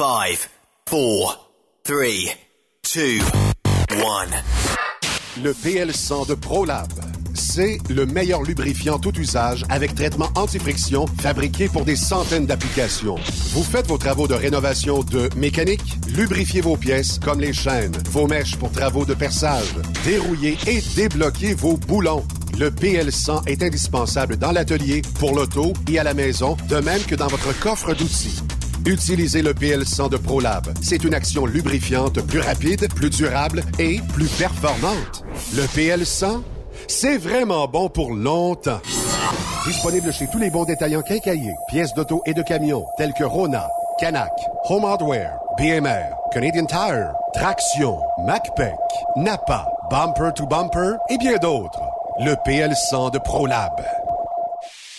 5, 4, 3, 2, 1. Le PL100 de ProLab. C'est le meilleur lubrifiant tout usage avec traitement anti-friction fabriqué pour des centaines d'applications. Vous faites vos travaux de rénovation de mécanique, lubrifiez vos pièces comme les chaînes, vos mèches pour travaux de perçage, dérouillez et débloquez vos boulons. Le PL100 est indispensable dans l'atelier, pour l'auto et à la maison, de même que dans votre coffre d'outils. Utilisez le PL100 de ProLab. C'est une action lubrifiante plus rapide, plus durable et plus performante. Le PL100, c'est vraiment bon pour longtemps. Disponible chez tous les bons détaillants quincaillés, pièces d'auto et de camions, tels que Rona, Canac, Home Hardware, BMR, Canadian Tire, Traction, MacPac, Napa, Bumper to Bumper et bien d'autres. Le PL100 de ProLab.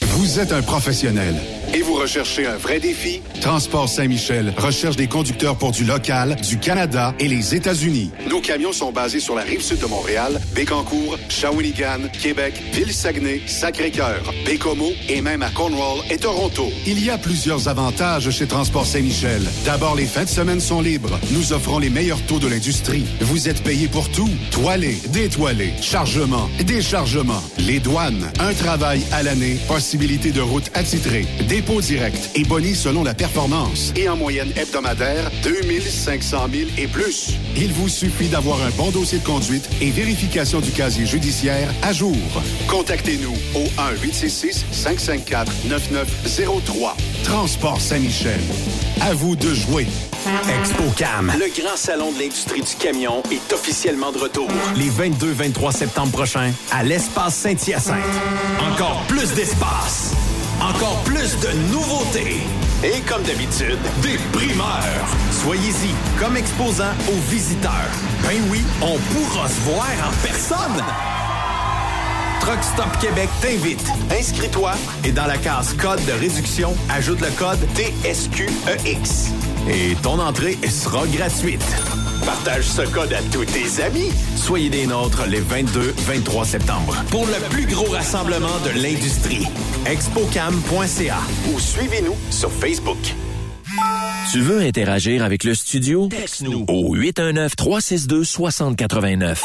Vous êtes un professionnel et vous recherchez un vrai défi? Transport Saint-Michel recherche des conducteurs pour du local, du Canada et les États-Unis. Nos camions sont basés sur la rive sud de Montréal, Bécancour, Shawinigan, Québec, Ville-Saguenay, Sacré-Cœur, Bécomo et même à Cornwall et Toronto. Il y a plusieurs avantages chez Transport Saint-Michel. D'abord, les fins de semaine sont libres. Nous offrons les meilleurs taux de l'industrie. Vous êtes payé pour tout. Toilé, détoilé, chargement, déchargement, les douanes, un travail à l'année, possibilité de route attitrée, dépôt direct et boni selon la performance. Et en moyenne hebdomadaire, 2500 000 et plus. Il vous suffit d'avoir un bon dossier de conduite et vérification du casier judiciaire à jour. Contactez-nous au 1-866-554-9903. Transport Saint-Michel. À vous de jouer. ExpoCam, le grand salon de l'industrie du camion, est officiellement de retour. Les 22-23 septembre prochains, à l'espace Saint-Hyacinthe. Encore plus d'espace. Encore plus de nouveautés. Et comme d'habitude, des primeurs. Soyez-y comme exposant aux visiteurs. Ben oui, on pourra se voir en personne. Truck Stop Québec t'invite. Inscris-toi et dans la case code de réduction, ajoute le code TSQEX. Et ton entrée sera gratuite. Partage ce code à tous tes amis. Soyez des nôtres les 22-23 septembre pour le plus gros rassemblement de l'industrie. Expocam.ca ou suivez-nous sur Facebook. Tu veux interagir avec le studio? Texte-nous au 819-362-6089.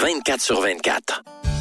24 sur 24.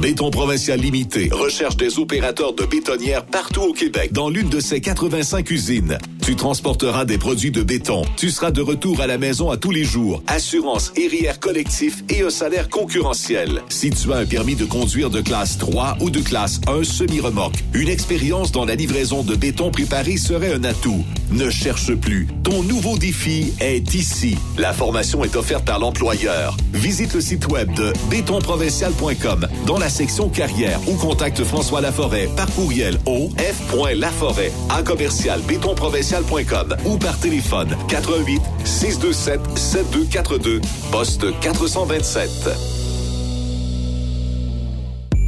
Béton Provincial Limité recherche des opérateurs de bétonnières partout au Québec dans l'une de ses 85 usines. Tu transporteras des produits de béton. Tu seras de retour à la maison à tous les jours. Assurance, RIR collectif et un salaire concurrentiel. Si tu as un permis de conduire de classe 3 ou de classe 1 semi-remorque, une expérience dans la livraison de béton préparé serait un atout. Ne cherche plus. Ton nouveau défi est ici. La formation est offerte par l'employeur. Visite le site web de bétonprovincial.com dans la section carrière ou contacte François Laforêt par courriel au f.laforêt à commercial bétonprovincial.com ou par téléphone 88 627 7242 poste 427.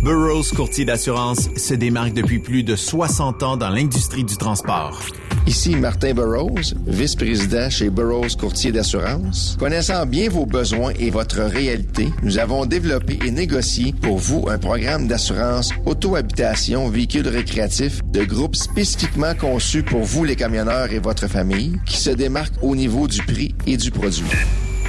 Burroughs Courtier d'assurance se démarque depuis plus de 60 ans dans l'industrie du transport. Ici Martin Burroughs, vice-président chez Burroughs Courtier d'assurance. Connaissant bien vos besoins et votre réalité, nous avons développé et négocié pour vous un programme d'assurance auto-habitation véhicule récréatif de groupe spécifiquement conçu pour vous les camionneurs et votre famille qui se démarque au niveau du prix et du produit.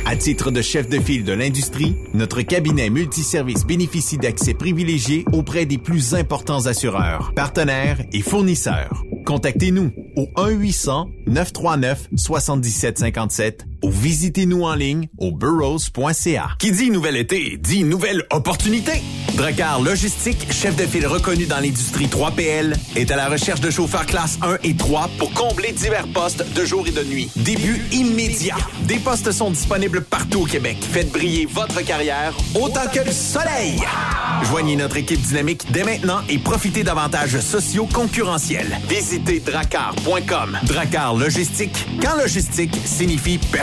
À titre de chef de file de l'industrie, notre cabinet multiservice bénéficie d'accès privilégié auprès des plus importants assureurs, partenaires et fournisseurs. Contactez-nous au 1-800-939-7757 ou visitez-nous en ligne au burrows.ca. Qui dit nouvel été, dit nouvelle opportunité. Dracar Logistique, chef de file reconnu dans l'industrie 3PL, est à la recherche de chauffeurs classe 1 et 3 pour combler divers postes de jour et de nuit. Début immédiat. Des postes sont disponibles partout au Québec. Faites briller votre carrière autant que le soleil. Joignez notre équipe dynamique dès maintenant et profitez d'avantages sociaux concurrentiels. Visitez dracar.com. Dracar Logistique, quand logistique signifie.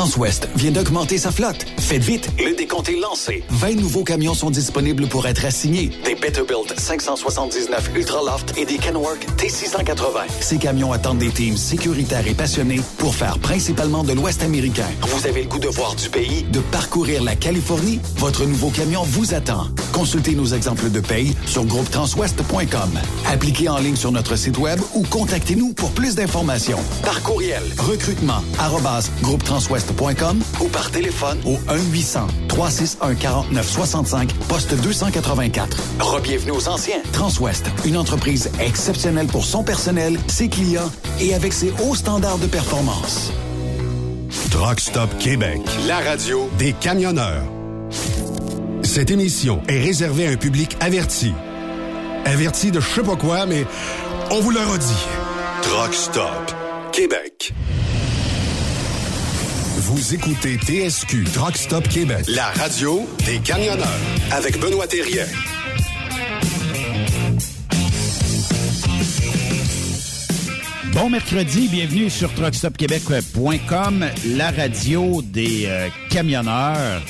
Transwest vient d'augmenter sa flotte. Faites vite, le décompte est lancé. 20 nouveaux camions sont disponibles pour être assignés. Des Peterbilt 579 Ultraloft et des Kenworth T680. Ces camions attendent des teams sécuritaires et passionnés pour faire principalement de l'Ouest américain. Vous avez le goût de voir du pays, de parcourir la Californie? Votre nouveau camion vous attend. Consultez nos exemples de paye sur groupetranswest.com. Appliquez en ligne sur notre site web ou contactez-nous pour plus d'informations. Par courriel, recrutement, ou par téléphone au 1-800-361-4965, poste 284. Rebienvenue aux anciens. Transwest, une entreprise exceptionnelle pour son personnel, ses clients et avec ses hauts standards de performance. Truck Stop Québec, la radio des camionneurs. Cette émission est réservée à un public averti. Averti de je sais pas quoi, mais on vous le redit. Truck Stop Québec. Vous écoutez TSQ Truck Stop Québec, la radio des camionneurs avec Benoît Thérien. Bon mercredi, bienvenue sur truckstopquebec.com, la radio des euh, camionneurs.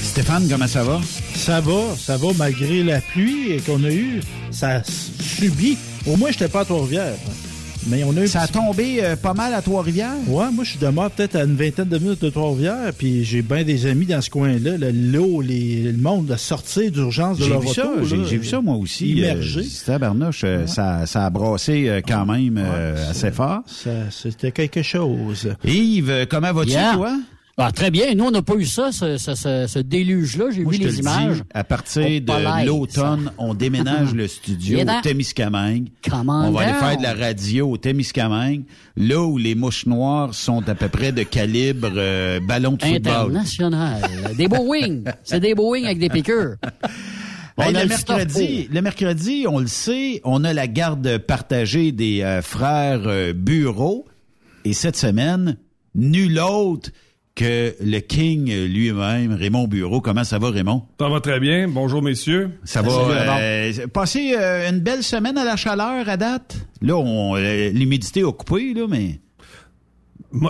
Stéphane, comment ça va? Ça va, ça va malgré la pluie qu'on a eue. Ça subit. Au moins, j'étais pas à Trois-Rivières. Mais on a eu Ça a tombé euh, pas mal à Trois-Rivières? Ouais, moi, je suis demeure peut-être à une vingtaine de minutes de Trois-Rivières, puis j'ai bien des amis dans ce coin-là. là, L'eau, les- le monde, de sortir d'urgence de J'ai leur vu, auto. j'ai là, j'ai vu ça moi aussi. Immergé. Euh, tabarnouche, euh, ça, ça a brassé euh, quand même euh, assez fort. Ça, C'était quelque chose. Yves, euh, comment vas-tu, toi? Ah, très bien. Nous, on n'a pas eu ça, ce, ce- ce- ce déluge-là. J'ai vu je les le images. dis, à partir de l'automne, on déménage le studio au. Témiscamingue. Come On va aller faire de la radio au Témiscamingue, là où les mouches noires sont à peu près de calibre euh, ballon de football. International. des Boeing. C'est des Boeing avec des piqûres. Hey, le, mercredi, le mercredi, on le sait, on a la garde partagée des euh, frères euh, Bureau. Et cette semaine, nul autre que le King lui-même, Raymond Bureau. Comment ça va, Raymond? Ça va très bien. Bonjour, messieurs. Ça va. euh, passer euh, une belle semaine à la chaleur à date. Là, euh, l'humidité a coupé, là, mais.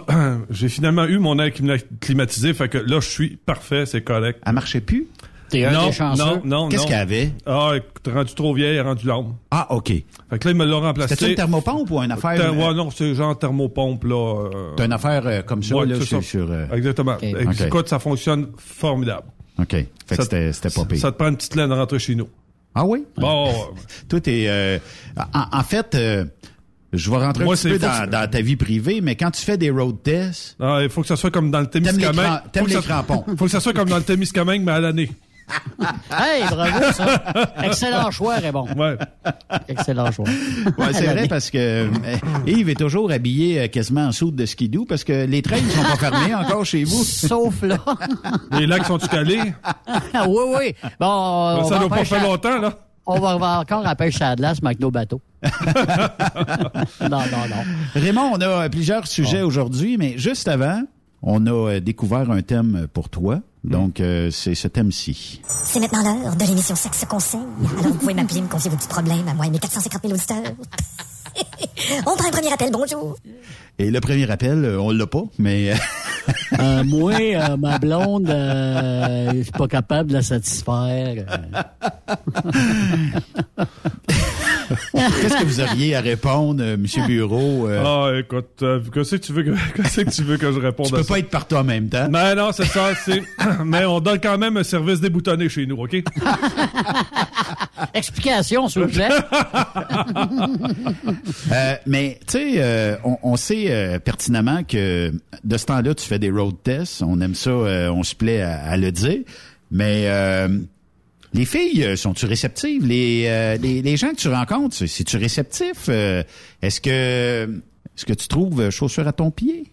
J'ai finalement eu mon air clima- climatisé, fait que là, je suis parfait, c'est correct. Elle marchait plus? T'es un non, des chanceux? non, non, Qu'est-ce qu'elle avait? Ah, écoute, rendu trop vieille, rendu l'âme. Ah, OK. Fait que là, il me l'a remplacé. C'était une thermopompe ou une affaire? Ter- ouais, non, c'est genre thermopompe, là. euh, T'as une affaire euh, comme ça, ouais, là, c'est sur. ça. sur, euh, Exactement. Ok. Ok. Écoute, ça fonctionne formidable. OK. Fait que Ça- c'était c'était pas pire. Ça te prend une petite laine de rentrer chez nous. Ah oui? Bon, Toi, t'es... euh, en, en fait, euh, je vais rentrer Moi, un petit peu dans, que- dans ta vie privée, mais quand tu fais des road tests, ah, il faut que ça soit comme dans le T'aimes les Témiscamingue. t'aimes Faut les ça- crampons. Faut que ça soit comme dans le Témiscamingue, mais à l'année. Hey, bravo, ça. Excellent choix, Raymond. Ouais. Excellent choix. ouais, c'est vrai parce que euh, Yves est toujours habillé euh, quasiment en soude de skidoo parce que les trains ne sont pas fermés encore chez vous. Sauf là. Les lacs sont-tu calés? oui, oui. Bon, on ça va n'a pas fait à- longtemps, là. On va, encore à pêche à la glace, mais avec nos bateaux. non, non, non. Raymond, on a euh, plusieurs sujets aujourd'hui, mais juste avant, on a découvert un thème pour toi. Donc, euh, c'est ce thème-ci. C'est maintenant l'heure de l'émission Sexe Conseil. Alors vous pouvez m'appeler, me confier vos petits problèmes à moi et mes 450 000 auditeurs. On prend un premier appel, bonjour. Et le premier appel, euh, on l'a pas, mais... Euh, moi, euh, ma blonde, euh, je suis pas capable de la satisfaire. Qu'est-ce que vous auriez à répondre, euh, Monsieur Bureau? euh? Ah, écoute, euh, qu'est-ce que tu veux que, qu'est-ce que tu veux que je réponde tu à peux ça? pas être partout en même temps. Mais non, c'est ça, c'est, mais on donne quand même un service déboutonné chez nous, OK? Explication, s'il vous plaît. Euh, mais tu sais, euh, on, on sait euh, pertinemment que de ce temps-là, tu fais des road tests. On aime ça, euh, on se plaît à, à le dire. Mais euh, les filles, euh, sont-tu réceptives? Les, euh, les, les gens que tu rencontres, c'est- c'est-tu réceptif? Euh, est-ce que est-ce que tu trouves euh, chaussure à ton pied?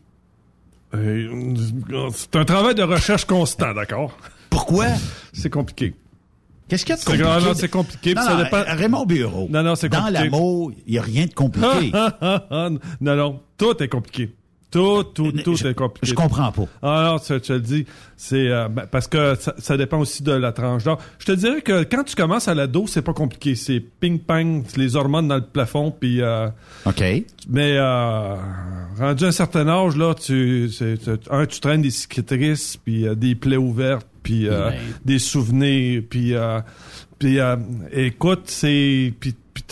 C'est un travail de recherche constant, d'accord? Pourquoi? C'est compliqué. Qu'est-ce qu'il y a de compliqué? c'est compliqué, Non, ça dépend- Raymond Bureau. Non, non, c'est Dans compliqué. l'amour, il n'y a rien de compliqué. non, non, tout est compliqué. Tout, tout, tout est compliqué. je comprends pas. Ah non, tu, tu le dis, c'est euh, ben, parce que ça, ça dépend aussi de la tranche d'âge. Je te dirais que quand tu commences à l'ado, c'est pas compliqué. C'est ping-pang, c'est les hormones dans le plafond, puis... Euh, OK. Mais euh, rendu à un certain âge, là, tu, un, tu traînes des cicatrices, puis des plaies ouvertes, puis des souvenirs, puis... Puis écoute, c'est... Puis, puis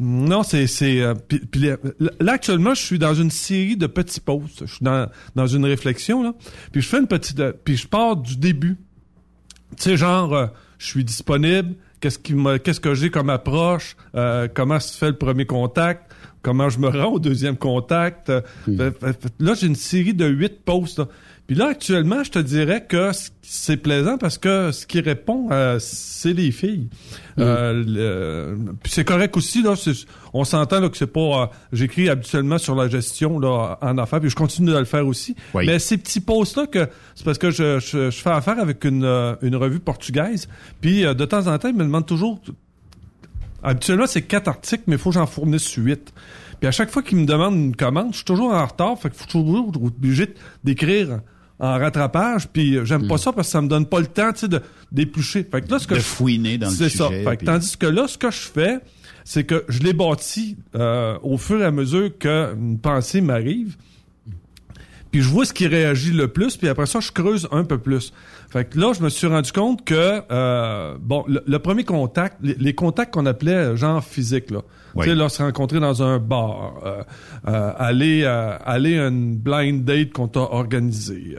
non, c'est c'est euh, là actuellement je suis dans une série de petits posts. Je suis dans dans une réflexion là. Puis je fais une petite euh, puis je pars du début. Tu sais genre euh, je suis disponible, qu'est-ce qui m'a qu'est-ce que j'ai comme approche, euh, comment se fait le premier contact, comment je me rends au deuxième contact? là j'ai une série de huit posts. là. Puis là actuellement, je te dirais que c'est plaisant parce que ce qui répond euh, c'est les filles. Euh, le- puis c'est correct aussi là, on s'entend là que c'est pas euh, j'écris habituellement sur la gestion là en affaires puis je continue de le faire aussi. Oui. Mais ces petits posts là que c'est parce que je, je, je fais affaire avec une, euh, une revue portugaise puis euh, de temps en temps ils me demandent toujours habituellement c'est quatre articles mais il faut que j'en fournisse huit. Puis à chaque fois qu'ils me demandent une commande, je suis toujours en retard, fait que je suis toujours obligé d'écrire en rattrapage, puis j'aime pas ça parce que ça me donne pas le temps, tu sais, de d'éplucher. Fait que là, ce que De je- fouiner dans le C'est ça. sujet, Fait que puis- tandis que là, ce que je fais, c'est que je l'ai bâti euh, au fur et à mesure qu'une pensée m'arrive. Puis je vois ce qui réagit le plus, puis après ça, je creuse un peu plus. Fait que là, je me suis rendu compte que, euh, bon, le, le premier contact, les, les contacts qu'on appelait euh, genre physique, là. Oui. Tu sais, là, se rencontrer dans un bar, euh, euh, aller, aller à une blind date qu'on t'a organisée.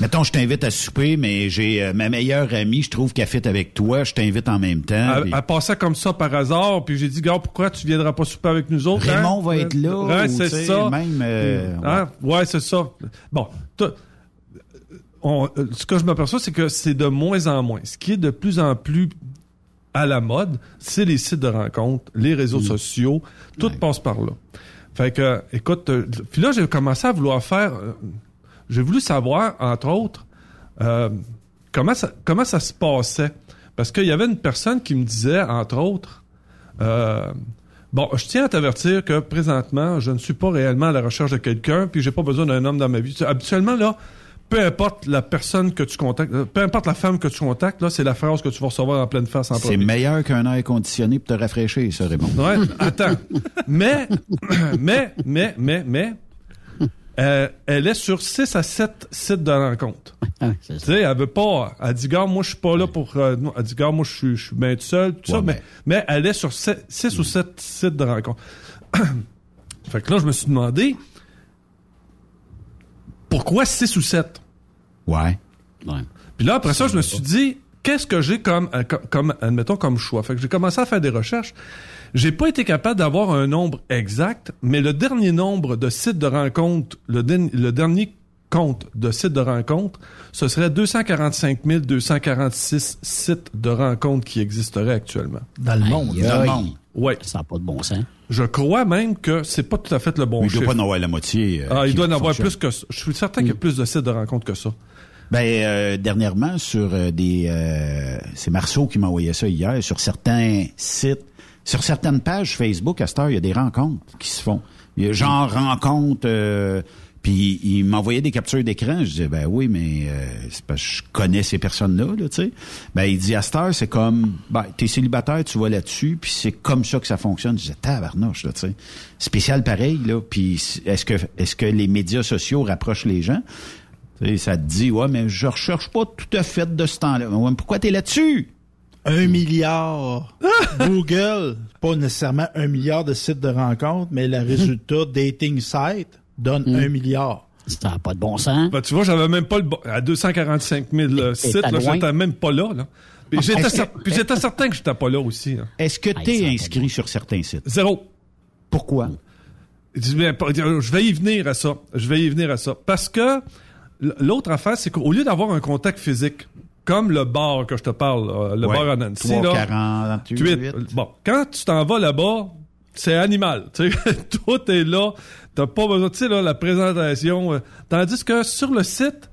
Mettons, je t'invite à souper, mais j'ai ma meilleure amie, je trouve qu'elle fit avec toi, je t'invite en même temps. puis- à passer comme ça par hasard, puis j'ai dit, gars, pourquoi tu viendras pas souper avec nous autres? hein? Raymond va être là, Ouais, ou, c'est ça. même, euh, Hein? Ouais, c'est ça. Bon, toi, on- euh, ce que je m'aperçois, c'est que c'est de moins en moins. Ce qui est de plus en plus à la mode, c'est les sites de rencontres, les réseaux sociaux, tout passe par là. Fait que, écoute, euh, puis là, j'ai commencé à vouloir faire, euh, j'ai voulu savoir, entre autres, euh, comment ça, comment ça se passait. Parce qu'il y avait une personne qui me disait, entre autres, euh, bon, je tiens à t'avertir que présentement, je ne suis pas réellement à la recherche de quelqu'un, puis j'ai pas besoin d'un homme dans ma vie. Habituellement, là, peu importe la personne que tu contactes, euh, peu importe la femme que tu contactes, là, c'est la phrase que tu vas recevoir en pleine face en C'est meilleur qu'un air conditionné pour te rafraîchir, ça, Raymond. Ouais, attends. mais, mais, mais, mais, mais, euh, elle est sur 6 à 7 sites de rencontres. Ah, Tu sais, elle veut pas. Elle dit, gars, moi, je suis pas là pour. euh, non, elle dit, gars, moi, je suis, bien tout seul, tout ça, mais, mais elle est sur 6 ou 7 sites de rencontres. fait que là, je me suis demandé, pourquoi 6 ou 7? Ouais. Ouais. Puis là, après ça, je me suis dit, qu'est-ce que j'ai comme, euh, co- comme, admettons, comme choix? Fait que j'ai commencé à faire des recherches. J'ai pas été capable d'avoir un nombre exact, mais le dernier nombre de sites de rencontres, le dernier compte de sites de rencontres, ce serait 245 246 sites de rencontres qui existeraient actuellement. Dans le monde. Aïe, Dans le monde. Ouais. Ça n'a pas de bon sens. Je crois même que c'est pas tout à fait le bon Mais il doit chiffre. pas en avoir la moitié. euh, ah, il doit en avoir plus que ça. Je suis certain qu'il y a plus de sites de rencontres que ça. Ben euh, dernièrement sur euh, des euh, c'est Marceau qui m'a envoyé ça hier sur certains sites, sur certaines pages Facebook à cette heure, il y a des rencontres qui se font. Il y a genre rencontre euh, Puis il m'envoyait des captures d'écran. Je disais, ben oui, mais euh, c'est parce que je connais ces personnes-là, là, tu sais. Ben il dit, à cette heure, c'est comme, ben, t'es célibataire, tu vas là-dessus, puis c'est comme ça que ça fonctionne. Je disais, tabarnouche, là, tu sais. Spécial pareil, là. Puis est-ce que, est-ce que les médias sociaux rapprochent les gens? Tu sais, ça te dit, ouais, mais je recherche pas tout à fait de ce temps-là. Ouais, mais pourquoi t'es là-dessus? Un milliard. Google, pas nécessairement un milliard de sites de rencontres, mais le résultat dating site donne un milliard. Ça n'a pas de bon sens. Ben, tu vois, j'avais même pas le bon. À 245 000 euh, sites, j'étais même pas là. là. Puis Ah, j'étais que- puis j'étais certain que j'étais pas là aussi. là. Est-ce que t'es inscrit sur certains sites? Zéro. Pourquoi? Je ben, Je vais y venir à ça. Je vais y venir à ça. Parce que l'autre affaire, c'est qu'au lieu d'avoir un contact physique, comme le bar que je te parle, euh, le Ouais. bar à Nancy, 348. là, huit. bon, quand tu t'en vas là-bas, c'est animal. Tu tout est là. T'as pas besoin, tu sais, là, la présentation. euh, tandis que sur le site,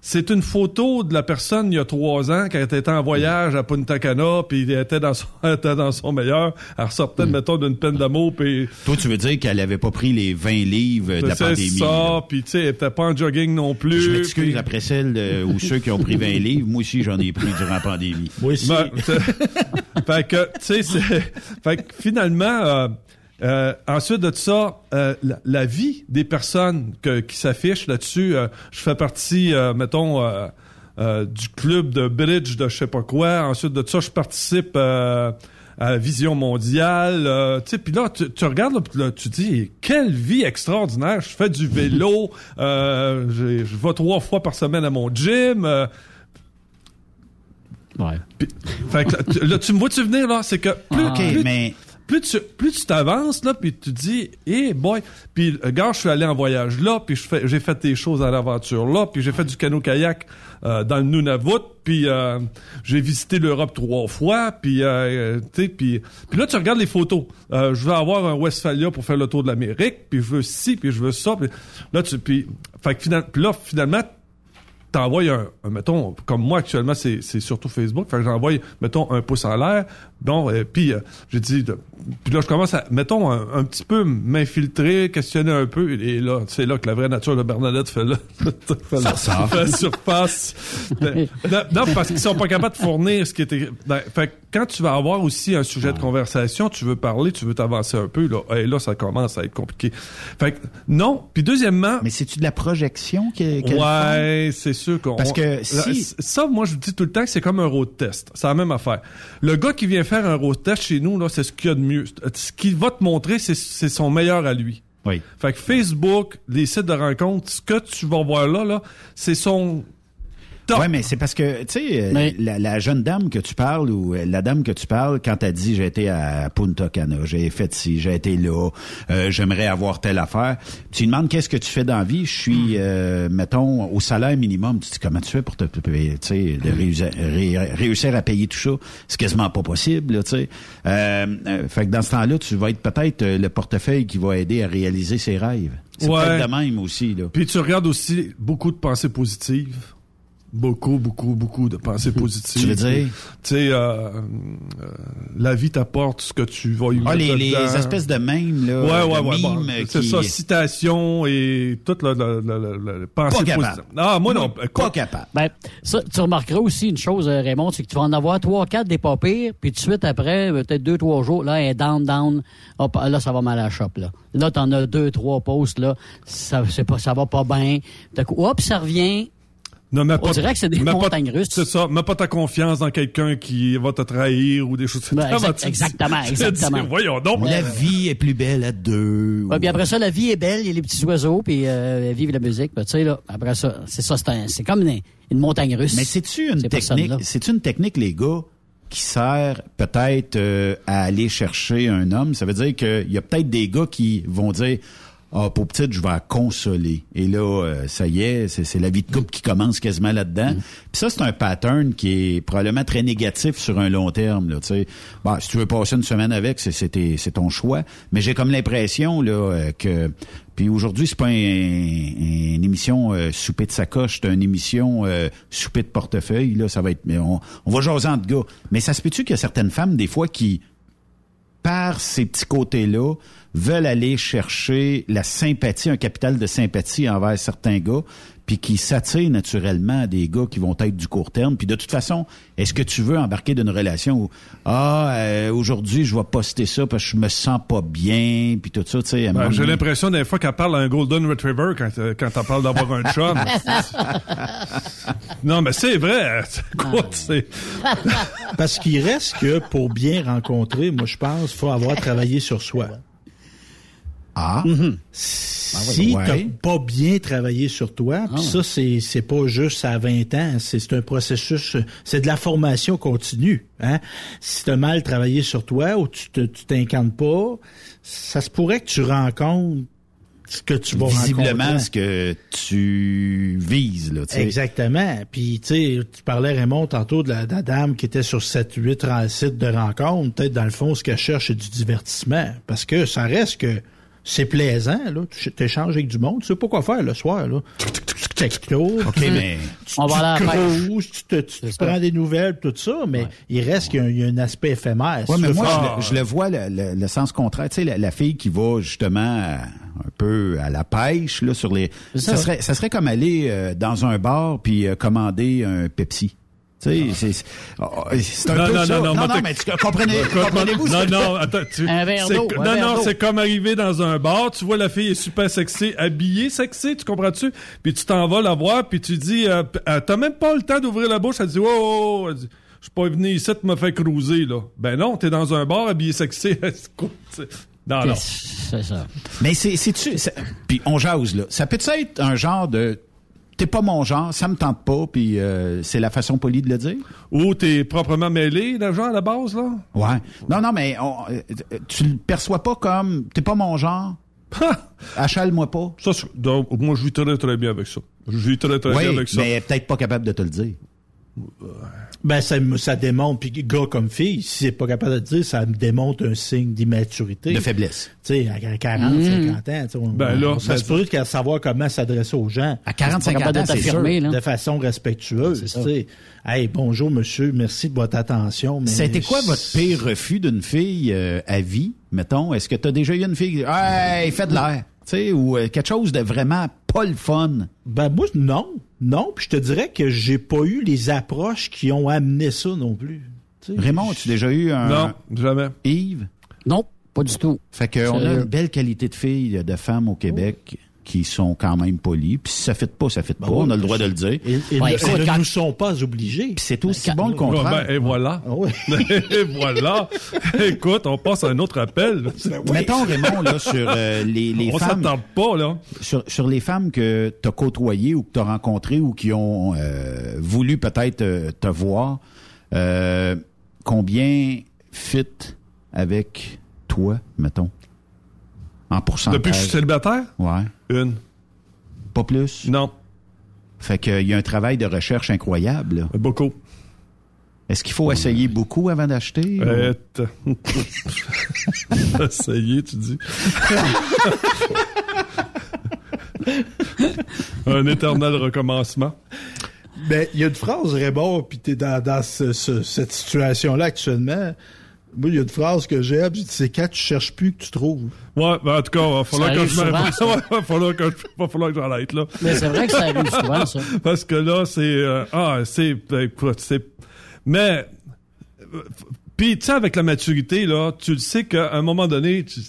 c'est une photo de la personne il y a trois ans quand elle était en voyage à Punta Cana, puis elle était dans son, elle était dans son meilleur. Elle ressortait, mettons, d'une peine d'amour, puis Toi, tu veux dire qu'elle avait pas pris les 20 livres de la c'est pandémie? là? ça, puis tu sais, elle était pas en jogging non plus. Je m'excuse après celle de- ou ceux qui ont pris 20 livres. Moi aussi, j'en ai pris durant la pandémie. Moi aussi. Ben, c'est- fait que, tu sais, c'est- fait que finalement, euh, euh, ensuite de ça, euh, la, la vie des personnes que- qui s'affichent là-dessus, euh, je fais partie, euh, mettons, euh, euh, du club de bridge de je sais pas quoi. Ensuite de ça, je participe euh, à Vision mondiale. euh, tu sais, puis là, tu, tu regardes, là, là, tu dis, quelle vie extraordinaire. Je fais du vélo, euh, je vais trois fois par semaine à mon gym. euh, Ouais. puis- fait que là, tu, là, tu me vois-tu venir, là? C'est que plus, OK, plus, mais plus tu plus tu t'avances, là, puis tu dis, eh boy, puis euh, gars, je suis allé en voyage là, puis je fais, j'ai fait des choses à l'aventure là, puis j'ai fait du canot-kayak euh, dans le Nunavut, puis euh, j'ai visité l'Europe trois fois, puis euh, tu sais, puis puis là tu regardes les photos. Euh, je veux avoir un Westphalia pour faire le tour de l'Amérique, puis je veux ci, puis je veux ça, puis là tu puis fait que puis là finalement t'envoies un, un, mettons, comme moi actuellement, c'est, c'est surtout Facebook, fait que j'envoie, mettons, un pouce en l'air, bon, euh, puis euh, j'ai dit, puis là je commence à, mettons, un, un petit peu m'infiltrer, questionner un peu, et là, c'est là que la vraie nature de Bernadette fait là, fait, la- ressort. fait la surface. Ben, non, parce qu'ils sont pas capables de fournir ce qui était, ben, fait que quand tu vas avoir aussi un sujet de conversation, tu veux parler, tu veux t'avancer un peu, là, et là, ça commence à être compliqué. Fait que, non, puis deuxièmement, mais c'est-tu de la projection que- qu'elle Ouais, c'est sûr qu'on. Parce que si- Ça, moi, je vous dis tout le temps que c'est comme un road test. C'est la même affaire. Le gars qui vient faire un road test chez nous, là, c'est ce qu'il y a de mieux. Ce qu'il va te montrer, c'est, c'est son meilleur à lui. Oui. Fait que Facebook, les sites de rencontres, ce que tu vas voir là, là, c'est son top. Ouais, mais c'est parce que, tu sais, euh, Mais- la, la jeune dame que tu parles ou euh, la dame que tu parles, quand elle dit j'ai été à Punta Cana, j'ai fait ci, j'ai été là, euh, j'aimerais avoir telle affaire. Tu lui demandes qu'est-ce que tu fais dans la vie, je suis, euh, mettons, au salaire minimum. Tu dis comment tu fais pour te tu sais, de réussir, ré- réussir à payer tout ça? C'est quasiment pas possible, là, tu sais. Euh, euh, fait que dans ce temps-là, tu vas être peut-être le portefeuille qui va aider à réaliser ses rêves. C'est Ouais. peut-être de même aussi, là. Puis tu regardes aussi beaucoup de pensées positives. Beaucoup, beaucoup, beaucoup de pensées positives. Tu veux dire? Tu sais, euh, euh, la vie t'apporte ce que tu vas y Ah, les, espèces de mèmes, là. Ouais, ouais, ouais. bon, c'est qui- ça, citation et toute la, la, la, la, la pensée Pas capable. positive. Ah, moi non. Pas capable. Ben, ça, tu remarqueras aussi une chose, euh, Raymond, c'est que tu vas en avoir trois, quatre des pas pires, puis tout de suite après, peut-être deux, trois jours, là, elle est down, down. Hop, là, ça va mal à la shop, là. Là, t'en as deux, trois posts, là. Ça, c'est pas, ça va pas bien. Hop, ça revient. Ne mets On dirait que c'est des mets pas- montagnes russes. C'est ça. Mets pas ta confiance dans quelqu'un qui va te trahir ou des choses. Ben, exact- exactement, dis, exactement. Voyons donc. La vie est plus belle à deux. Ouais, ou- puis après ça, la vie est belle, il y a les petits oiseaux, puis euh, vive la musique. Ben, tu sais, là, après ça, c'est ça, c'est, un- c'est comme une, une montagne russe. Mais c'est-tu une technique, personnes-là. c'est une technique, les gars, qui sert peut-être euh, à aller chercher un homme? Ça veut dire qu'il y a peut-être des gars qui vont dire Ah, pour petite, je vais la consoler. Et là, euh, ça y est, c'est, c'est la vie de couple qui commence quasiment là-dedans. Mm. Puis ça, c'est un pattern qui est probablement très négatif sur un long terme. Là, tu sais. bon, si tu veux passer une semaine avec, c'est, c'est, ton choix. Mais j'ai comme l'impression là euh, que... Puis aujourd'hui, c'est pas un- un- une émission euh, souper de sacoche, c'est une émission euh, souper de portefeuille. Là, ça va être... mais On, on va jaser entre gars. Mais ça se peut-tu qu'il y a certaines femmes, des fois, qui par ces petits côtés-là, veulent aller chercher la sympathie, un capital de sympathie envers certains gars, puis qui s'attirent naturellement à des gars qui vont être du court terme. Puis de toute façon, est-ce que tu veux embarquer d'une relation où ah euh, aujourd'hui je vais poster ça parce que je me sens pas bien, puis tout ça, tu sais. Ben, J'ai l'impression des fois qu'elle parle à un Golden Retriever quand, euh, quand elle parle d'avoir un chum. non, mais c'est vrai. Écoute, c'est... Parce qu'il reste que pour bien rencontrer, moi je pense, faut avoir travaillé sur soi. Ah. Si ouais. t'as pas bien travaillé sur toi, puis ça c'est c'est pas juste à 20 ans, c'est un processus, c'est de la formation continue. Hein? Si t'as mal travaillé sur toi ou tu te tu t'incarnes pas, ça se pourrait que tu rencontres ce que tu vas Visiblement, rencontrer. ce que tu vises, là. Exactement. Puis, tu sais, tu parlais, Raymond, tantôt de la, de la dame qui était sur 7-8 sites de rencontres. Peut-être, dans le fond, ce qu'elle cherche, c'est du divertissement. Parce que ça reste que c'est plaisant, là. Tu échanges avec du monde. Tu sais pas quoi faire le soir, là. Tu. OK, tu- mais- tu, On va la tu tu, te- tu te prends des nouvelles, tout ça, mais il reste qu'il y a un- il y, a un aspect éphémère. Ouais, mais moi, je, le- je le vois le, le- le sens contraire. Tu sais, la, la fille qui va justement euh, un peu à la pêche là sur les. Ça. serait, ça serait comme aller euh, dans un bar puis euh, commander un Pepsi. Tu sais, c'est c'est- oh, c'est un Non, peu non, ça. non, non, non, mais tu comprenez, Écoute, comprenez-vous ce Non, non, attends. Tu, Un verre d'eau, Non, verre non, c'est comme arriver dans un bar, tu vois la fille est super sexy, habillée sexy, tu comprends-tu? Puis tu t'en vas la voir, puis tu dis, euh, euh, t'as même pas le temps d'ouvrir la bouche, elle dit, oh, oh, oh. Je suis pas venu ici te me faire cruiser, là. Ben non, t'es dans un bar habillé sexy. Non, non. C'est ça? Mais c'est c'est-tu ça- puis on jase là. Ça peut être un genre de t'es pas mon genre, ça me tente pas puis euh, c'est la façon polie de le dire. Ou t'es proprement mêlé, genre, à la base, là? Ouais. Non non mais on- euh, tu le perçois pas comme t'es pas mon genre. Achale-moi pas. Ça, donc, moi, je vis très, très bien avec ça. Je vis très, très bien avec ça. mais peut-être pas capable de te le dire. Ben, ça, me- ça démontre, puis gars comme fille, si c'est pas capable de le dire, ça me démontre un signe d'immaturité. De faiblesse. Tu sais, à 40, Mm. 50 ans, tu sais, on, Ben là, on serait ben- supposé qu'à savoir comment s'adresser aux gens. À 40 C'est pas 50 capable ans, de c'est sûr. t'affirmer, là. De façon respectueuse, tu sais. Hey, bonjour monsieur, merci de votre attention. mais- C'était quoi votre pire refus d'une fille euh, à vie, mettons? Est-ce que tu as déjà eu une fille qui dit Hey, fais de l'air, sais, ou euh, quelque chose de vraiment pas le fun? Ben moi, non. Non, puis je te dirais que j'ai pas eu les approches qui ont amené ça non plus. Tu sais, Raymond, as-tu déjà eu un. Non, jamais. Yves? Non, pas du tout. Fait qu'on a une belle qualité de filles, de femmes au Québec qui sont quand même polies. Puis si ça fait pas, ça fait pas. Ben oui, on a le droit de le dire. Et, et Ouais, ne- quand- nous sont pas obligés. Puis c'est aussi Quand- bon le contraire. ben, et voilà. Ah oui. et voilà. Écoute, on passe à un autre appel. là. Mettons, Raymond, là, sur euh, les, les on femmes. s'attend pas, là. sur, sur les femmes que tu as côtoyées ou que tu as rencontrées ou qui ont euh, voulu peut-être euh, te voir, euh, combien fit avec toi, mettons? En pourcentage. Depuis que je suis célibataire? Ouais. Une. Pas plus? Non. Fait qu'il y a un travail de recherche incroyable. là. Beaucoup. Est-ce qu'il faut essayer beaucoup avant d'acheter? Euh, Essayez, tu dis. Un éternel recommencement. Ben, il y a une phrase, Raymond, puis t'es dans, dans ce- ce- cette situation-là actuellement. Moi, il y a une phrase que j'aime, c'est quand tu cherches plus que tu trouves. Ouais, ben, en tout cas, il va falloir Ça que je va falloir que je- va falloir que j'en aille, là. Mais c'est vrai que ça arrive souvent, ça. Parce que là, c'est... euh, ah, c'est... ben, écoute, c'est... Mais... Puis, tu sais, avec la maturité, là, tu le sais qu'à un moment donné... Tu,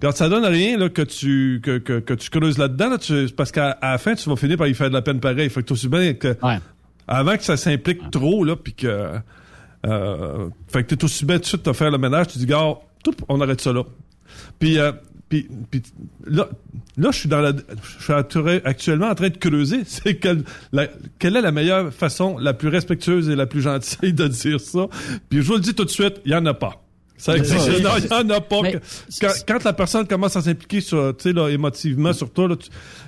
quand ça donne rien là, que tu que, que, que tu creuses là-dedans, là, tu- parce qu'à la fin, tu vas finir par y faire de la peine pareil. Fait que aussi bien que... Ouais. Avant que ça s'implique trop, là, puis que... Euh, fait que t'es aussi bien tout de suite de faire le ménage, tu dis, gars, on arrête ça là. Puis, euh, puis, puis là, là, je suis dans la, je suis actu- actuellement en train de creuser. C'est quelle, la- quelle est la meilleure façon, la plus respectueuse et la plus gentille de dire ça? Puis je vous le dis tout de suite, il y en a pas. Ça existe. Non, il y en a pas. Que- Quand, quand la personne commence à s'impliquer sur, tu sais, là, émotivement sur toi,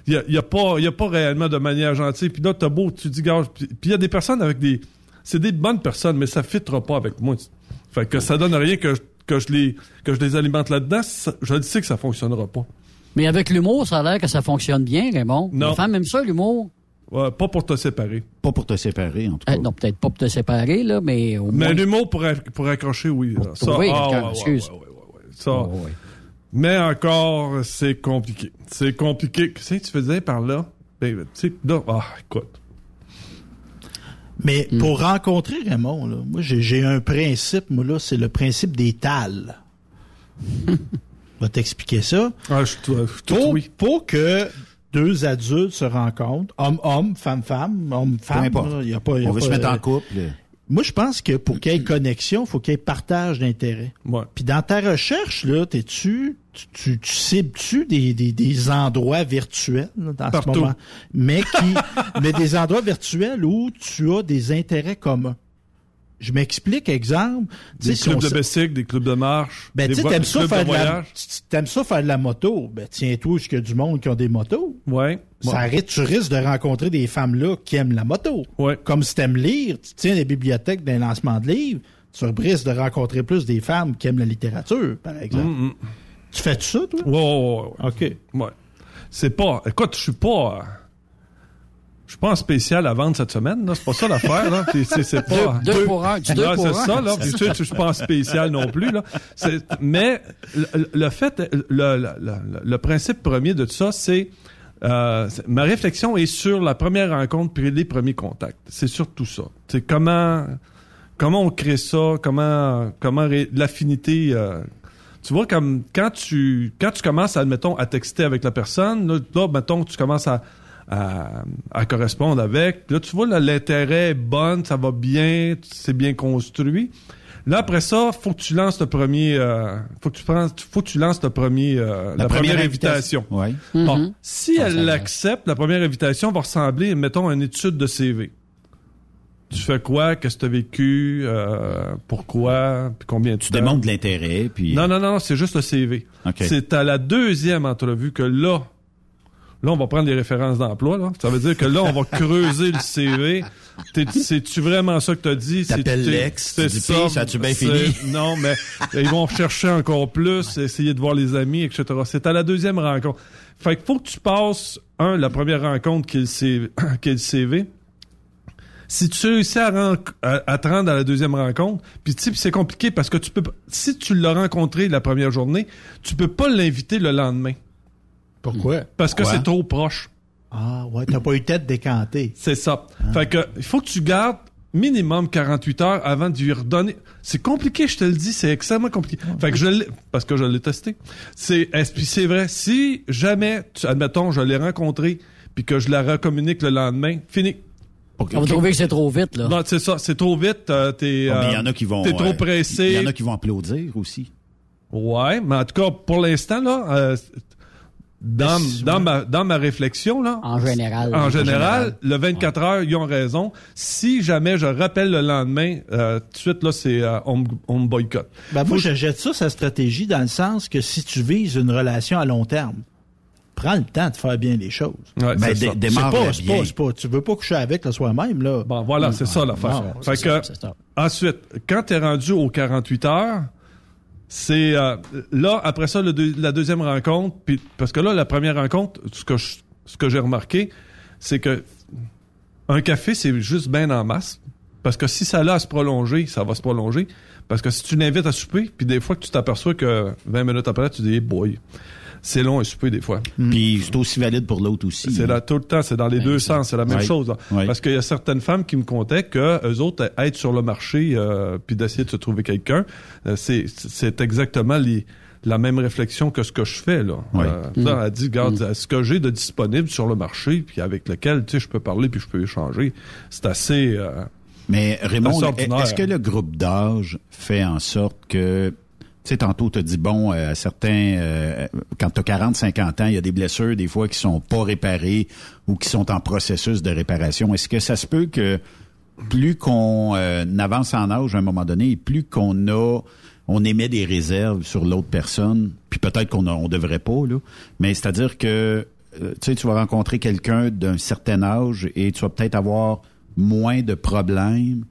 il y a, y a pas, il y a pas réellement de manière gentille. Puis là, t'as beau, tu dis, gars, puis il y a des personnes avec des, c'est des bonnes personnes, mais ça fitera pas avec moi. Fait que ça donne rien que je, que je les, que je les alimente là-dedans. Je le sais que ça fonctionnera pas. Mais avec l'humour, ça a l'air que ça fonctionne bien, Raymond. Non. Les femmes aiment ça, l'humour? Ouais, pas pour te séparer. Pas pour te séparer, en tout cas. Euh, non, peut-être pas pour te séparer, là, mais au moins... Mais l'humour pour, pour accrocher, oui. Ça, trouver ah, quelqu'un, ouais, excuse. ouais. Ça, Oh. Mais encore, c'est compliqué. C'est compliqué. Qu'est-ce que tu faisais par là? Ben, tu sais, là, ah, écoute. Mais pour rencontrer Raymond, là, moi, j'ai j'ai un principe, moi, là, c'est le principe des tales. Je vais t'expliquer ça. Ah, je, Pour, oui. pour que deux adultes se rencontrent, homme-homme, femme-femme, homme-femme, Peu importe. là, y a pas, y a On veut pas- se mettre en couple. Moi, je pense que pour qu'il y ait connexion, il faut qu'il y ait partage d'intérêts. Ouais. Puis dans ta recherche, là, t'es-tu, tu, tu, tu cibles-tu des, des, des endroits virtuels là, dans Partout. ce moment, mais qui, mais des endroits virtuels où tu as des intérêts communs? Je m'explique, exemple. Des si clubs on de bicycle, des clubs de marche. ben, tu t'aimes ça, faire de de la, t'aimes ça faire de la moto. Ben, tiens-toi jusqu'à du monde qui ont des motos? Ouais. Ça arrête, tu risques de rencontrer des femmes-là qui aiment la moto. Ouais. Comme si t'aimes lire, tu tiens des bibliothèques d'un lancement de livres, tu risques de rencontrer plus des femmes qui aiment la littérature, par exemple. Mm, mm. Tu fais ça, toi? Ouais, ouais, ouais. OK. Ouais. C'est pas. Écoute, je suis pas. Je suis pas en spécial à vendre cette semaine, là. C'est pas ça l'affaire, là. C'est, c'est pas. Deux- deux pour un, du deux pour un. ça, là. Puis tu sais, je suis pas en spécial non plus, là. C'est- mais le, le fait, le, le, le- le principe premier de tout ça, c'est. euh, c'est- ma réflexion est sur la première rencontre puis les premiers contacts. C'est surtout ça. C'est comment comment on crée ça, comment comment ré- l'affinité. euh, tu vois comme quand tu quand tu commences admettons à texter avec la personne, là, là mettons tu commences à à, à correspondre avec. Là, tu vois, là, l'intérêt est bon, ça va bien, c'est bien construit. Là, après ça, faut que tu lances le premier, euh, faut que tu prends, faut que tu lances le premier, euh, la, première, invitation. Ouais. Bon, Mhm. si elle l'accepte, la première invitation va ressembler, mettons, à une étude de CV. Tu fais quoi, qu'est-ce que tu as vécu, euh, pourquoi, puis combien de Tu temps. démontres de l'intérêt, puis... Non, non, non, c'est juste le CV. OK. C'est à la deuxième entrevue que là, là, on va prendre les références d'emploi. Là. Ça veut dire que là, on va creuser le CV. C'est-tu vraiment ça que t'as dit? T'appelles l'ex, tu c'est Puis, ça? A-tu bien fini? Non, mais ils vont chercher encore plus, essayer de voir les amis, etc. C'est à la deuxième rencontre. Fait qu'il faut que tu passes, un, la première rencontre qui est le CV. qui est le CV. Si tu réussis à, ren- à, à te rendre à la deuxième rencontre, puis tu c'est compliqué parce que tu peux, si tu l'as rencontré la première journée, tu peux pas l'inviter le lendemain Pourquoi? parce que c'est trop proche. Ah, ouais, t'as pas eu tête décantée. C'est ça. Fait que il faut que tu gardes minimum 48 heures avant de lui redonner. C'est compliqué, je te le dis, c'est extrêmement compliqué. Fait que je l'ai, parce que je l'ai testé. C'est, c'est vrai, si jamais, tu- admettons, je l'ai rencontré, puis que je la recommunique le lendemain, fini. On va trouver que c'est trop vite, là. Non, c'est ça, c'est trop vite, euh, t'es, Bon, mais il y euh, en a qui vont... t'es trop euh, pressé. Il y en a qui vont applaudir aussi. Ouais, mais en tout cas, pour l'instant, là, euh, dans, dans, ma, dans ma réflexion, là, En général. en général, le 24 heures, ils ont raison. Si jamais je rappelle le lendemain, euh, tout de suite, là, c'est euh, on, me- on me boycotte. Ben, moi, je jette ça, sa stratégie, dans le sens que si tu vises une relation à long terme, prends le temps de faire bien les choses. Ouais, Ben, c'est démarre pas, c'est bien. pas, c'est pas, tu veux pas coucher avec le soir même, là. Bon, voilà, c'est ça l'affaire. non, Fait c'est que, ça, c'est ça. ensuite, quand t'es rendu aux 48 heures, c'est euh, là après ça le deux- la deuxième rencontre, puis parce que là la première rencontre, ce que je- ce que j'ai remarqué, c'est que un café c'est juste bien en masse, parce que si ça a à se prolonger, ça va se prolonger, parce que si tu l'invites à souper, puis des fois que tu t'aperçois que 20 minutes après tu dis hey boy, c'est long à souper des fois. Puis c'est aussi valide pour l'autre aussi. C'est là tout le temps, c'est dans les deux sens, c'est la même chose. Ouais. Parce qu'il y a certaines femmes qui me contaient que eux autres être sur le marché euh, puis d'essayer de se trouver quelqu'un, euh, c'est c'est exactement les la même réflexion que ce que je fais là. Ouais. Euh, ça, elle dit, regarde, ce que j'ai de disponible sur le marché puis avec lequel tu sais je peux parler puis je peux échanger, c'est assez. euh, Mais Raymond, est-ce que le groupe d'âge fait en sorte que, tu sais, tantôt, tu dit, bon, euh, certains, euh, quand tu as 40, 50 ans, il y a des blessures, des fois, qui sont pas réparées ou qui sont en processus de réparation. Est-ce que ça se peut que plus qu'on euh, avance en âge à un moment donné, et plus qu'on a, on émet des réserves sur l'autre personne, puis peut-être qu'on on devrait pas, là, mais c'est-à-dire que, euh, tu sais, tu vas rencontrer quelqu'un d'un certain âge et tu vas peut-être avoir moins de problèmes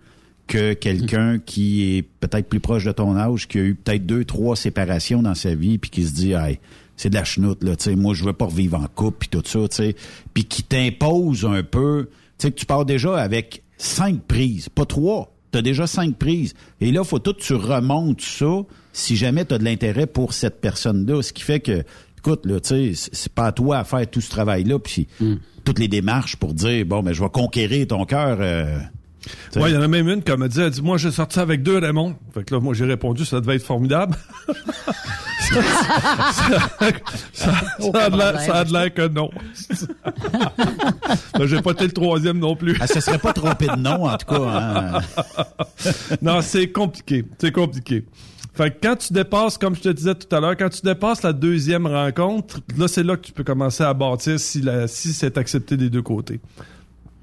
que quelqu'un qui est peut-être plus proche de ton âge, qui a eu peut-être deux, trois séparations dans sa vie, puis qui se dit, hey, c'est de la chenoute, là, tu sais, moi, je veux pas revivre en couple, puis tout ça, tu sais, puis qui t'impose un peu, tu sais, que tu pars déjà avec cinq prises, pas trois, T'as déjà cinq prises. Et là, faut tout que tu remontes ça si jamais tu as de l'intérêt pour cette personne-là. Ce qui fait que, écoute, là, tu sais, c'est pas à toi à faire tout ce travail-là, puis toutes les démarches pour dire, bon, mais je vais conquérir ton cœur. euh. Ouais, il y en a même une qui m'a dit, elle dit, moi, j'ai sorti avec deux Raymond. Fait que là, moi, j'ai répondu, ça devait être formidable. ça, ça- ça a de l'air- ça a de l'air que non. Là, j'ai pas été le troisième non plus. Ah, ça serait pas trompé de nom, en tout cas. hein. non, c'est compliqué. C'est compliqué. Fait que quand tu dépasses, comme je te disais tout à l'heure, quand tu dépasses la deuxième rencontre, là, c'est là que tu peux commencer à bâtir si, la, si c'est accepté des deux côtés.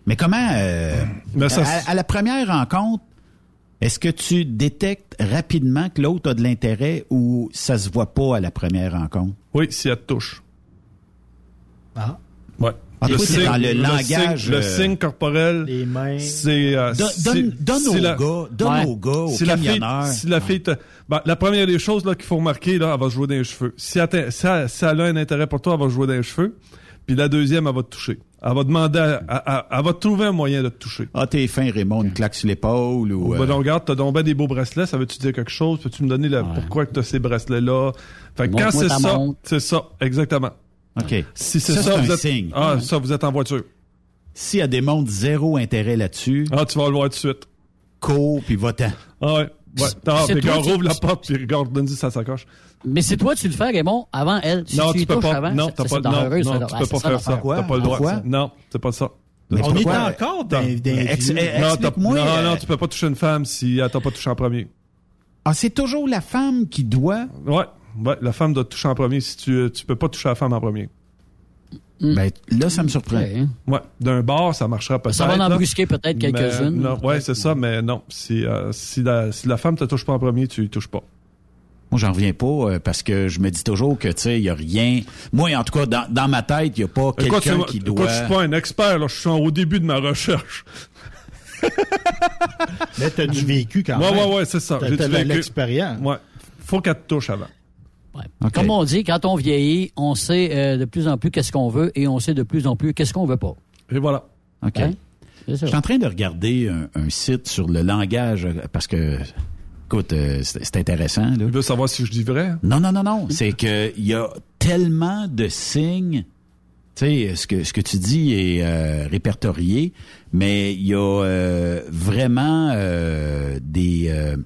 Mais comment, euh, ça, à, à la première rencontre, est-ce que tu détectes rapidement que l'autre a de l'intérêt ou ça se voit pas à la première rencontre? Oui, si elle te touche. Ah. Ouais. Ah, toi, c'est dans le langage, signe- le euh, signe corporel, Les mains. c'est... euh, Don- donne donne la- gars, donne Ouais. aux gars, aux si la fille, si la fille te- ben, la première des choses là qu'il faut remarquer là, elle va se jouer dans les cheveux. Si elle, t'a- si elle- si elle a un intérêt pour toi, elle va se jouer dans les cheveux. Puis la deuxième, elle va te toucher. Elle va demander, à- à- à- elle va trouver un moyen de te toucher. Ah, t'es fin, Raymond, une claque sur l'épaule ou... Ben euh, donc, regarde, t'as donc ben des beaux bracelets, ça veut-tu dire quelque chose? Peux-tu me donner le, pourquoi que t'as ces bracelets-là? Fait que quand c'est ça, c'est ça, exactement. OK. Si c'est Ça, ça, vous un êtes, signe. ah, ça, vous êtes en voiture. Si elle démontre zéro intérêt là-dessus, Ah, tu vas le voir tout de suite. cours puis va-t'en. Ah ouais. Ouais, t'as, C'est puis toi regarde, qui- ouvre la porte, puis regarde, donne-y sa sacoche. Mais c'est toi, tu le fais, Raymond, avant elle. Si non, tu, tu, peux touches pas. avant, non, t'as pas, non, dangereux, non, ça. tu Ah, peux pas faire ça. T'as pas le droit. Pourquoi? Non, c'est pas ça. Mais On est encore dans, Ex- eh, Non, t'as- Explique-moi, non, euh, non, tu peux pas toucher une femme si elle t'a pas touché en premier. Ah, c'est toujours la femme qui doit... Ouais, ouais, la femme doit te toucher en premier si tu, tu peux pas toucher la femme en premier. Ben, là, ça me surprend. Ouais, hein. Ouais, d'un bar, ça marchera peut-être. Ça va en là. brusquer peut-être quelques-unes. non, ouais, c'est ça, mais non. Si, euh, si, la, si la femme te touche pas en premier, tu touches pas. Moi, j'en reviens pas euh, parce que je me dis toujours que, tu sais, il y a rien... Moi, en tout cas, dans, dans ma tête, il y a pas Écoute, quelqu'un qui écoute, doit... je suis pas un expert, là, je suis en- au début de ma recherche. Mais t'as du vécu quand Ouais, même. ouais, ouais, c'est ça. T'as J'ai de vécu. l'expérience. Ouais. Faut qu'elle te touche avant. Ouais. Comme on dit, quand on vieillit, on sait euh, de plus en plus qu'est-ce qu'on veut et on sait de plus en plus qu'est-ce qu'on veut pas. Et voilà. OK. Hein? Je suis en train de regarder un, un site sur le langage euh, parce que, écoute, euh, c'est intéressant. Là. Tu veux savoir si je dis vrai? Non, non, non, non. C'est que il y a tellement de signes. Tu sais, ce que ce que tu dis est euh, répertorié, mais il y a euh, vraiment euh, des. euh,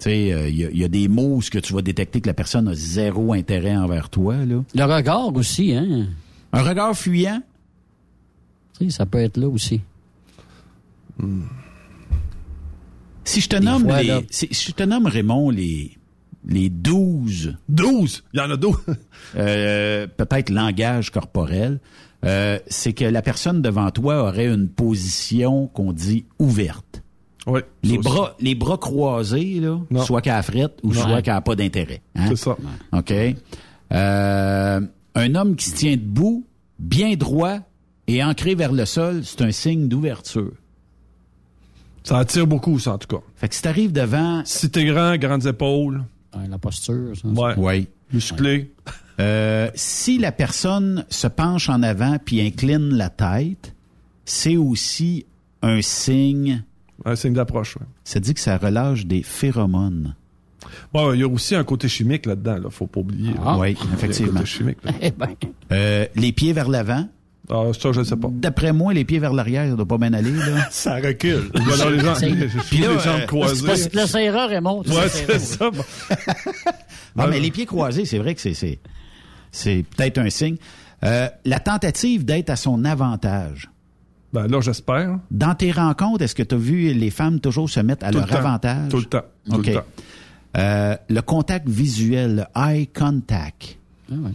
tu sais, euh, il y, a- il y a des mots où ce que tu vas détecter que la personne a zéro intérêt envers toi. Là. Le regard aussi, hein. Un regard fuyant? Tu sais, ça peut être là aussi. Si je te Des nomme fois, les, là. si je te nomme Raymond les les 12 12! Il y en a 12! euh, peut-être langage corporel, euh, c'est que la personne devant toi aurait une position qu'on dit ouverte. Oui. Les bras, les bras croisés, là, Non. soit qu'elle frette ou Non. soit qu'elle n'a pas d'intérêt. hein? C'est ça. OK? Euh, un homme qui se tient debout, bien droit et ancré vers le sol, c'est un signe d'ouverture. Ça attire beaucoup, ça, en tout cas. Fait que si t'arrives devant... Si t'es grand, grandes épaules, Ouais, la posture, ça. ouais, Oui. musclé. Euh, si la personne se penche en avant puis incline la tête, c'est aussi un signe. Un signe d'approche, ouais. Ça dit que ça relâche des phéromones. Bon, il y a aussi un côté chimique là-dedans, là. Faut pas oublier. Ah. oui, Il y a un effectivement. côté chimique, là. Eh ben, Euh, les pieds vers l'avant. Ah, ça, je sais pas. D'après moi, les pieds vers l'arrière, ça doit pas bien aller. Là. Ça recule. Voilà, les gens, Puis là, les jambes euh, croisées. l'essayeras, Raymond. tu Ouais, c'est ça. bon. Ah, mais les pieds croisés, c'est vrai que c'est c'est c'est peut-être un signe. Euh, la tentative d'être à son avantage. Ben là, j'espère. Dans tes rencontres, est-ce que tu as vu les femmes toujours se mettre à Tout leur le temps. avantage? Tout le temps. Tout le temps. Euh, le contact visuel, le eye contact. Ah ouais.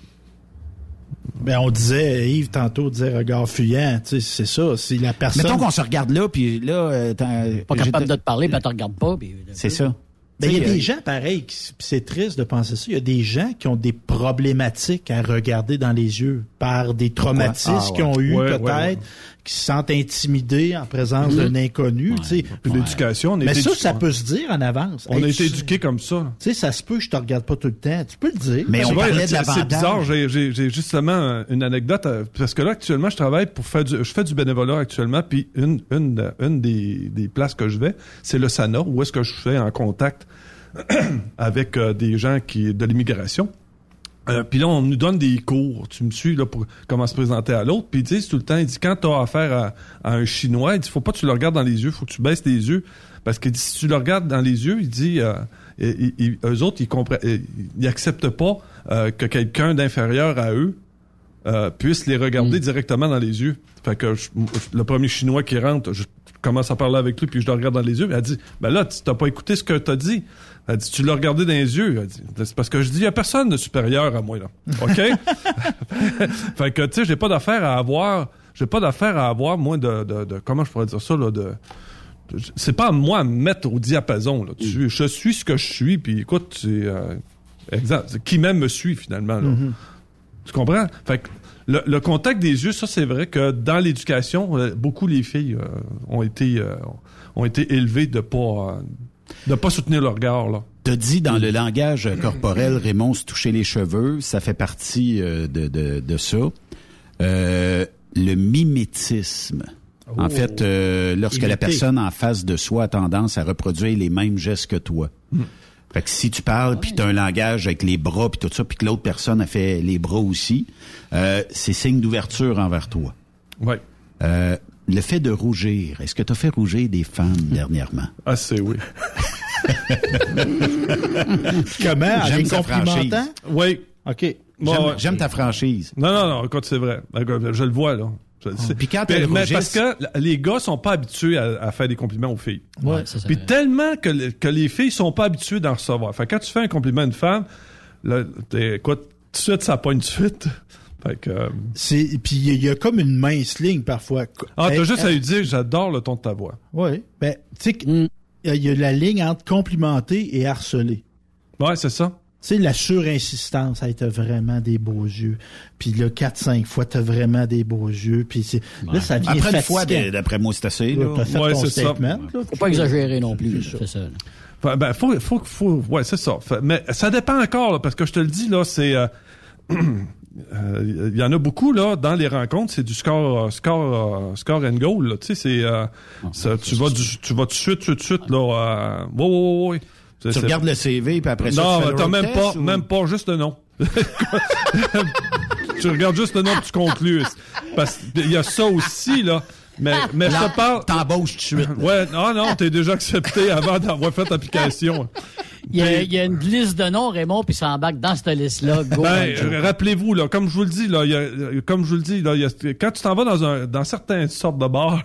Ben, on disait, Yves, tantôt, disait regard fuyant. Tu sais, c'est ça. Si la personne. Mettons qu'on se regarde là, puis là, euh, Pas capable de te parler, puis elle te regarde pas. C'est ça. Ben, il y a des gens, pareil, qui- pis c'est triste de penser ça. Il y a des gens qui ont des problématiques à regarder dans les yeux. Par des traumatismes Ah, ouais. qu'ils ont eu Ouais, peut-être, ouais, ouais. qui se sentent intimidés en présence d'un inconnu. tu sais. Puis l'éducation, on a Mais ça, ça peut se dire en avance. On Hey, a été éduqués comme ça. Tu sais, ça se peut, je te regarde pas tout le temps. Tu peux le dire. Mais on parlait de c'est- C'est bizarre, j'ai- j'ai j'ai justement une anecdote, euh, parce que là, actuellement, je travaille pour faire du, je fais du bénévolat actuellement, puis une, une, une des, des places que je vais, c'est le SANA, où est-ce que je fais en contact avec euh, des gens qui de l'immigration. Euh, puis là, on nous donne des cours. Tu me suis là pour comment se présenter à l'autre. Puis ils disent tout le temps, il dit quand tu as affaire à, à un Chinois, il dit faut pas que tu le regardes dans les yeux, faut que tu baisses les yeux. Parce dit si tu le regardes dans les yeux, il dit euh, ils- ils- eux autres, ils comprennent ils, ils acceptent pas euh, que quelqu'un d'inférieur à eux euh, puisse les regarder directement dans les yeux. Fait que je- le premier Chinois qui rentre, je commence à parler avec lui, puis je le regarde dans les yeux. Elle dit, ben là, tu t'as pas écouté ce que t'as dit. Elle dit, tu l'as regardé dans les yeux. Elle dit, c'est parce que je dis, il y a personne de supérieur à moi, là. OK? fait que, tu sais, j'ai pas d'affaire à avoir, j'ai pas d'affaire à avoir, moi, de, de, de- comment je pourrais dire ça, là, de, de- c'est pas à moi à me mettre au diapason, là. Tu- je suis ce que je suis, puis écoute, c'est, euh, exact. Qui même me suit, finalement, là. Tu comprends? Fait que le, le contact des yeux, ça c'est vrai que dans l'éducation, euh, beaucoup les filles euh, ont été euh, ont été élevées de pas de pas soutenir leur regard là. T'as dit dans le langage corporel, Raymond, se toucher les cheveux, ça fait partie de, de, de ça. Euh, le mimétisme. En Oh. fait, euh, lorsque la personne en face de soi a tendance à reproduire les mêmes gestes que toi. Fait que si tu parles, puis tu as un langage avec les bras, puis tout ça, puis que l'autre personne a fait les bras aussi, euh, c'est signe d'ouverture envers toi. Ouais. Euh, le fait de rougir, est-ce que tu as fait rougir des femmes dernièrement? Ah c'est oui. Comment? En J'aime complimentant? franchise. Oui. OK. Ouais, J'aime ouais. ta franchise. Non non non, écoute, c'est vrai. Écoute, Je le vois là. Sais. Puis quand mais, parce que les gars sont pas habitués à, à faire des compliments aux filles. Ouais, ça, Puis tellement que, que les filles sont pas habituées d'en recevoir. Fait que quand tu fais un compliment à une femme, là, t'es- écoute, tout de suite, ça pogne tout de suite. Fait que, euh, C'est puis il y, a- comme une mince ligne parfois. ah, t'as juste à lui dire, j'adore le ton de ta voix. Oui. Ben, tu sais, que- il y a- il y a la ligne entre complimenter et harceler. Ouais, c'est ça. Tu sais, la surinsistance, hey, t'as vraiment des beaux yeux. Puis là, 4-5 fois, t'as vraiment des beaux yeux. Puis c'est- là, ça vient Après une fois, d'après moi, c'est assez. Là, là. T'as fait Ouais, ton c'est ça. statement. là, Faut pas exagérer non plus, c'est ça. là. Fait, ben, faut, faut, faut, ouais, c'est ça. Mais ça dépend encore, là, parce que je te le dis, là, c'est, euh, euh, il y en a beaucoup, là, dans les rencontres, c'est du score, euh, score, euh, score and goal, là. Tu sais, c'est, euh, ça, tu vas du, tu vas tout de suite, tout de suite, là, euh, ouais, ouais, ouais, ouais. Tu regardes le CV, puis après ça, Non, tu fais le t'as road même test, pas, ou- même pas juste le nom. tu regardes juste le nom puis tu conclus. Parce qu'il y a ça aussi, là. Mais, mais je te parle. T'embauches tout de suite. Ouais, non, non, t'es déjà accepté avant d'avoir fait l'application. Il y, a, il y a une liste de noms, Raymond, puis ça embarque dans cette liste-là. Go, Ben, Banjo. euh, rappelez-vous, là, comme je vous le dis, là, il y a- comme je vous le dis, là, il y a- quand tu t'en vas dans un, dans certaines sortes de bars,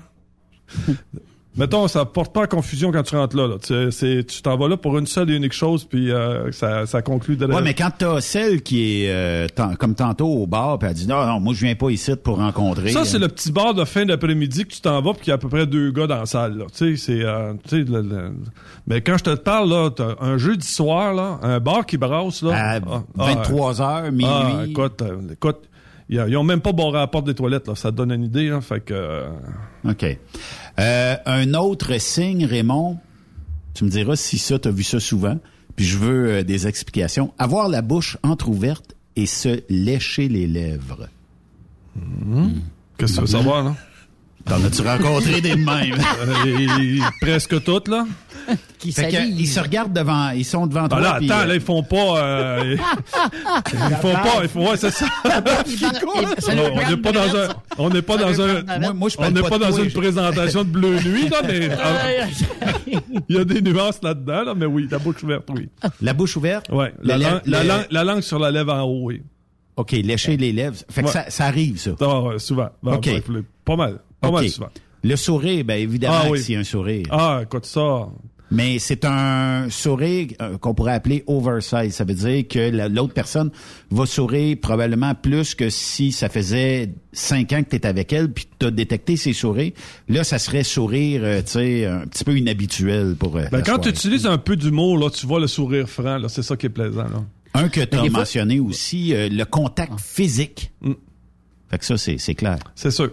mettons, ça porte pas à confusion quand tu rentres là, là. Tu, tu t'en vas là pour une seule et unique chose, puis euh, ça, ça conclut de Ouais, mais quand t'as celle qui est euh, tant- comme tantôt au bar, puis elle dit non, non, moi je viens pas ici pour rencontrer. Ça, c'est le petit bar de fin d'après-midi que tu t'en vas puis qu'il y a à peu près deux gars dans la salle. Là. Tu sais, c'est... euh, le- le- Mais quand je te parle, là, t'as un jeudi soir, là, un bar qui brasse, là... À ah, 23 ah, heures, minuit. Ah, écoute, euh, écoute, ils, ont même pas la porte des toilettes, là. Ça te donne une idée, là. Fait que... euh, OK. Euh, un autre signe, Raymond, tu me diras si ça, t'as vu ça souvent, puis je veux euh, des explications. Avoir la bouche entrouverte et se lécher les lèvres. Qu'est-ce que tu veux savoir, là? T'en as-tu rencontré des de même? Euh, presque toutes, là. Qui Fait que, salive. ils se regardent devant, ils sont devant Ah, toi. là, puis, attends, euh, là, ils font pas... euh, ils font pas... Ils font, ouais, c'est ça. On n'est pas dans un... On n'est pas dans un... moi, moi, je On n'est pas dans une présentation de Bleu Nuit, là, mais euh, il y a des nuances là-dedans, là, mais oui, la bouche ouverte, oui. La bouche ouverte? Ouais, la, la, langue, la langue sur la lèvre en haut, oui. OK, lécher les lèvres. Fait que ça, ça arrive, ça. Ah, ouais, souvent. OK. pas mal. Pas OK. mal souvent. Le sourire, ben évidemment Ah oui. c'est un sourire. Ah, écoute ça. Mais c'est un sourire euh, qu'on pourrait appeler oversize. Ça veut dire que la- l'autre personne va sourire probablement plus que si ça faisait cinq ans que tu es avec elle puis tu as détecté ses sourires. Là, ça serait sourire, euh, tu sais, un petit peu inhabituel pour euh, Ben, quand tu utilises un peu d'humour, là, tu vois le sourire franc, là, c'est ça qui est plaisant, là. Un que tu as fois- mentionné aussi, euh, le contact physique. Fait que ça, c'est, c'est clair. C'est sûr.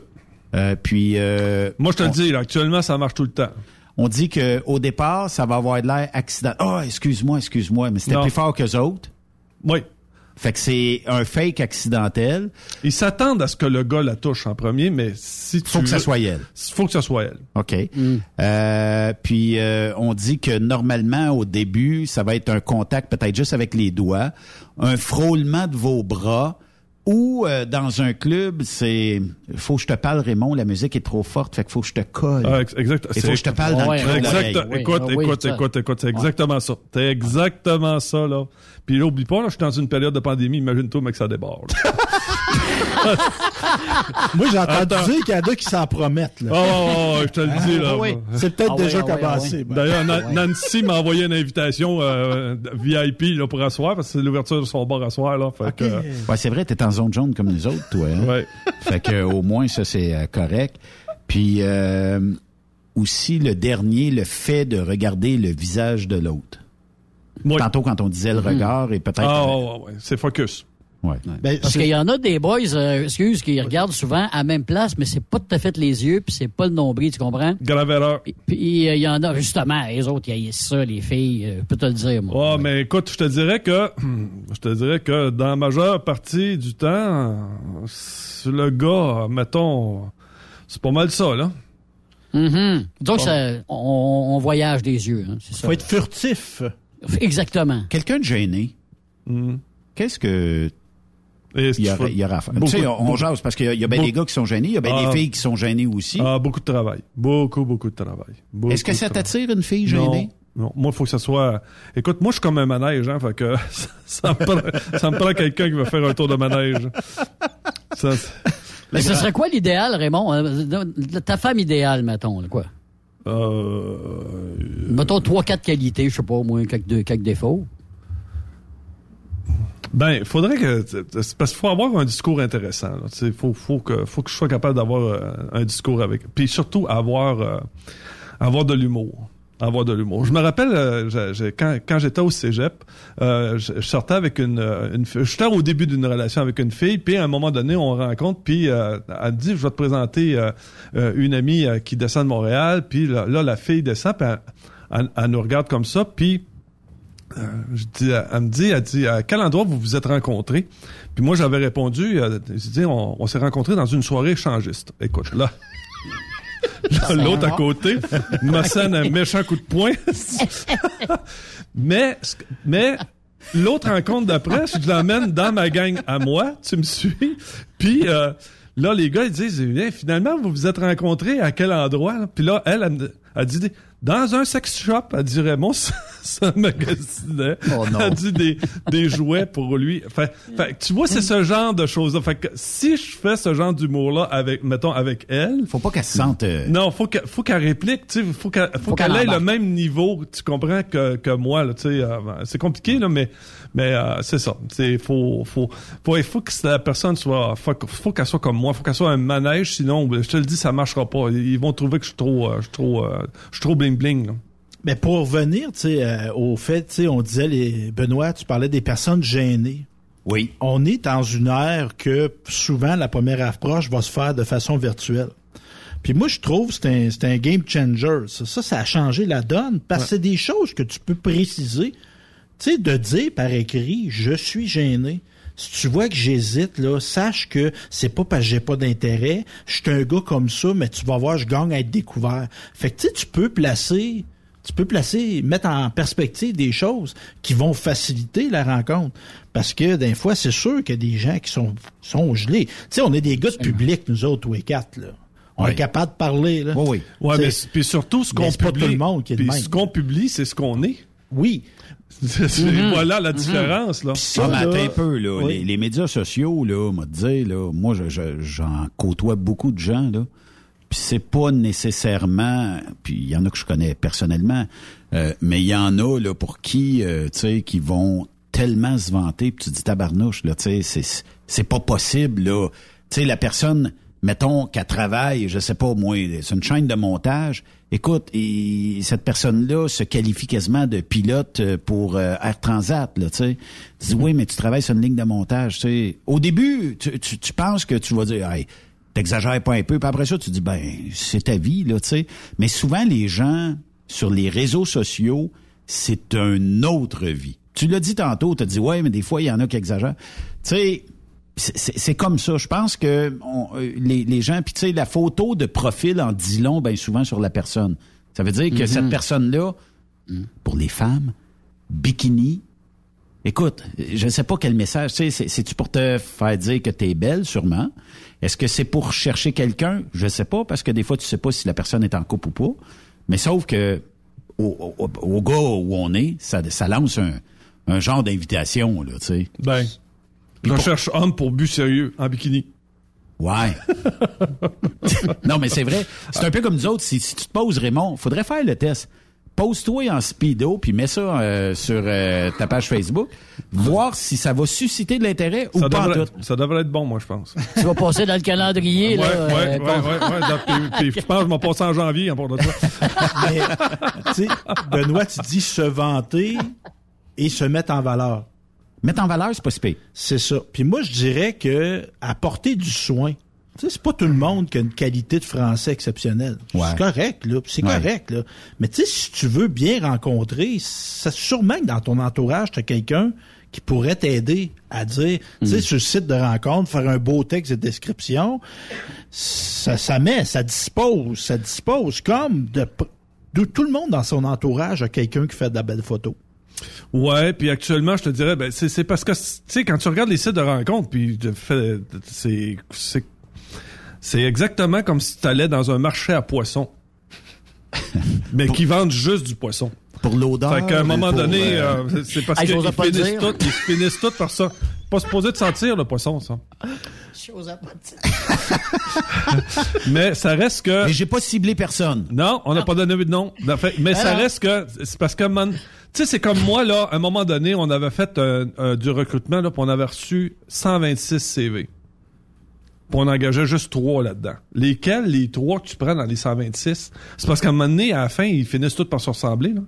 Euh, puis... euh, Moi, je te on- le dis, là, actuellement, ça marche tout le temps. On dit que au départ, ça va avoir de l'air accident. Ah, excuse-moi, excuse-moi, mais c'était plus fort que autres. Oui. Fait que c'est un fake accidentel. Ils s'attendent à ce que le gars la touche en premier, mais si tu... Faut que ça soit elle. Faut que ça soit elle. OK. Euh, puis euh, on dit que normalement au début, ça va être un contact peut-être juste avec les doigts, un frôlement de vos bras ou euh, dans un club, c'est faut que je te parle Raymond, la musique est trop forte, fait qu'il faut que je te colle. Ah, ex- exact. Il faut que je te parle dans le creux de Exact. Écoute, Oui, écoute, ça. écoute, écoute, c'est exactement ça. C'est exactement ça, là. Puis là, oublie pas, là, je suis dans une période de pandémie, imagine-toi, mec, ça déborde. là. Moi, j'ai entendu Attends. dire qu'il y en a qui s'en promettent. Là. Oh, oh, oh, je te le dis, là. Ah oui, c'est peut-être Ah déjà oui, commencé. oui. D'ailleurs, Na- Nancy m'a envoyé une invitation euh, VIP là, pour asseoir, parce que c'est l'ouverture de son bar à soir, là. Fait que, euh, Ouais, c'est vrai, t'es en zone jaune comme nous autres, toi. Hein? ouais. fait que au moins ça c'est euh, correct. Puis euh, aussi le dernier, le fait de regarder le visage de l'autre. Moi- Tantôt quand on disait le regard et peut-être. Ah, ouais, ouais, c'est focus. Ouais. Ben, Parce qu'il y en a des boys, euh, excuse, qui regardent souvent à la même place, mais c'est pas tout à fait les yeux, puis c'est pas le nombril, tu comprends? Grave erreur. Puis euh, il y en a, justement, les autres, ils haïssent ça, les filles, euh, je peux te le dire, moi. Oh, mais écoute, je te dirais que, je te dirais que dans la majeure partie du temps, le gars, mettons, c'est pas mal ça, là. Mhm. Donc, ça, on, on voyage des yeux, hein, c'est ça. faut être furtif. Exactement. Quelqu'un de gêné. Mm. Qu'est-ce que il y aurait, il y aurait à faire? beaucoup- tu sais, on, jase parce qu'il y a, il y a bien des gars qui sont gênés, il y a bien Ah. des filles qui sont gênées aussi. Ah, beaucoup de travail. Beaucoup, beaucoup de travail. Beaucoup Est-ce que ça travail. t'attire une fille gênée? Non, non. Moi, il faut que ça soit... Écoute, moi, je suis comme un manège, hein, fait que ça, ça me prend, ça me prend quelqu'un qui va faire un tour de manège. Ça, Mais ce serait quoi l'idéal, Raymond? Euh, Ta femme idéale, mettons, quoi? euh, Mettons trois, quatre qualités, je sais pas, au moins quelques défauts. Ben, faudrait que parce qu'il faut avoir un discours intéressant. Il faut, faut que faut que je sois capable d'avoir euh, un discours avec. Puis surtout avoir euh, avoir de l'humour. Avoir de l'humour. Je me rappelle euh, quand, quand j'étais au cégep, euh, je, je sortais avec une, euh, une j'étais au début d'une relation avec une fille, puis à un moment donné, on rencontre, puis euh, elle me dit, je vais te présenter une amie qui descend de Montréal, puis là, là, la fille descend, puis elle, elle- elle nous regarde comme ça, puis euh, je dis, elle me dit, elle dit, à quel endroit vous vous êtes rencontrés? Puis moi, j'avais répondu, euh, dit, on, on s'est rencontrés dans une soirée échangiste. Écoute, là, l'autre à côté me un méchant coup de poing. mais, mais, l'autre rencontre d'après, je l'emmène dans ma gang à moi, tu me suis, puis euh, là, les gars, ils disent, Eh, finalement, vous vous êtes rencontrés à quel endroit? Puis là, elle, elle, me- elle dit, dans un sex shop, elle dit, Raymond, ça, magasinait. Oh non. Elle dit des, des jouets pour lui. Fait, fait tu vois, c'est ce genre de choses-là. Fait que si je fais ce genre d'humour-là avec, mettons, avec elle, Faut pas qu'elle se sente. euh, non, faut qu'elle faut qu'elle réplique, tu sais, faut qu'elle faut, Faut qu'elle ait le même niveau, tu comprends que que moi là, tu sais, euh, c'est compliqué là, mais mais euh, c'est ça, c'est faut faut faut il faut que la personne soit faut, faut qu'elle soit comme moi, faut qu'elle soit un manège, sinon je te le dis ça marchera pas. Ils vont trouver que je suis trop euh, je suis trop euh, je suis trop bling bling. là. Mais pour revenir, tu sais, euh, au fait, tu sais, on disait les Benoît, tu parlais des personnes gênées. Oui. On est dans une ère que souvent la première approche va se faire de façon virtuelle. Puis moi, je trouve que c'est un, game changer. Ça, ça, ça a changé la donne parce que c'est des choses que tu peux préciser. Tu sais, de dire par écrit, je suis gêné. Si tu vois que j'hésite, là, sache que c'est pas parce que j'ai pas d'intérêt. Je suis un gars comme ça, mais tu vas voir, je gagne à être découvert. Fait que tu sais, tu peux placer tu peux placer, mettre en perspective des choses qui vont faciliter la rencontre. Parce que, des fois, c'est sûr qu'il y a des gens qui sont, sont gelés. Tu sais, on est des gars de public, nous autres, tous les quatre, là. On Oui. est capable de parler, là. Oui, oui. Ouais, mais puis surtout ce qu'on pas publie, tout le monde qui est de puis même. ce qu'on publie, c'est ce qu'on est. Oui. C'est- c'est- Voilà la différence là. Ça, Ah, mais attends là, un peu, là. oui. Les, les médias sociaux, là, on va te dire, là, moi, je- je- j'en côtoie beaucoup de gens, là. Puis c'est pas nécessairement, puis il y en a que je connais personnellement, euh, mais il y en a, là, pour qui, euh, tu sais, qui vont tellement se vanter, puis tu dis tabarnouche, là, tu sais, c'est, c'est pas possible, là. Tu sais, la personne mettons qu'elle travaille, je sais pas moi, c'est une chaîne de montage. Écoute, et cette personne-là se qualifie quasiment de pilote euh, pour euh, Air Transat, là, tu sais. Tu dis, oui, mais tu travailles sur une ligne de montage, tu sais. Au début, tu, tu, tu penses que tu vas dire, hey, t'exagères pas un peu, puis après ça, tu dis, ben, c'est ta vie, là, tu sais. Mais souvent, les gens, sur les réseaux sociaux, c'est une autre vie. Tu l'as dit tantôt, tu as dit, ouais, mais des fois, il y en a qui exagèrent. Tu sais, c'est comme ça. Je pense que on, euh, les, les, gens, puis tu sais, la photo de profil en dit long, bien souvent sur la personne. Ça veut dire que Mhm. cette personne-là, pour les femmes, bikini, écoute, je ne sais pas quel message, tu sais, c'est-tu pour te faire dire que tu es belle, sûrement? Est-ce que c'est pour chercher quelqu'un? Je sais pas, parce que des fois, tu sais pas si la personne est en couple ou pas. Mais sauf que au, au, au gars où on est, ça, ça lance un, un genre d'invitation, là, tu sais. Ben, je cherche homme pour but sérieux, en bikini. Ouais. non, mais c'est vrai. C'est un peu comme nous autres. Si, si tu te poses, Raymond, faudrait faire le test. Pose-toi en speedo, puis mets ça euh, sur euh, ta page Facebook. Voir si ça va susciter de l'intérêt ou Ça pas en devrait, tout. ça devrait être bon, moi, je pense. Tu vas passer dans le calendrier, Ouais, là. ouais, euh, ouais, puis je pense que je m'en passe en janvier, en part de ça. Mais, Benoît, tu dis se vanter et se mettre en valeur. Mettre en valeur, c'est pas si pire. C'est ça. Puis moi, je dirais que apporter du soin. Tu sais, c'est pas tout le monde qui a une qualité de français exceptionnelle. Ouais. C'est correct, là. C'est Ouais. correct, là. Mais tu sais, si tu veux bien rencontrer, ça sûrement que dans ton entourage, tu as quelqu'un qui pourrait t'aider à dire, tu sais, sur le site de rencontre, faire un beau texte de description, ça, ça met, ça dispose, ça dispose comme de, de tout le monde dans son entourage a quelqu'un qui fait de la belle photo. Ouais, puis actuellement, je te dirais, ben, c'est parce que, tu sais, quand tu regardes les sites de rencontres, puis de fait, c'est c'est c'est exactement comme si tu allais dans un marché à poissons, mais qui vendent juste du poisson. Pour l'odeur. Fait qu'à un moment donné, euh, euh, c'est parce Hey, qu'ils finissent tout, ils finissent tout par ça. Pas supposé de sentir le poisson, ça. Chose à pas dire. Mais ça reste que. Mais j'ai pas ciblé personne. Non, on n'a pas donné de nom. Mais ça Alors? reste que c'est parce que man- tu sais c'est comme moi là, à un moment donné, on avait fait euh, euh, du recrutement là, puis on avait reçu 126 CV. Puis on engageait juste trois là-dedans. Lesquels les trois que tu prends dans les 126 C'est parce qu'à un moment donné, à la fin, ils finissent tous par se ressembler là.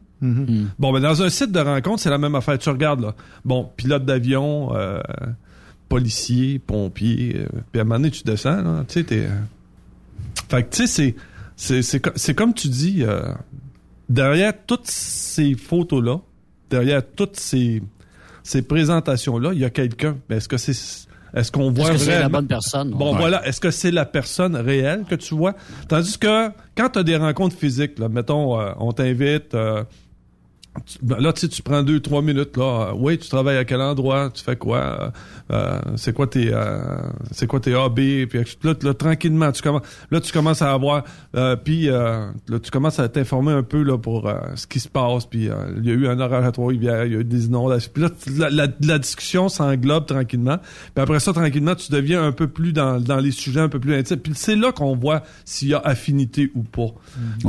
Bon, ben dans un site de rencontre, c'est la même affaire. Tu regardes là. Bon, pilote d'avion, euh, policier, pompier, euh, puis à un moment donné, tu descends là, tu sais t'es fait que, tu sais, c'est, c'est, c'est, co- c'est comme tu dis, euh, derrière toutes ces photos-là, derrière toutes ces, ces présentations-là, il y a quelqu'un. Mais est-ce que c'est, est-ce qu'on voit Est-ce que c'est la bonne personne? Bon, Ouais. voilà. Est-ce que c'est la personne réelle que tu vois? Tandis que, quand tu as des rencontres physiques, là, mettons, euh, on t'invite, euh, là, tu sais, tu prends deux, trois minutes, là. Oui, tu travailles à quel endroit? Tu fais quoi? Euh, c'est quoi tes, euh, c'est quoi tes hobbies? Puis là, là, tranquillement, tu commences, là, tu commences à avoir, euh, puis euh, là, tu commences à t'informer un peu, là, pour euh, ce qui se passe. Puis euh, il y a eu un orage à Trois-Rivières, il y a eu des inondations. Puis là, la, la, la discussion s'englobe tranquillement. Puis après ça, tranquillement, tu deviens un peu plus dans, dans les sujets un peu plus intimes. Puis c'est là qu'on voit s'il y a affinité ou pas.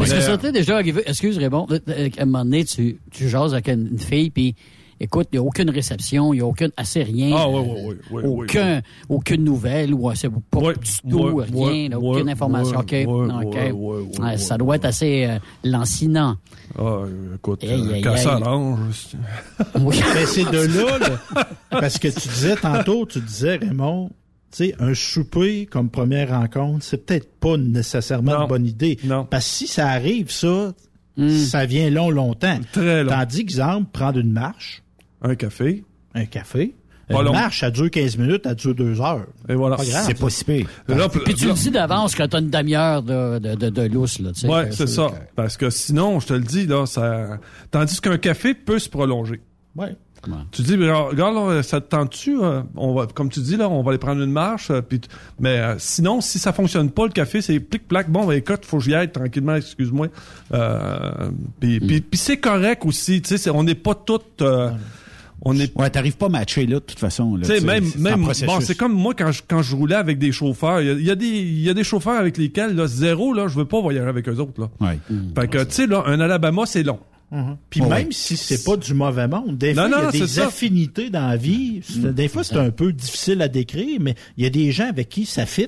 Est-ce que ça t'est déjà arrivé? Excuse Raymond, à un moment donné, tu, tu jases avec une, une fille, puis écoute, il n'y a aucune réception, il n'y a aucune, assez rien. Ah, ouais, ouais, ouais, aucun, aucune nouvelle, ou euh, c'est pas du tout, rien, là, aucune information. OK. ouais, non, OK. ouais, ouais, ouais, Ouais, ouais, ça doit être assez euh, lancinant. Ah, écoute, euh, quand ça arrange, Oui. Mais c'est de là, là, parce que tu disais tantôt, tu disais, Raymond, tu sais, un souper comme première rencontre, c'est peut-être pas nécessairement Non. une bonne idée. Non. Parce que si ça arrive, ça, Hmm. ça vient long, longtemps. Très long. Tandis exemple, prendre une marche, Un café. un café, Pas une long. marche, ça dure 15 minutes, elle dure 2 heures. Et voilà. C'est pas si pire. Puis tu le dis d'avance quand t'as une demi-heure de, de, de, de lousse, là, tu sais. Ouais, que c'est ça. Parce que sinon, je te le dis, là, ça. Tandis qu'un café peut se prolonger. Ouais. Tu dis, regarde, là, ça te tente-tu? euh, on va, comme tu dis, là, on va aller prendre une marche. euh, puis mais euh, sinon, si ça fonctionne pas, le café, c'est plic-plac. Bon, ben, écoute, faut que j'y aille tranquillement, excuse-moi. Euh, puis, puis, puis c'est correct aussi. Tu sais, c'est- on n'est pas toutes... euh, on est Ouais, t'arrives pas matché là, de toute façon. Là, Tu sais, tu sais, même, c'est même, bon, c'est comme moi quand je, quand je roulais avec des chauffeurs. Il y a, il y a des, il y a des chauffeurs avec lesquels, là, zéro, là, je veux pas voyager avec eux autres, là. Ouais. Fait que, tu sais, là, un Alabama, c'est long. Puis Ouais. même si c'est pas du mauvais monde, des Non, fois, il y a c'est des ça. affinités dans la vie. C'est- Des fois, c'est un peu difficile à décrire, mais il y a des gens avec qui ça fit.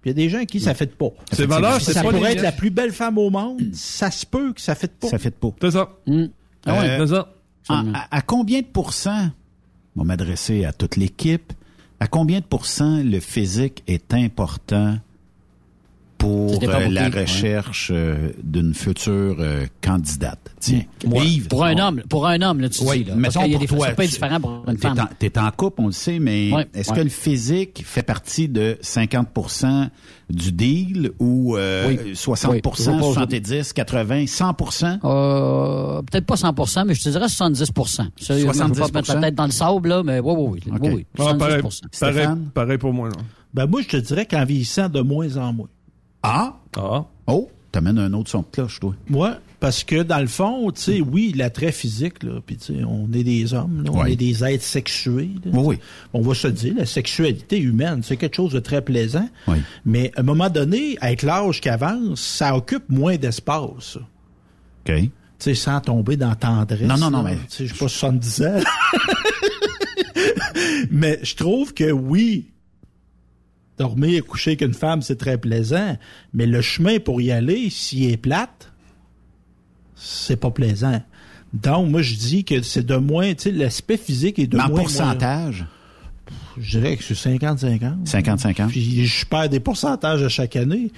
Puis il y a des gens qui ça fait pas. C'est valeur, c'est Ça pas pourrait être la plus belle femme au monde, ça se peut que ça fait pas. Ça fait pas. C'est ça. Ah ouais. Euh, C'est ça. en- à, à combien de pourcents, on va m'adresser à toute l'équipe, à combien de pourcents le physique est important pour Ça euh, la ouais. recherche euh, d'une future euh, candidate? Tiens, Yves, Pour un on- homme, pour un homme, là, tu Oui, dis, là. mettons Parce qu'il y a pour des toi, ça tu- différent pour une T'es femme. en, t'es en couple, on le sait, mais Ouais, est-ce ouais. que le physique fait partie de 50% du deal ou euh, Oui. 60 Oui. Je veux pas- 70, 80, 100 Euh, peut-être pas 100 mais je te dirais 70 Sérieusement, Je ne veux pas 70%? mettre la tête dans le sable, là, mais oui, oui, oui. OK. oui, oui. Ouais, pareil, 70 pareil, pareil pour moi. Là. Ben moi, je te dirais qu'en vieillissant de moins en moins. Ah! Ah. Oh! T'amènes un autre son de cloche, toi. Moi, parce que dans le fond, tu sais, oui, l'attrait physique, là, puis tu sais, on est des hommes, là, on Ouais. est des êtres sexués. là, Oui, oui. On va se dire, la sexualité humaine, c'est quelque chose de très plaisant. Oui. Mais à un moment donné, avec l'âge qui avance, ça occupe moins d'espace. ça. OK. Tu sais, sans tomber dans tendresse. Non, non, non, là. mais- Tu sais, je suis pas 70 ans. mais je trouve que oui, dormir, coucher avec une femme, c'est très plaisant. Mais le chemin pour y aller, s'il est plate, c'est pas plaisant. Donc, moi, je dis que c'est de moins, tu sais, l'aspect physique est de Mais en moins. pourcentage, moins- je dirais que c'est 50-50. 50-50. Puis je perds des pourcentages à chaque année.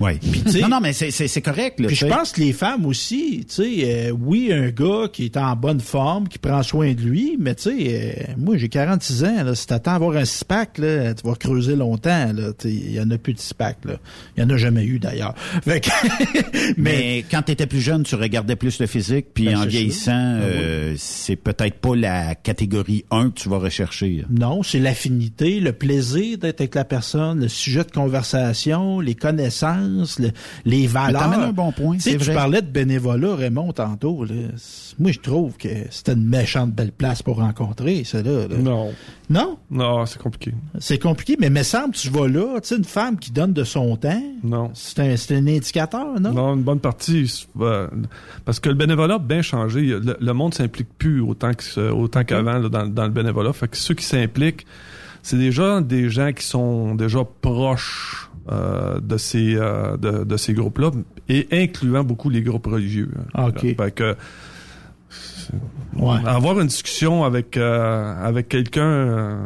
Oui. non, non, mais c'est- correct. Là, Puis je pense que les femmes aussi, tu sais, euh, oui, un gars qui est en bonne forme, qui prend soin de lui, mais tu sais, euh, moi j'ai 46 ans, là, si t'attends à avoir un six-pack, là, tu vas creuser longtemps, là, il y en a plus de six-pack, là. Il y en a jamais eu d'ailleurs. Que- Mais quand tu étais plus jeune, tu regardais plus le physique, puis Ben, en vieillissant, oui. euh, c'est peut-être pas la catégorie 1 que tu vas rechercher. Non, c'est l'affinité, le plaisir d'être avec la personne, le sujet de conversation, les connaissances, le- les valeurs. t'amènes un bon point, Tu vrai. parlais de bénévolat, Raymond, tantôt. Là. Moi, je trouve que c'était une méchante belle place pour rencontrer, ça là. là. Non. Non? Non, c'est compliqué. C'est compliqué, mais me semble que tu vas là, tu sais, une femme qui donne de son temps, Non. c'est un, c'est un indicateur, non? Non, une bonne partie. euh, parce que le bénévolat a bien changé. Le, le monde s'implique plus autant que autant qu'avant là, dans, dans le bénévolat. Fait que ceux qui s'impliquent, c'est déjà des gens qui sont déjà proches euh, de ces euh, de, de ces groupes-là, et incluant beaucoup les groupes religieux. Ah, OK. Fait que Ouais. avoir une discussion avec euh, avec quelqu'un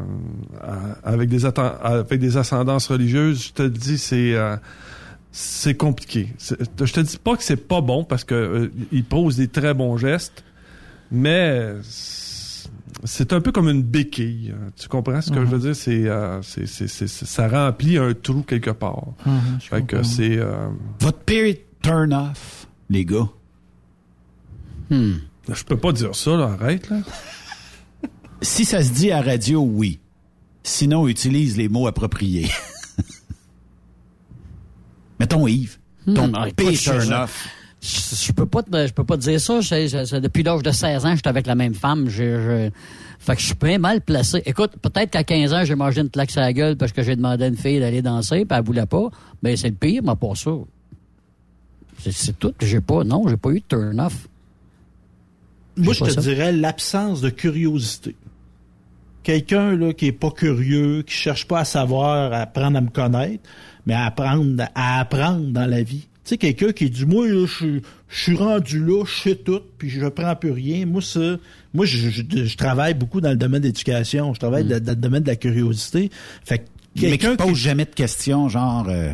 avec des avec des ascendances religieuses, je te le dis, c'est c'est compliqué. Je te dis pas que c'est pas bon parce que euh, il pose des très bons gestes, mais c'est un peu comme une béquille. hein. Tu comprends ce que Mhm. je veux dire? C'est euh, c'est- c'est- c'est- c'est- ça remplit un trou quelque part. Mhm, fait que c'est euh, Votre pire turn-off, les gars. Hmm. je peux pas dire ça là, arrête là. Si ça se dit à radio, oui. Sinon, utilise les mots appropriés. Mettons Yves, ton Hmm, ah, écoute, pire je- turn-off. Je, je peux pas te, je peux pas te dire ça. Je- je- je- depuis l'âge de 16 ans, j'étais avec la même femme. Je, fait que je suis bien mal placé. Écoute, peut-être qu'à 15 ans, j'ai mangé une claque sur la gueule parce que j'ai demandé à une fille d'aller danser, puis elle voulait pas. Mais c'est le pire, mais pas ça. C'est, tout que j'ai pas. Non, j'ai pas eu de turn-off. Moi, je te ça. dirais l'absence de curiosité. Quelqu'un là qui est pas curieux, qui cherche pas à savoir, à apprendre à me connaître, mais à apprendre à apprendre dans la vie. Tu sais, quelqu'un qui dit moi je suis- je suis rendu là, je sais tout, puis je prends plus rien. Moi ça, moi je, travaille beaucoup dans le domaine d'éducation, je travaille dans, dans le domaine de la curiosité. Fait que. Mais qui pose jamais de questions, genre... euh,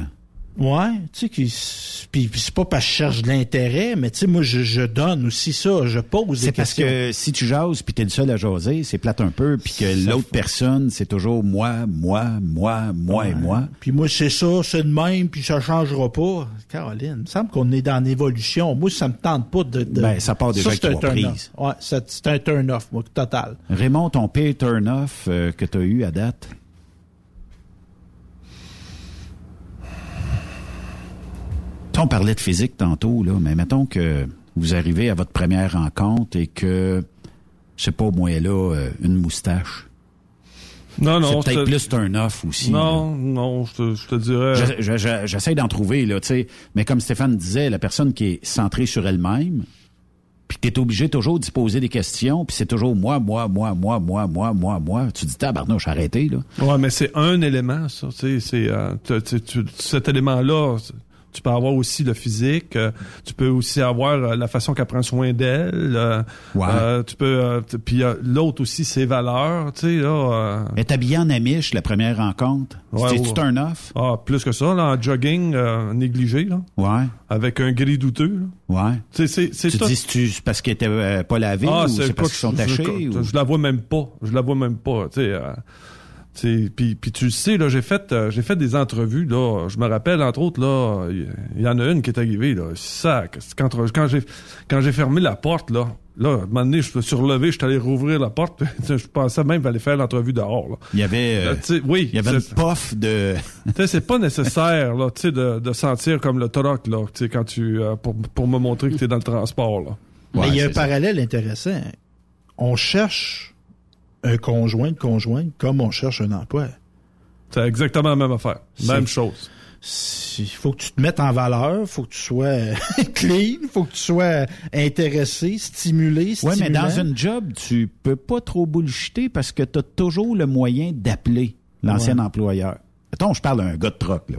Ouais, tu sais, puis, c'est pas parce que je cherche de l'intérêt, mais tu sais, moi, je, je donne aussi ça, je pose des C'est parce que si tu jases puis t'es le seul à jaser, c'est plate un peu, puis que l'autre personne, c'est toujours moi, moi, moi, moi et moi. Puis moi, c'est ça, c'est de même, puis ça changera pas. Caroline, il me semble qu'on est dans l'évolution. Moi, ça me tente pas de... de- Ben, ça part déjà avec c'est un trois turn-off. prises. Ouais, c'est c'est un turn-off, moi, total. Raymond, ton pire turn-off euh, que t'as eu à date? Tu sais, On parlait de physique tantôt, là, mais mettons que vous arrivez à votre première rencontre et que, je sais pas, moi, là, euh, une moustache. Non, non. C'est peut-être plus turn-off aussi. là. Non, non, je te, je te dirais. Je- je- je- J'essaie d'en trouver, là, tu sais. Mais comme Stéphane disait, la personne qui est centrée sur elle-même, puis t'es obligé toujours d'y poser des questions, puis c'est toujours moi, moi, moi, moi, moi, moi, moi, moi. Tu dis, tabarnouche, arrêtez, là. Ouais, mais c'est un élément, ça. Tu sais, c'est euh, cet élément-là. Tu peux avoir aussi le physique. euh, tu peux aussi avoir euh, la façon qu'elle prend soin d'elle. euh, tu peux. puis l'autre aussi, ses valeurs. Tu sais là. Elle est habillée en amiche, la première rencontre. Ouais, C'était-tu ouais. turn off? Ah, plus que ça, là, en jogging négligé, là. Ouais. Avec un gris douteux. là. Ouais. Tu c'est c'est Tu tout- dis, c'est parce qu'elle était pas lavée Ah, ou c'est parce qu'ils sont je- tachés? Je, ou- je la vois même pas. Je la vois même pas. Tu sais. Euh, puis, puis tu le sais là, j'ai fait euh, j'ai fait des entrevues là. Je me rappelle entre autres là, il y, en a une qui est arrivée là. Ça, quand quand j'ai quand j'ai fermé la porte là, là, à un moment donné, je me suis relevé, je suis allé rouvrir la porte. je pensais même allait faire l'entrevue dehors là. Il y avait, euh, Euh, tu sais, oui, il y avait une puff de... tu sais, c'est pas nécessaire là, tu sais, de, de sentir comme le troc là, tu sais, quand tu euh, pour, pour me montrer que tu es dans le transport là. Mais il y a un parallèle intéressant. On cherche un conjoint de conjointe comme on cherche un emploi. C'est exactement la même affaire. Même chose. Il faut que tu te mettes en valeur, faut que tu sois clean, faut que tu sois intéressé, stimulé, stimulant. mais dans une job, tu peux pas trop bullshiter parce que tu as toujours le moyen d'appeler l'ancien Ouais. employeur. Mettons, je parle d'un gars de troc, là.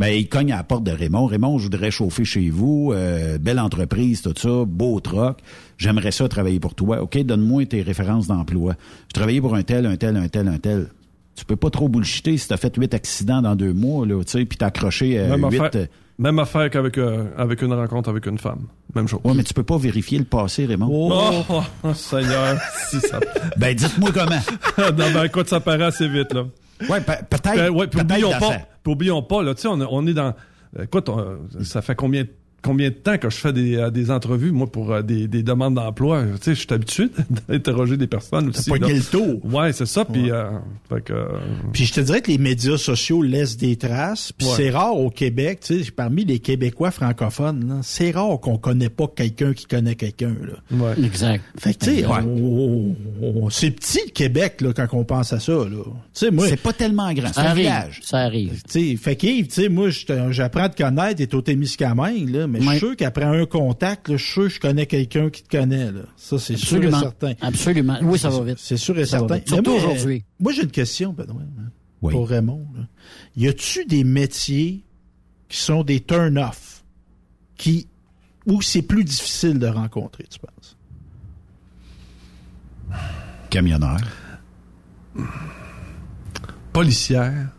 Ben, il cogne à la porte de Raymond. Raymond, je voudrais chauffer chez vous. euh, belle entreprise, tout ça. Beau troc. J'aimerais ça travailler pour toi. OK, donne-moi tes références d'emploi. Je travaillais pour un tel, un tel, un tel, un tel. Tu peux pas trop bullshiter si t'as fait huit accidents dans deux mois, là, tu sais, puis t'as accroché euh, Même huit... affaire, même affaire qu'avec euh, avec une rencontre avec une femme. Même chose. Ouais, mais tu peux pas vérifier le passé, Raymond. Oh, oh, oh, Seigneur. si ça... Ben, dites-moi comment. non, ben, écoute, ça paraît assez vite, là. Ouais, pe- peut-être. Ben, ouais, puis oublions pas, puis oublions pas, là, tu sais, on, on est dans, écoute, on- ça fait combien, combien de temps que je fais des, euh, des entrevues, moi, pour euh, des, des demandes d'emploi, tu sais, je suis habitué d'interroger des personnes aussi. pas là. le tour. Ouais, c'est ça, puis, euh, fait que, euh, Puis je te dirais que les médias sociaux laissent des traces. Puis Ouais. c'est rare au Québec, tu sais, parmi les Québécois francophones, c'est rare qu'on connaît pas quelqu'un qui connaît quelqu'un. Ouais. Exact. Fait que tu sais, Ouais. c'est petit le Québec là quand on pense à ça. Là. Tu sais, moi, C'est pas tellement grand. C'est Ça un arrive. village. Ça arrive. Tu sais, fait qu'Yves, tu sais, moi, j'apprends à te connaître, t'es au Témiscamingue, là, mais je Ouais. suis sûr qu'après un contact, là, je suis sûr que je connais quelqu'un qui te connaît, là. Ça, c'est sûr et Absolument. certain. Absolument. Oui, ça va vite. C'est sûr et Ça certain. Surtout Mais moi, aujourd'hui. Moi, j'ai une question, Benoît, hein, Oui. pour Raymond. là. Y a-tu des métiers qui sont des turn-off, qui, où c'est plus difficile de rencontrer, tu penses? Camionneur. policière.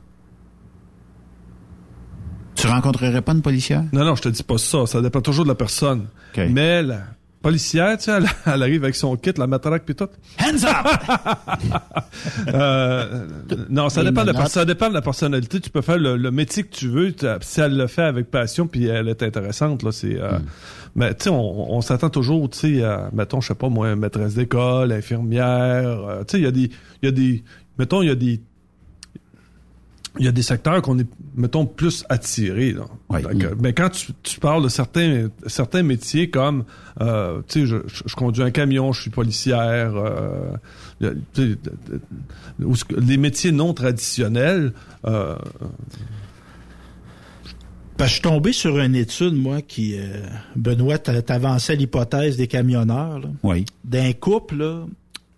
Tu rencontrerais pas une policière? Non, non, je te dis pas ça. Ça dépend toujours de la personne. Mais la policière, tu sais, elle, elle arrive avec son kit, la matraque puis tout. Hands up! Euh, non, ça dépend, de la, ça dépend de la personnalité. Tu peux faire le, le métier que tu veux. Si elle le fait avec passion puis elle est intéressante, là, c'est. euh, Mais tu sais, on, on s'attend toujours, tu sais, mettons, je sais pas moi, maîtresse d'école, infirmière. euh, tu sais, il y a des, il y a des, mettons, il y a des, il y a des secteurs qu'on est, mettons, plus attirés. Là. Oui. Donc, Mais quand tu, tu parles de certains, certains métiers comme, euh, tu sais, je, conduis un camion, je suis policière, euh, les métiers non traditionnels, euh, que je suis tombé sur une étude, moi, qui, euh, Benoît, t'a- t'avançais l'hypothèse des camionneurs, là. Oui. d'un couple, là,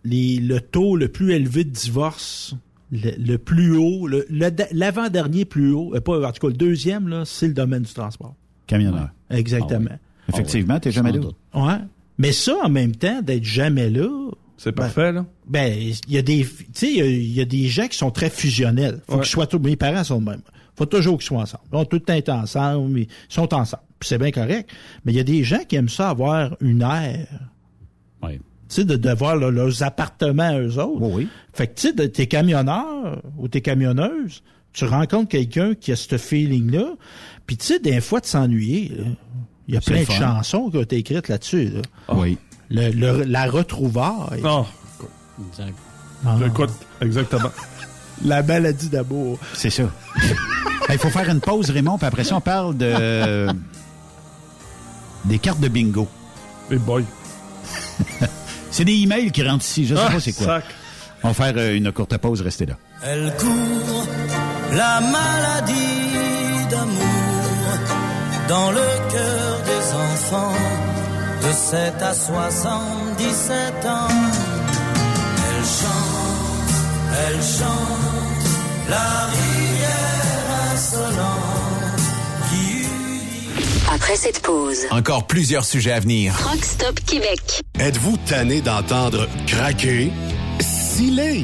les, le taux le plus élevé de divorce, le, le plus haut, le- le- l'avant-dernier plus haut, euh, pas, en tout cas le deuxième, c'est le domaine du transport. Camionneur. Exactement. Effectivement, t'es jamais là. Ouais. Mais ça, en même temps, d'être jamais là, c'est parfait, là. ben, il y a des, tu sais, il y a- il y, a des gens qui sont très fusionnels. Faut Ouais. qu'ils soient tous, mes parents sont de même. Faut toujours qu'ils soient ensemble. Ils ont tout le temps été ensemble, mais ils sont ensemble. C'est bien correct. Mais il y a des gens qui aiment ça avoir une aire. Oui. Tu sais, de, de voir là, leurs appartements eux autres. Oui. Fait que, tu sais, t'es camionneur ou t'es camionneuse, tu rencontres quelqu'un qui a ce feeling-là, puis tu sais, des fois, de s'ennuyer. là. Il y a plein le de fun. chansons qui ont été écrites là-dessus. là. Oui. Le, le- la retrouvaille. Exact. Ah. écoute, exactement. La maladie d'amour. C'est ça. Il faut faire une pause, Raymond, puis après ça, on parle de. des cartes de bingo. Et boy. C'est des emails qui rentrent ici. Je sais Ah, pas c'est quoi. sac. On va faire euh, une courte pause. Restez là. Elle court la maladie d'amour dans le cœur des enfants. de 7 à 77 ans. Elle chante, elle chante, la rivière Après cette pause, Encore plusieurs sujets à venir. Rock Stop Québec. Êtes-vous tanné d'entendre craquer, sciller,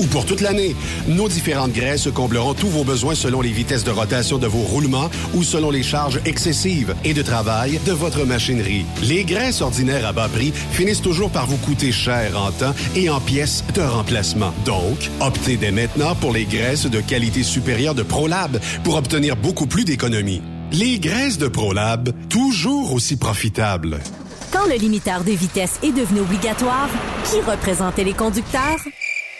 ou pour toute l'année. Nos différentes graisses combleront tous vos besoins selon les vitesses de rotation de vos roulements ou selon les charges excessives et de travail de votre machinerie. Les graisses ordinaires à bas prix finissent toujours par vous coûter cher en temps et en pièces de remplacement. Donc, optez dès maintenant pour les graisses de qualité supérieure de ProLab pour obtenir beaucoup plus d'économies. Les graisses de ProLab, toujours aussi profitables. Quand le limiteur de vitesse est devenu obligatoire, qui représentait les conducteurs?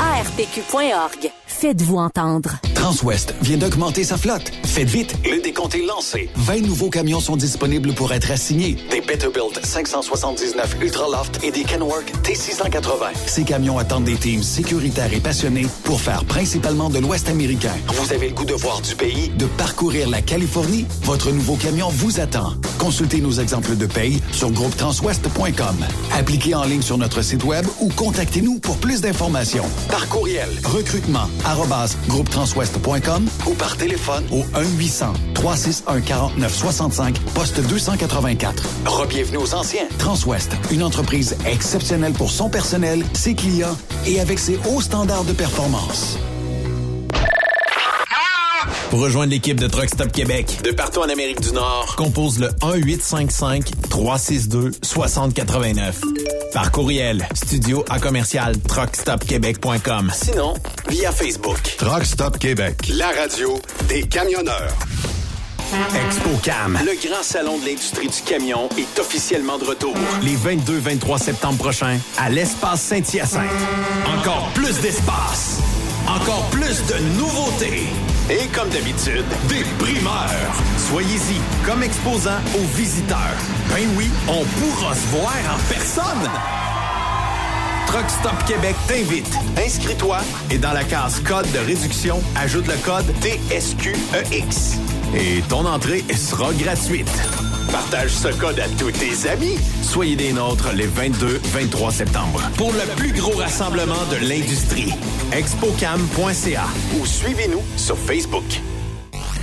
ARPQ.org. Faites-vous entendre. Transwest vient d'augmenter sa flotte. Faites vite, le décompte est lancé. 20 nouveaux camions sont disponibles pour être assignés. Des Peterbilt 579 Ultraloft et des Kenworth T680. Ces camions attendent des teams sécuritaires et passionnés pour faire principalement de l'Ouest américain. Vous avez le goût de voir du pays, de parcourir la Californie? Votre nouveau camion vous attend. Consultez nos exemples de paye sur groupetranswest.com. Appliquez en ligne sur notre site web ou contactez-nous pour plus d'informations. Par courriel, recrutement, ou par téléphone au 1-800-361-4965, poste 284. Rebienvenue aux anciens. Transwest, une entreprise exceptionnelle pour son personnel, ses clients et avec ses hauts standards de performance. Pour rejoindre l'équipe de Truck Stop Québec, de partout en Amérique du Nord, compose le 1-855-362-6089. Par courriel, studio à commercial truckstopquebec.com. Sinon, via Facebook. Truck Stop Québec, la radio des camionneurs. ExpoCam, le grand salon de l'industrie du camion, est officiellement de retour. Les 22-23 septembre prochains, à l'espace Saint-Hyacinthe. Encore plus d'espace, encore plus de nouveautés. Et comme d'habitude, des primeurs. Soyez-y comme exposant aux visiteurs. Ben oui, on pourra se voir en personne. Truck Stop Québec t'invite. Inscris-toi et dans la case code de réduction, ajoute le code TSQEX. Et ton entrée sera gratuite. Partage ce code à tous tes amis. Soyez des nôtres les 22-23 septembre pour le plus gros rassemblement de l'industrie. Expocam.ca ou suivez-nous sur Facebook.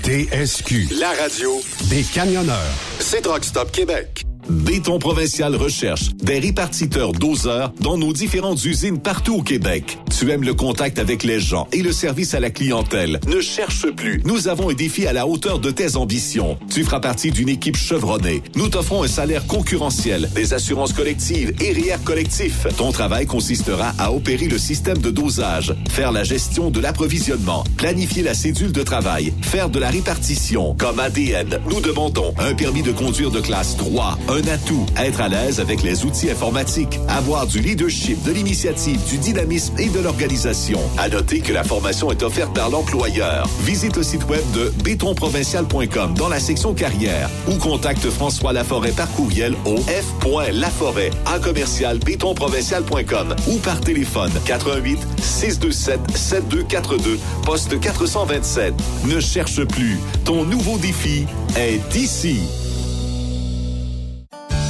TSQ, la radio des camionneurs. C'est Truck Stop Québec. Béton Provincial recherche des répartiteurs doseurs dans nos différentes usines partout au Québec. Tu aimes le contact avec les gens et le service à la clientèle. Ne cherche plus. Nous avons un défi à la hauteur de tes ambitions. Tu feras partie d'une équipe chevronnée. Nous t'offrons un salaire concurrentiel, des assurances collectives et RIER collectif. Ton travail consistera à opérer le système de dosage, faire la gestion de l'approvisionnement, planifier la cédule de travail, faire de la répartition. Comme ADN, nous demandons un permis de conduire de classe 3, un atout, être à l'aise avec les outils informatiques, avoir du leadership, de l'initiative, du dynamisme et de l'organisation. À noter que la formation est offerte par l'employeur. Visite le site web de bétonprovincial.com dans la section carrière ou contacte François Laforêt par courriel au f.laforêt à commercial bétonprovincial.com ou par téléphone 88 627 7242 poste 427. Ne cherche plus. Ton nouveau défi est ici.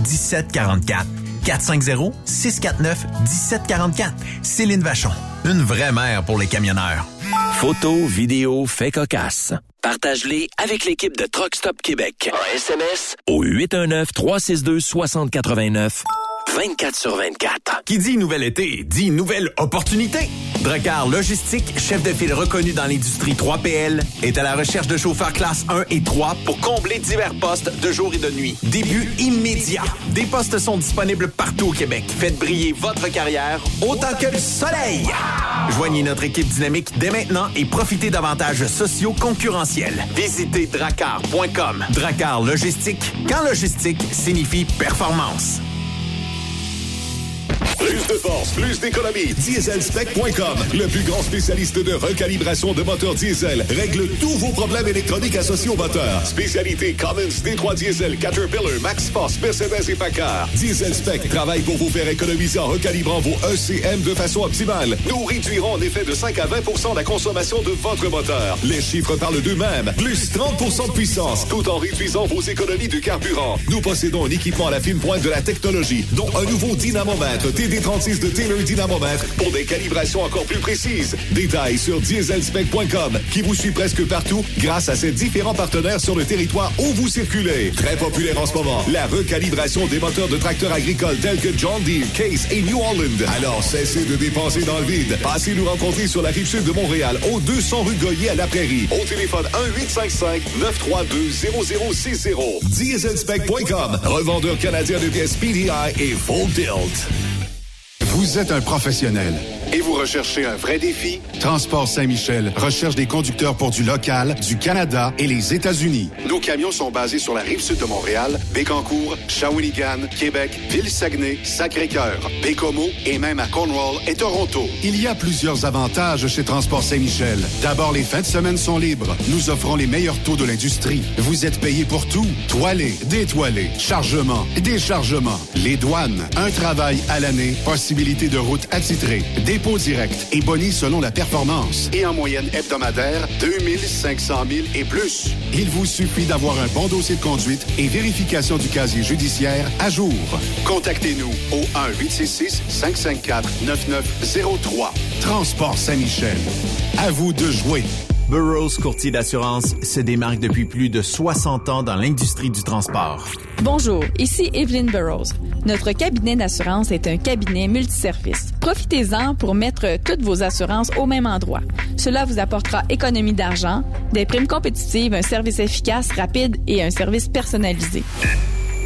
1744. 450 649 1744. Céline Vachon. Une vraie mère pour les camionneurs. Photos, vidéos, faits cocasse. Partage-les avec l'équipe de Truck Stop Québec. En SMS au 819-362-6089. 24 sur 24. Qui dit nouvel été, dit nouvelle opportunité. Dracar Logistique, chef de file reconnu dans l'industrie 3PL, est à la recherche de chauffeurs classe 1 et 3 pour combler divers postes de jour et de nuit. Début immédiat. Des postes sont disponibles partout au Québec. Faites briller votre carrière autant que le soleil. Joignez notre équipe dynamique dès maintenant et profitez d'avantages sociaux concurrentiels. Visitez dracar.com. Dracar Logistique, quand logistique signifie performance. Plus de force, plus d'économie. Dieselspec.com, le plus grand spécialiste de recalibration de moteurs diesel, règle tous vos problèmes électroniques associés au moteur. Spécialité Cummins, D3 Diesel, Caterpillar, Max Force, Mercedes et Packard. Dieselspec travaille pour vous faire économiser en recalibrant vos ECM de façon optimale. Nous réduirons en effet de 5 à 20% la consommation de votre moteur. Les chiffres parlent d'eux-mêmes. Plus 30% de puissance, tout en réduisant vos économies de carburant. Nous possédons un équipement à la fine pointe de la technologie, dont un nouveau dynamomètre TD36 de Taylor Dynamomètre pour des calibrations encore plus précises. Détails sur dieselspec.com qui vous suit presque partout grâce à ses différents partenaires sur le territoire où vous circulez. Très populaire en ce moment, la recalibration des moteurs de tracteurs agricoles tels que John Deere, Case et New Holland. Alors cessez de dépenser dans le vide. Passez nous rencontrer sur la rive sud de Montréal au 200 rue Goyer à La Prairie. Au téléphone 1-855-932-0060. Dieselspec.com, revendeur canadien de pièces PDI et Full Tilt. Vous êtes un professionnel et vous recherchez un vrai défi? Transport Saint-Michel recherche des conducteurs pour du local, du Canada et les États-Unis. Nos camions sont basés sur la rive sud de Montréal, Bécancour, Shawinigan, Québec, Ville-Saguenay, Sacré-Cœur, Bécomo et même à Cornwall et Toronto. Il y a plusieurs avantages chez Transport Saint-Michel. D'abord, les fins de semaine sont libres. Nous offrons les meilleurs taux de l'industrie. Vous êtes payé pour tout. Toilé, détoilé, chargement, déchargement, les douanes, un travail à l'année, possibilité de route attitrée, dépôt direct et boni selon la performance. Et en moyenne hebdomadaire, 2500 000 et plus. Il vous suffit d'avoir un bon dossier de conduite et vérification du casier judiciaire à jour. Contactez-nous au 1-866-554-9903. Transport Saint-Michel. À vous de jouer. Burroughs Courtier d'assurance se démarque depuis plus de 60 ans dans l'industrie du transport. Bonjour, ici Evelyn Burroughs. Notre cabinet d'assurance est un cabinet multiservice. Profitez-en pour mettre toutes vos assurances au même endroit. Cela vous apportera économie d'argent, des primes compétitives, un service efficace, rapide et un service personnalisé.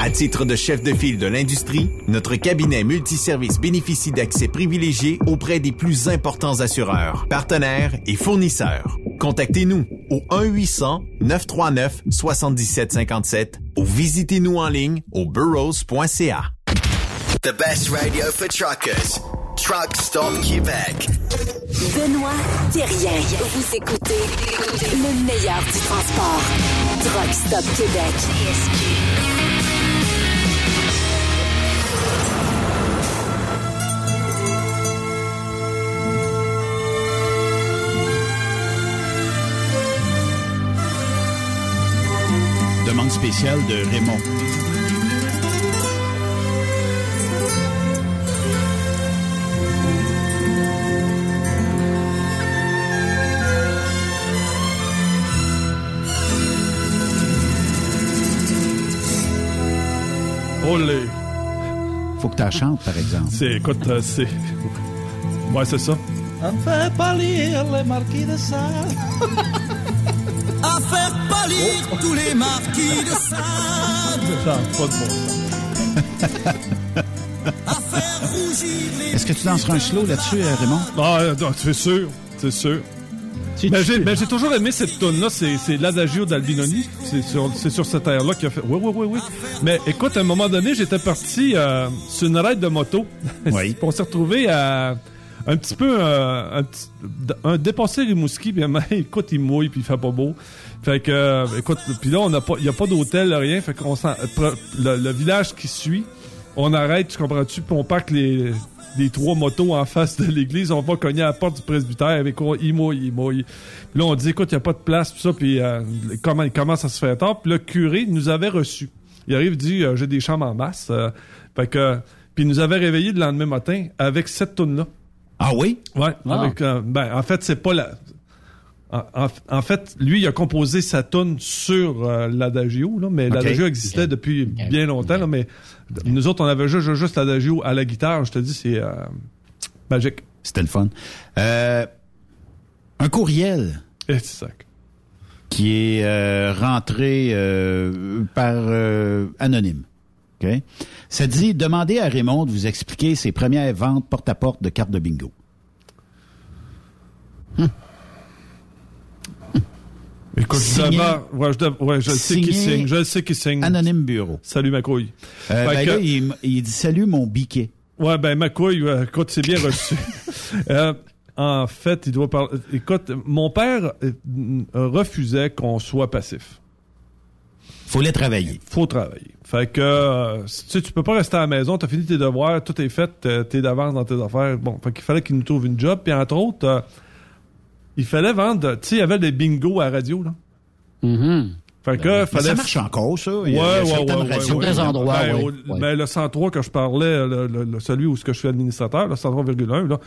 À titre de chef de file de l'industrie, notre cabinet multiservice bénéficie d'accès privilégié auprès des plus importants assureurs, partenaires et fournisseurs. Contactez-nous au 1-800-939-7757 ou visitez-nous en ligne au burrows.ca. The best radio for truckers. Truck Stop Québec. Benoît Thérien. Vous écoutez le meilleur du transport. Truck Stop Québec. Spéciale de Raymond. Olé. Faut que tu chantes, par exemple. C'est, écoute, euh, c'est. Ouais, c'est ça. À faire pâlir les marquis de Sade. pâlir tous les marquis de Sade. Ça pas de bon sens. à faire rougir les. Est-ce que tu danseras un slow là-dessus, euh, Raymond? Ah, euh, non, c'est sûr. C'est sûr. Mais j'ai, toujours aimé cette tune là c'est, l'Adagio d'Albinoni. C'est sur, c'est sur cette air-là qu'il a fait. Oui, oui, oui, oui. Mais écoute, à un moment donné, j'étais parti euh, sur une raide de moto. Oui. on s'est retrouvé à un petit peu euh, un, petit- un dépassé Rimouski, ben, écoute, il mouille, puis il fait pas beau. Fait que, euh, écoute, puis là, on n'a pas, il y a pas d'hôtel, rien. Fait qu'on le, le village qui suit, on arrête, tu comprends-tu, puis on parque les, les trois motos en face de l'église, on va cogner à la porte du presbytère avec quoi, il mouille, il mouille. Puis là, on dit, écoute, il y a pas de place, puis ça, puis euh, comment, il commence à se faire tard? Puis le curé nous avait reçus. Il arrive, il dit, euh, j'ai des chambres en masse. euh, fait que, puis il nous avait réveillés le lendemain matin avec cette toune là Ah oui? Ouais. Ah. Avec, euh, ben, en fait, c'est pas la. En, fait, lui, il a composé sa tune sur euh, l'adagio, là, mais l'adagio existait depuis bien longtemps, là, mais nous autres, on avait juste, l'adagio à la guitare. Je te dis, c'est euh, magique. C'était le fun. Euh, un courriel. Exact. Qui est euh, rentré euh, par euh, anonyme. Ça dit demandez à Raymond de vous expliquer ses premières ventes porte-à-porte de cartes de bingo. Écoute, je Signé. ouais, je, dev- ouais, je le sais qui signe. Je sais qui signe. Anonyme Bureau. Salut, ma couille. Euh, ben que- là, il, dit salut mon biquet. Ouais, ben ma couille, euh, écoute, c'est bien reçu. Euh, en fait, il doit parler. Écoute, mon père refusait qu'on soit passif. Faut les travailler. Faut travailler. Fait que euh, tu sais, tu peux pas rester à la maison, t'as fini tes devoirs, tout est fait, euh, t'es d'avance dans tes affaires. Bon, fait qu'il fallait qu'il nous trouve une job, puis entre autres, euh, il fallait vendre. Tu sais, il y avait des bingos à la radio là. Fait que Mais fallait. ça marche encore, ça. Ouais, Il y a ouais, certaines ouais, radios. ouais, Des endroits, Ben, ouais. au- Ouais. ben, le 103 que je parlais, le, le- le- celui où ce que je suis administrateur, le 103,1, là,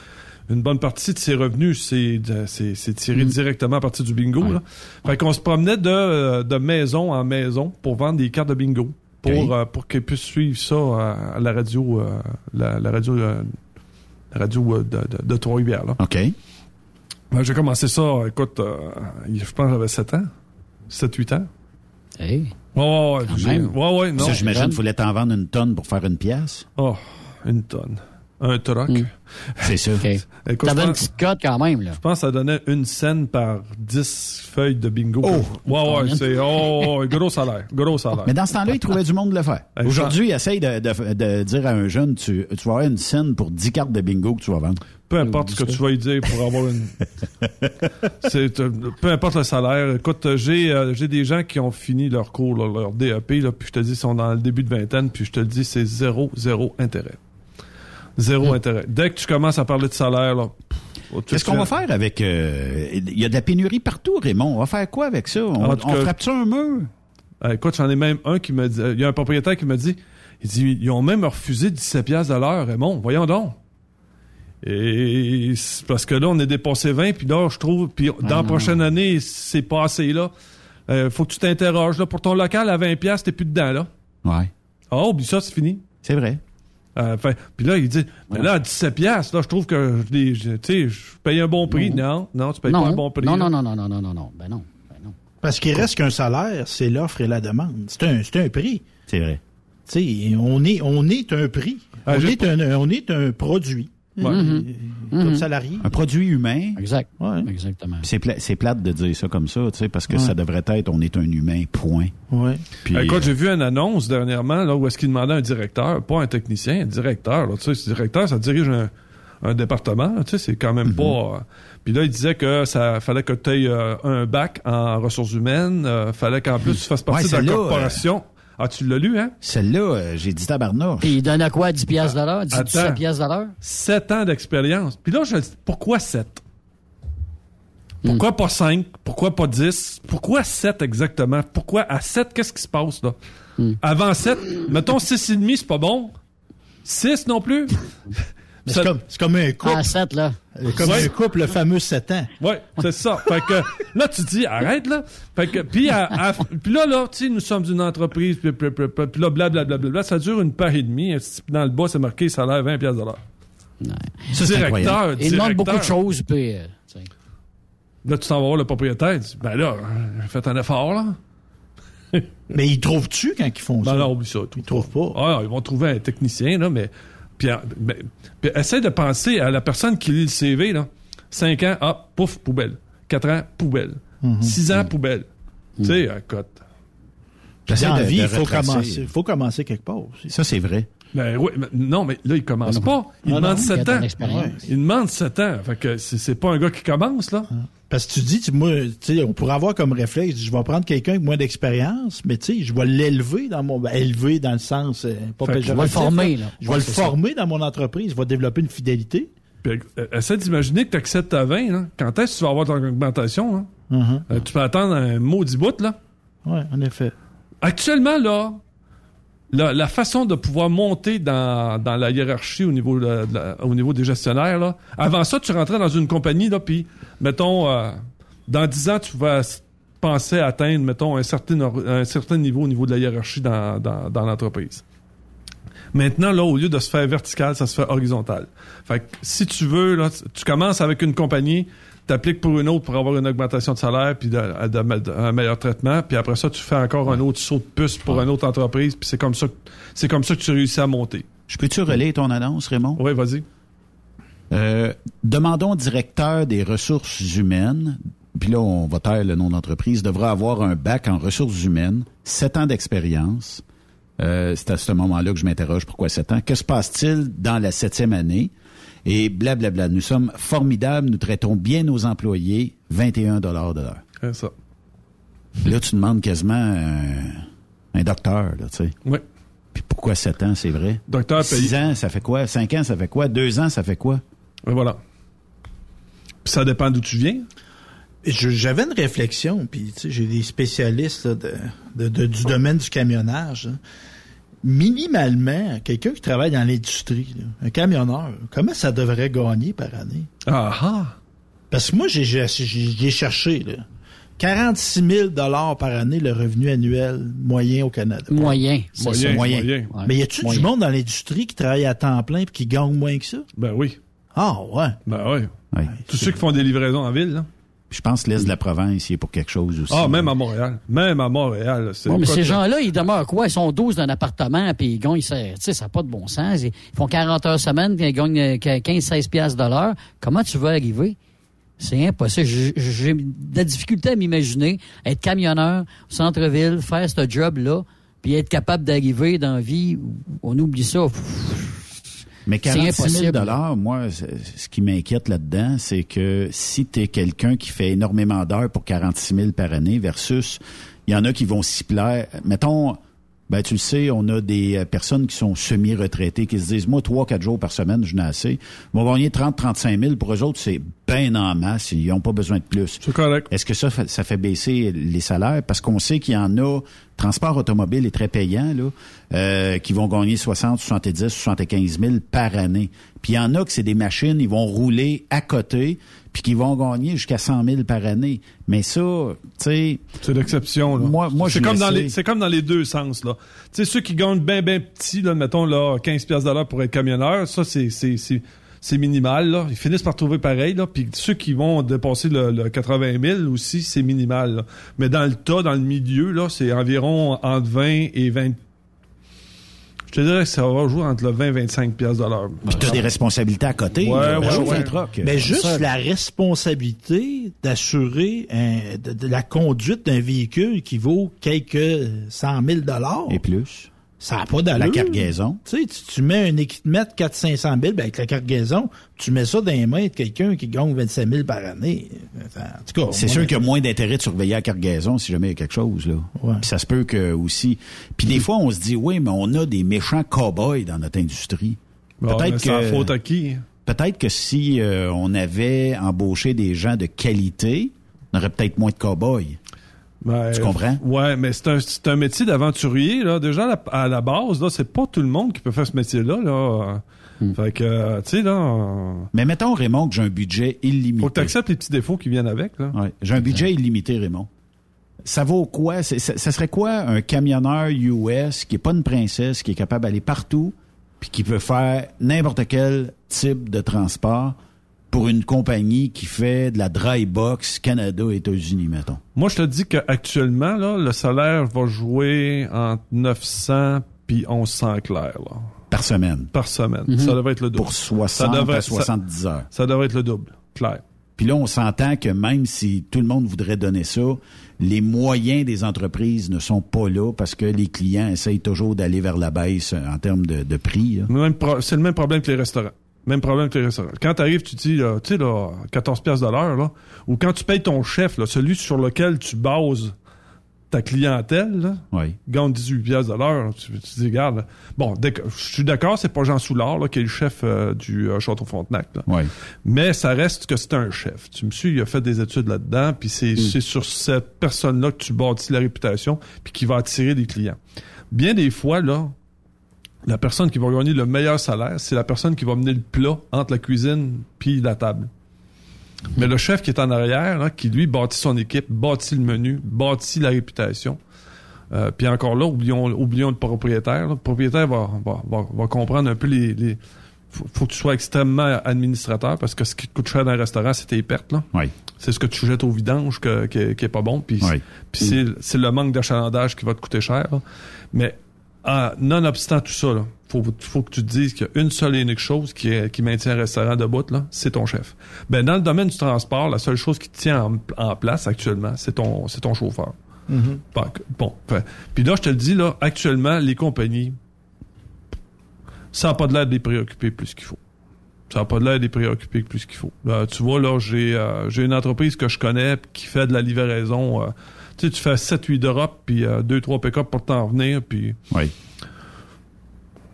une bonne partie de ses revenus, c'est tiré Mm. directement à partir du bingo. Là. Fait qu'on se promenait de, euh, de maison en maison pour vendre des cartes de bingo. Pour, Ok. euh, pour qu'ils puissent suivre ça à, à la radio, euh, la, la radio, euh, la radio euh, de, de, de Trois-Rivières. OK. Ben, J'ai commencé ça, écoute, euh, je pense que j'avais 7 ans. 7-8 ans. Hey. Ouais, ouais, ouais. Ouais, ouais, non. Ça, j'imagine qu'il fallait t'en vendre une tonne pour faire une pièce? Oh, une tonne. Un truck. C'est ça. Écoute, je T'avais une pense- petite cote quand même, là. Je pense que ça donnait une scène par 10 feuilles de bingo. Oh! Ouais, ouais, c'est oh, gros salaire. Gros salaire. Mais dans ce temps-là, il trouvait du monde de le faire. Aujourd'hui, essaye de, de- de dire à un jeune, tu, tu vas avoir une scène pour 10 cartes de bingo que tu vas vendre. Peu importe ce que tu vas y dire pour avoir une. C'est, euh, peu importe le salaire. Écoute, j'ai euh, j'ai des gens qui ont fini leur cours, leur DEP, là, puis je te dis, ils sont dans le début de vingtaine, puis je te le dis, c'est zéro, zéro intérêt. Zéro intérêt. Dès que tu commences à parler de salaire, là. Qu'est-ce qu'on va faire avec... euh, Il y a de la pénurie partout, Raymond. On va faire quoi avec ça? On, En tout on cas- frappe ça un mur? Euh, écoute, j'en ai même un qui me dit, il y a un propriétaire qui me dit, il dit, ils ont même refusé 17 piastres de l'heure, Raymond, voyons donc. Et parce que là, on est dépassé 20, puis là, je trouve, puis dans la prochaine année, c'est pas assez là. Euh, faut que tu t'interroges, là, pour ton local à 20 piastres, t'es plus dedans, là. Ouais. Ah, oublie ça, c'est fini. C'est vrai. Euh, puis là, il dit, mais là, à 17 piastres, là, je trouve que, je je- tu sais, je paye un bon prix. Non, non, tu payes non, pas un bon prix. non, là. non, non, non, non, non, non, non, ben non. Parce qu'il reste qu'un salaire, c'est l'offre et la demande. C'est un, c'est un prix. C'est vrai. Tu sais, on est, on est un prix. Ah, on, est un, on est un produit. Ouais. Euh, Mhm. Comme salarié. Un produit humain. Exact. Ouais. Exactement. C'est, pla- c'est plate de dire ça comme ça, tu sais, parce que Ouais. ça devrait être on est un humain, point. Ouais. Puis, Euh, Écoute, euh, j'ai vu une annonce dernièrement là, où est-ce qu'il demandait un directeur, pas un technicien, un directeur. Là, tu sais, ce directeur, ça dirige un, un département. là, tu sais, c'est quand même pas. euh, Puis là, il disait que ça fallait que tu aies un bac en ressources humaines, euh, fallait qu'en plus tu fasses partie Ouais, de la corporation. Ah, tu l'as lu, hein? Celle-là, euh, j'ai dit tabarnouche. Puis il donne à quoi? 10 piastres de l'heure? 10, Attends. 17 piastres de l'heure? 7 ans d'expérience. Puis là, je dis, pourquoi 7? Pourquoi pas 5? Pourquoi pas 10? Pourquoi 7 exactement? Pourquoi à 7, qu'est-ce qui se passe là? Avant 7, mettons 6,5, c'est pas bon. 6 non plus? C'est comme, un couple. À 7, là. Comme Ouais. un couple, le fameux 7 ans. Ouais, c'est ça. Fait que là, tu dis, arrête, là. Fait que, puis, à- à- puis là, là, tu sais, nous sommes une entreprise, puis, puis, puis, puis, puis là, blablabla, bla, bla, ça dure une paire et demie. Dans le bas, c'est marqué salaire 20 piastres de l'heure? Directeur, Il demande beaucoup de choses, puis... euh. Là, tu t'en vas voir le propriétaire, tu dis, ben là, faites un effort, là. Mais ils trouvent-tu quand ils font ça? Ben là, oublie ça. Ils trouvent pas. Ah, ils vont trouver un technicien, là, mais. Puis, euh, ben, puis essaie de penser à la personne qui lit le CV, là. 5 ans, ah, pouf, poubelle. 4 ans, poubelle. Mhm. 6 ans, poubelle. Tu sais, écoute. J'essaie Dans la vie, il faut commencer, faut commencer quelque part aussi. Ça, c'est vrai. Ben oui, mais non, mais là, il commence Ben non. pas. Il Ah non, demande a 7 de ans. Il demande 7 ans. Fait que c'est pas un gars qui commence, là. Parce que tu dis, tu- moi, tu sais, on pourrait avoir comme réflexe, je vais prendre quelqu'un avec moins d'expérience, mais tu sais, je vais l'élever dans mon, ben, élever dans le sens, euh, pas péjoratif, je vais le former, là. Je vais Ouais, le ça. former dans mon entreprise, je vais développer une fidélité. Puis, euh, essaie d'imaginer que tu acceptes à 20, là. Quand est-ce que tu vas avoir ton augmentation, hein? Mhm. Euh, tu peux attendre un maudit bout, là. Ouais, en effet. Actuellement, là, la, façon de pouvoir monter dans, la hiérarchie au niveau, des gestionnaires, là, avant ça, tu rentrais dans une compagnie, là, puis, mettons, euh, dans 10 ans, tu vas penser atteindre, mettons, un certain, niveau au niveau de la hiérarchie dans, l'entreprise. Maintenant, là, au lieu de se faire vertical, ça se fait horizontal. Fait que si tu veux, là, tu commences avec une compagnie, t'appliques pour une autre pour avoir une augmentation de salaire puis de- de- de- un meilleur traitement, puis après ça, tu fais encore un autre saut de puce pour une autre entreprise, puis c'est comme ça, que- c'est comme ça que tu réussis à monter. Je peux-tu relayer ton annonce, Raymond? Oui, vas-y. Euh, demandons au directeur des ressources humaines, puis là, on va taire le nom d'entreprise, devra avoir un bac en ressources humaines, sept ans d'expérience. Euh, c'est à ce moment-là que je m'interroge pourquoi sept ans? Que se passe-t-il dans la septième année? Et blablabla. Nous sommes formidables, nous traitons bien nos employés, 21 de l'heure. C'est ça. Là, tu demandes quasiment un, un docteur, là, tu sais. Oui. Puis pourquoi sept ans, c'est vrai? Docteur payé. Six ans, ça fait quoi? Cinq ans, ça fait quoi? Deux ans, ça fait quoi? Et voilà. Puis ça dépend d'où tu viens. J'avais une réflexion, puis tu sais, j'ai des spécialistes là, de, de- de- du domaine du camionnage. là. Minimalement, quelqu'un qui travaille dans l'industrie, un camionneur, comment ça devrait gagner par année? Ah ah! Parce que moi, j'ai j'ai- j'ai- j'ai cherché, là. 46 000 par année le revenu annuel moyen au Canada. Moyen. c'est Moyen, ça. moyen. Ouais. Mais y a-tu Moyen. du monde dans l'industrie qui travaille à temps plein et qui gagne moins que ça? Ben oui. Ah ouais. Ben oui. Ouais. Tous ceux qui font des livraisons en ville, là. Je pense que l'Est de la province, il est pour quelque chose aussi. Ah, même à Montréal. Même à Montréal. Ouais, mais ces gens-là, ils demeurent quoi? Ils sont 12 d'un appartement, puis ils gagnent, ça- tu sais, ça n'a pas de bon sens. Ils font 40 heures semaine, puis ils gagnent euh, 15-16 piastres de l'heure. Comment tu veux arriver? C'est impossible. J'ai- J'ai de la difficulté à m'imaginer être camionneur au centre-ville, faire ce job-là, puis être capable d'arriver dans la vie. où On oublie ça. Mais C'est 46 000 impossible. dollars, moi, ce qui m'inquiète là-dedans, c'est que si tu es quelqu'un qui fait énormément d'heures pour 46 000 par année versus, il y en a qui vont s'y plaire. Mettons, ben tu le sais, on a des euh, personnes qui sont semi-retraitées qui se disent, moi, trois, quatre jours par semaine, je n'ai assez. Ils vont gagner 30, 35 000. Pour eux autres, c'est bien en masse. Ils n'ont pas besoin de plus. C'est correct. Est-ce que ça, fait- ça fait baisser les salaires? Parce qu'on sait qu'il y en a, transport automobile est très payant, là, euh, qui vont gagner 60, 70, 75 000 par année. Puis il y en a que c'est des machines, ils vont rouler à côté, puis qui vont gagner jusqu'à 100 000 par année. Mais ça, tu sais... C'est l'exception, là. Moi, moi c'est comme dans les c'est comme dans les deux sens là. Tu sais ceux qui gagnent bien bien petit là mettons là 15 pièces d'heure pour être camionneur, ça c'est c'est c'est c'est minimal là, ils finissent par trouver pareil là, puis ceux qui vont dépasser le, le 80 000 aussi c'est minimal. là. Mais dans le tas dans le milieu là, c'est environ entre 20 et 20 je te dirais que ça va jouer entre le 20 et 25 pièces de l'heure. Puis t'as des responsabilités à côté. Ouais, là. ouais, Chauffe ouais. Mais juste Ça, la responsabilité d'assurer un- de, de la conduite d'un véhicule qui vaut quelques cent mille dollars. Et plus. Ça n'a pas d'allure. La cargaison. Tu sais, tu, tu mets un équipement de 400-500 000, ben avec la cargaison, tu mets ça dans les mains de quelqu'un qui gagne 25 000 par année. En tout cas, C'est sûr qu'il y a moins d'intérêt de surveiller la cargaison si jamais il y a quelque chose, là. Ouais. Puis ça se peut que aussi. Puis des fois, on se dit, oui, mais on a des méchants cow-boys dans notre industrie. Bon, Peut-être que. faute à qui? Peut-être que si euh, on avait embauché des gens de qualité, on aurait peut-être moins de cow-boys. Ben, Tu comprends? Ouais, mais c'est un, c'est un métier d'aventurier, là. Déjà, à la, à la base, là, c'est pas tout le monde qui peut faire ce métier-là, là. Hmm. Fait que, euh, tu sais, là, Mais mettons, Raymond, que j'ai un budget illimité. faut que tu acceptes les petits défauts qui viennent avec, là. Ouais. J'ai un budget illimité, Raymond. Ça vaut quoi? Ça, ça serait quoi un camionneur US qui est pas une princesse, qui est capable d'aller partout, puis qui peut faire n'importe quel type de transport pour une compagnie qui fait de la dry box Canada et États-Unis, mettons? Moi, je te dis qu'actuellement, là, le salaire va jouer entre 900 puis 1100 clair, là. Par semaine. Par semaine. Mhm. Ça devrait être le double. Pour 60 ça devrait, à 70 heures. Ça, devrait être le double, clair. Puis là, on s'entend que même si tout le monde voudrait donner ça, les moyens des entreprises ne sont pas là parce que les clients essayent toujours d'aller vers la baisse en termes de, de prix. C'est le même problème que les restaurants. Même problème que les restaurants. Quand tu arrives, tu dis, tu sais, là, 14 pièces de l'heure, là, ou quand tu payes ton chef, là, celui sur lequel tu bases ta clientèle, là, Oui. gagne 18 pièces de l'heure, tu, tu dis, regarde, là. bon, je suis d'accord, c'est pas Jean Soulard, là, qui est le chef euh, du euh, Château Frontenac, là. Oui. Mais ça reste que c'est un chef. Tu me suis, il a fait des études là-dedans, puis c'est Mm. c'est sur cette personne-là que tu bâtis la réputation, puis qui va attirer des clients. Bien des fois, là, la personne qui va gagner le meilleur salaire, c'est la personne qui va mener le plat entre la cuisine puis la table. Mais le chef qui est en arrière, là, qui lui bâtit son équipe, bâtit le menu, bâtit la réputation. Euh, puis encore là, oublions, oublions le propriétaire. là. Le propriétaire va, va, va, va comprendre un peu les, les faut, faut que tu sois extrêmement administrateur parce que ce qui te coûte cher dans un restaurant, c'est tes pertes. Là. Oui. C'est ce que tu jettes au vidange que, qui, est, qui est pas bon. Puis Oui. c'est, c'est le manque d'achalandage qui va te coûter cher. là. Mais ah, nonobstant tout ça, il faut, faut que tu te dises qu'il y a une seule et unique chose qui, est, qui maintient un restaurant debout, là, c'est ton chef. Ben, dans le domaine du transport, la seule chose qui te tient en, en place actuellement, c'est ton, c'est ton chauffeur. Mhm. Bon, Bon, fait- puis là, je te le dis, là, actuellement, les compagnies, ça n'a pas de l'air de les préoccuper plus qu'il faut. Ça n'a pas de l'air de les préoccuper plus qu'il faut. Là, tu vois, là, j'ai euh, j'ai une entreprise que je connais qui fait de la livraison. euh, tu sais, tu fais 7-8 d'Europe, puis 2-3 pick-up pour t'en venir, puis Oui.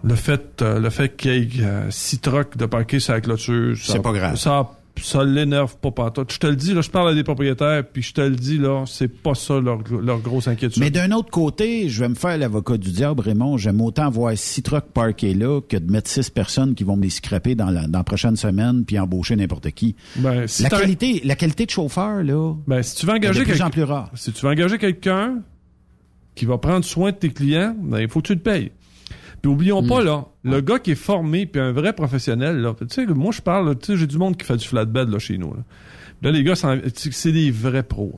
le fait, euh, le fait qu'il y ait 6 trucks de parquer sur la clôture, ça- C'est pas grave. Ça, ça l'énerve pas pantoute. Je te le dis, là, je parle à des propriétaires, puis je te le dis, là, c'est pas ça leur, leur grosse inquiétude. Mais d'un autre côté, je vais me faire l'avocat du diable, Raymond. J'aime autant voir six trucks parkés là que de mettre six personnes qui vont me les scraper dans la, dans la prochaine semaine puis embaucher n'importe qui. Ben, si la, qualité, la qualité de chauffeur, là, Ben, si tu veux engager quelqu'un- si tu veux engager quelqu'un qui va prendre soin de tes clients, ben, il faut que tu le payes. Puis oublions pas, là, le gars qui est formé puis un vrai professionnel, là, tu sais, moi, je parle, tu sais, j'ai du monde qui fait du flatbed, là, chez nous, là. Là, les gars, c'est des vrais pros.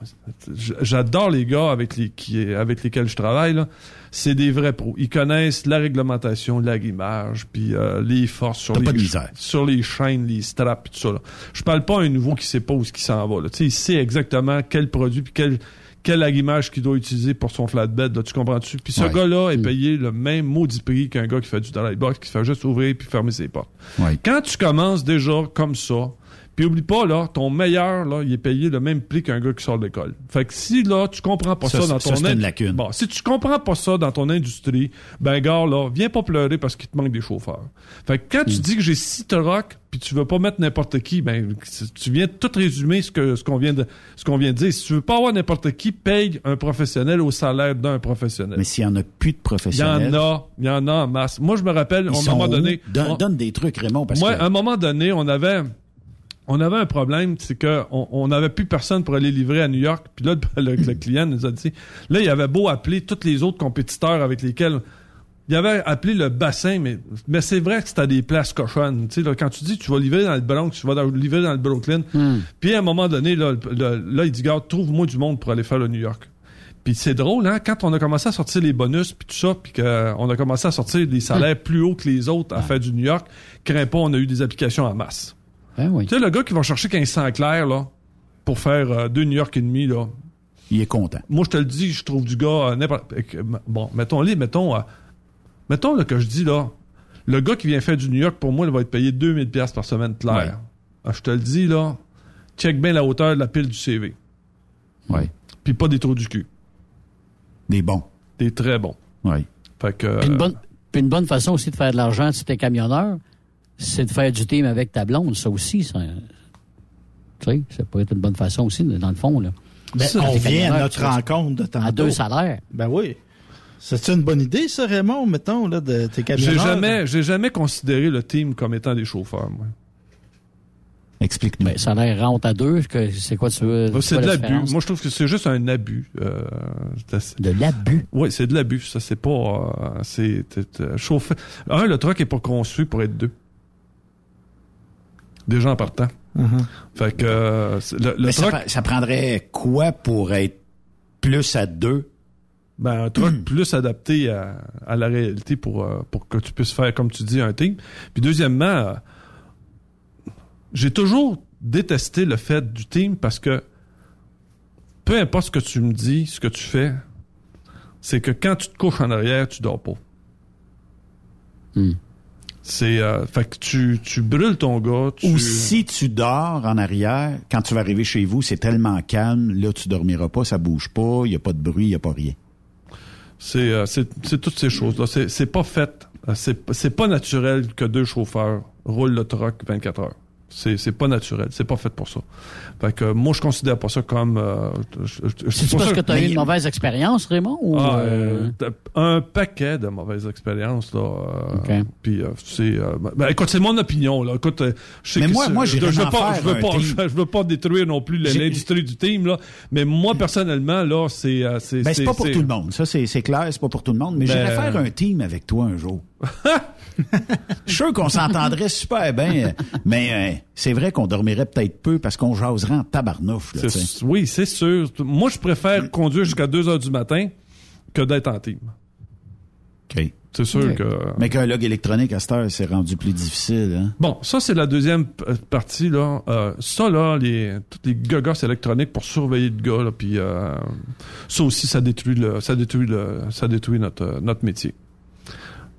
J'adore les gars avec les qui avec lesquels je travaille. là. C'est des vrais pros. Ils connaissent la réglementation, l'agrimage, puis euh, les forces sur les sur les chaînes, les straps, tout ça. Là. Je parle pas à un nouveau qui sait pas où ce qui s'en va. Là. Tu sais, il sait exactement quel produit puis quel quel agrimage qu'il doit utiliser pour son flatbed. Là, tu comprends-tu? Puis ce Ouais. gars-là est payé le même maudit prix qu'un gars qui fait du dry box, qui fait juste ouvrir puis fermer ses portes. Oui. Quand tu commences déjà comme ça, puis oublie pas, là, ton meilleur, là, il est payé le même prix qu'un gars qui sort de l'école. Fait que si, là, tu comprends pas Ça, ça, dans ça, ton c'est in- une lacune. Bon, si tu comprends pas ça dans ton industrie, ben, gars, là, viens pas pleurer parce qu'il te manque des chauffeurs. Fait que quand tu dis que j'ai six trucks, puis tu veux pas mettre n'importe qui, ben, tu viens de tout résumer ce que, ce qu'on vient de, ce qu'on vient de dire. Si tu veux pas avoir n'importe qui, paye un professionnel au salaire d'un professionnel. Mais s'il y en a plus de Il y professionnels, en a, il y en a en masse. Moi, je me rappelle, à un moment donné, Donne, on- donne des trucs, Raymond, parce moi, que à un moment donné, on avait, on avait un problème, c'est que on on n'avait plus personne pour aller livrer à New York. Puis là, le, le client nous a dit, là, il avait beau appeler tous les autres compétiteurs avec lesquels il avait appelé le bassin, mais, mais c'est vrai que c'était des places cochonnes. Tu sais, là, quand tu dis tu vas livrer dans le Bronx, tu vas livrer dans le Brooklyn, puis à un moment donné, là, le- le- là il dit, garde, trouve-moi du monde pour aller faire le New York. Puis c'est drôle, hein, quand on a commencé à sortir les bonus puis tout ça, puis qu'on a commencé à sortir des salaires plus hauts que les autres à faire du New York, crains pas, on a eu des applications en masse. Ben oui. Tu sais, le gars qui va chercher 1500 clairs, là, pour faire euh, deux New York et demi, là, il est content. moi, je te le dis, je trouve du gars euh, n'importe. euh, Bon, mettons-les, mettons. euh, mettons là, que je dis là. Le gars qui vient faire du New York, pour moi, il va être payé 2000$ piastres par semaine clair. Ouais. Ah, je te le dis, là. Check bien la hauteur de la pile du CV. Oui. Puis pas des trous du cul. Des bons. Des très bons. Oui. Fait que. Puis une, bonne, puis une bonne façon aussi de faire de l'argent si t'es camionneur, c'est de faire du team avec ta blonde, ça aussi. Ça, tu sais, ça peut être une bonne façon aussi, dans le fond. Là. Ben, Ça, on vient à notre rencontre de tantôt. À deux salaires. Ben oui. C'est une bonne idée, ça, Raymond, mettons, là, de tes J'ai camionneurs? jamais, j'ai jamais considéré le team comme étant des chauffeurs, moi. Explique-nous. Ben, salaire rentre à deux, que c'est quoi tu veux? C'est de la l'abus. Moi, je trouve que c'est juste un abus. Euh, De l'abus? Oui, c'est de l'abus. Ça, c'est pas. euh, c'est euh, chauffé. Un, le truck est pas construit pour être deux. Déjà en partant. Mhm. Fait que euh, c'est- le, le Mais ça, truck, pre- ça prendrait quoi pour être plus à deux? ben, un truck plus adapté à, à la réalité pour, euh, pour que tu puisses faire, comme tu dis, un team. Puis deuxièmement, euh, j'ai toujours détesté le fait du team parce que peu importe ce que tu me dis, ce que tu fais, c'est que quand tu te couches en arrière, tu dors pas. Hmm. C'est euh, fait que tu, tu brûles ton gars. Tu... Ou si tu dors en arrière, quand tu vas arriver chez vous, c'est tellement calme, là tu dormiras pas, ça bouge pas, il y a pas de bruit, il y a pas rien. C'est euh, c'est c'est toutes ces choses là. C'est c'est pas fait. Euh, C'est c'est pas naturel que deux chauffeurs roulent le truck 24 heures. C'est c'est pas naturel. C'est pas fait pour ça. Fait que moi je considère pas ça comme. euh, C'est parce ça que tu as eu une mauvaise expérience, Raymond? Ou, Ah, euh, euh, t'as un paquet de mauvaises expériences là. euh, Ok. Puis euh, c'est, euh, ben, écoute, c'est mon opinion là. Écoute, je sais Mais que moi- moi, je, veux pas, je veux pas, je, veux pas détruire non plus l'industrie du team là. Mais moi personnellement là, c'est, c'est, Ben, c'est pas pour tout le monde. Ça, c'est c'est clair, c'est pas pour tout le monde. Mais Ben- j'irais faire un team avec toi un jour. Je suis sûr qu'on s'entendrait super bien, mais euh, c'est vrai qu'on dormirait peut-être peu parce qu'on jaserait en tabarnouf. Là, C'est- tu sais. oui, c'est sûr. Moi, je préfère conduire jusqu'à 2 heures du matin que d'être en team. OK. C'est sûr que. Mais qu'un log électronique à cette heure, c'est rendu plus difficile. Hein? Bon, ça c'est la deuxième partie là. Euh, ça là, les toutes les gogos électroniques pour surveiller le gars là, puis euh, ça aussi ça détruit le, ça détruit le, ça détruit notre notre métier.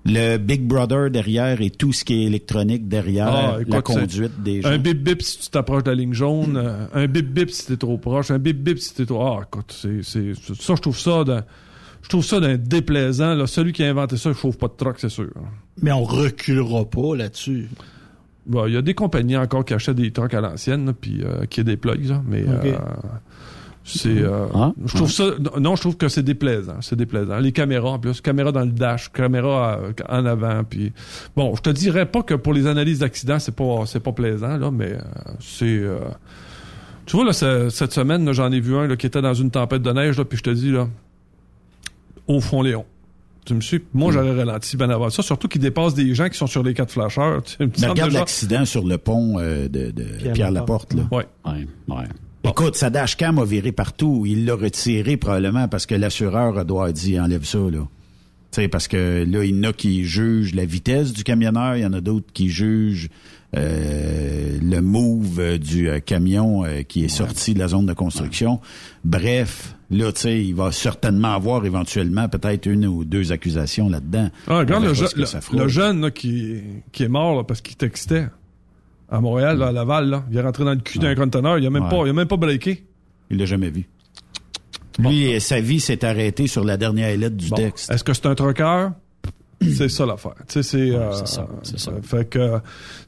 Le Big Brother derrière et tout ce qui est électronique derrière Ah, la conduite des gens. Un bip bip si tu t'approches de la ligne jaune, euh, un bip bip si t'es trop proche, un bip bip si t'es trop. Ah, écoute, c'est c'est ça je trouve ça d'un je trouve ça d'un déplaisant là. Celui qui a inventé ça, il chauffe pas de truck, c'est sûr. Mais on reculera pas là-dessus. Bon, il y a des compagnies encore qui achètent des trucks à l'ancienne, puis euh, qui déploient, ça, mais Ok. euh, c'est. euh, Ah, je trouve ça. Non, je trouve que c'est déplaisant. C'est déplaisant. Les caméras, en plus, caméra dans le dash, caméra euh, en avant, puis bon, je te dirais pas que pour les analyses d'accidents, c'est pas c'est pas plaisant là, mais euh, c'est. euh, tu vois là, ce- cette semaine, là, j'en ai vu un là, qui était dans une tempête de neige, là, puis je te dis là, au fond Léon. Tu me suis? Moi, j'aurais ralenti ben avant ça, surtout qu'il dépasse des gens qui sont sur les quatre flasheurs. Tu me regarde déjà- l'accident sur le pont euh, de, de Pierre, Pierre Laporte. Là. Ouais. ouais, ouais. Écoute, sa dashcam a viré partout. Il l'a retiré probablement parce que l'assureur doit dire enlève ça là. Tu sais, parce que là, il y en a qui jugent la vitesse du camionneur, il y en a d'autres qui jugent euh, le move du euh, camion euh, qui est sorti de la zone de construction. Bref, là, tu sais, il va certainement avoir éventuellement peut-être une ou deux accusations là-dedans. Ah, regarde le, je- jeune là, qui, qui est mort là, parce qu'il textait à Montréal, là, à Laval. Là. Il est rentré dans le cul d'un conteneur. Il a même Ouais. pas, il a même pas breaké. Il l'a jamais vu. Lui, sa vie s'est arrêtée sur la dernière lettre du Bon. texte. Est-ce que c'est un trucker? c'est ça l'affaire. Tu sais, c'est, euh, ça, euh, Fait que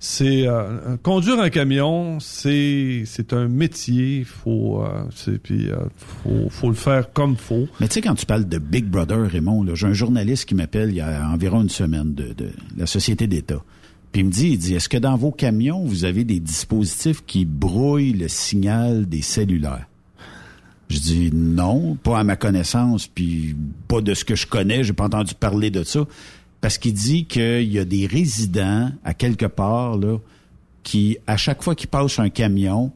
c'est euh, conduire un camion, c'est c'est un métier. Faut euh, c'est puis euh, faut faut le faire comme faut. Mais tu sais, quand tu parles de Big Brother, Raymond, j'ai un journaliste qui m'appelle il y a environ une semaine de, de la Société d'État. Puis il me dit, il dit, est-ce que dans vos camions, vous avez des dispositifs qui brouillent le signal des cellulaires? Je dis non, pas à ma connaissance, puis pas de ce que je connais, j'ai pas entendu parler de ça. Parce qu'il dit qu'il y a des résidents à quelque part, là, qui, à chaque fois qu'ils passent un camion,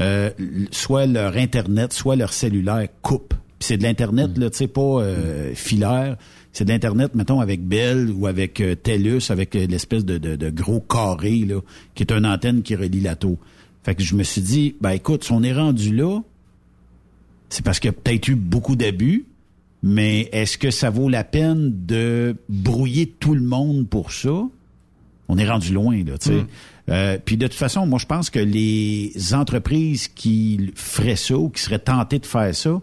euh, soit leur Internet, soit leur cellulaire coupe. Puis c'est de l'Internet, là, tu sais, pas euh, filaire. C'est de l'Internet, mettons, avec Bell ou avec euh, TELUS, avec l'espèce de, de, de gros carré, là, qui est une antenne qui relie la tour. Fait que je me suis dit, ben écoute, si on est rendu là, c'est parce qu'il y a peut-être eu beaucoup d'abus, mais est-ce que ça vaut la peine de brouiller tout le monde pour ça? On est rendu loin, là, tu sais. Mm. Euh, puis de toute façon, moi, je pense que les entreprises qui feraient ça ou qui seraient tentées de faire ça,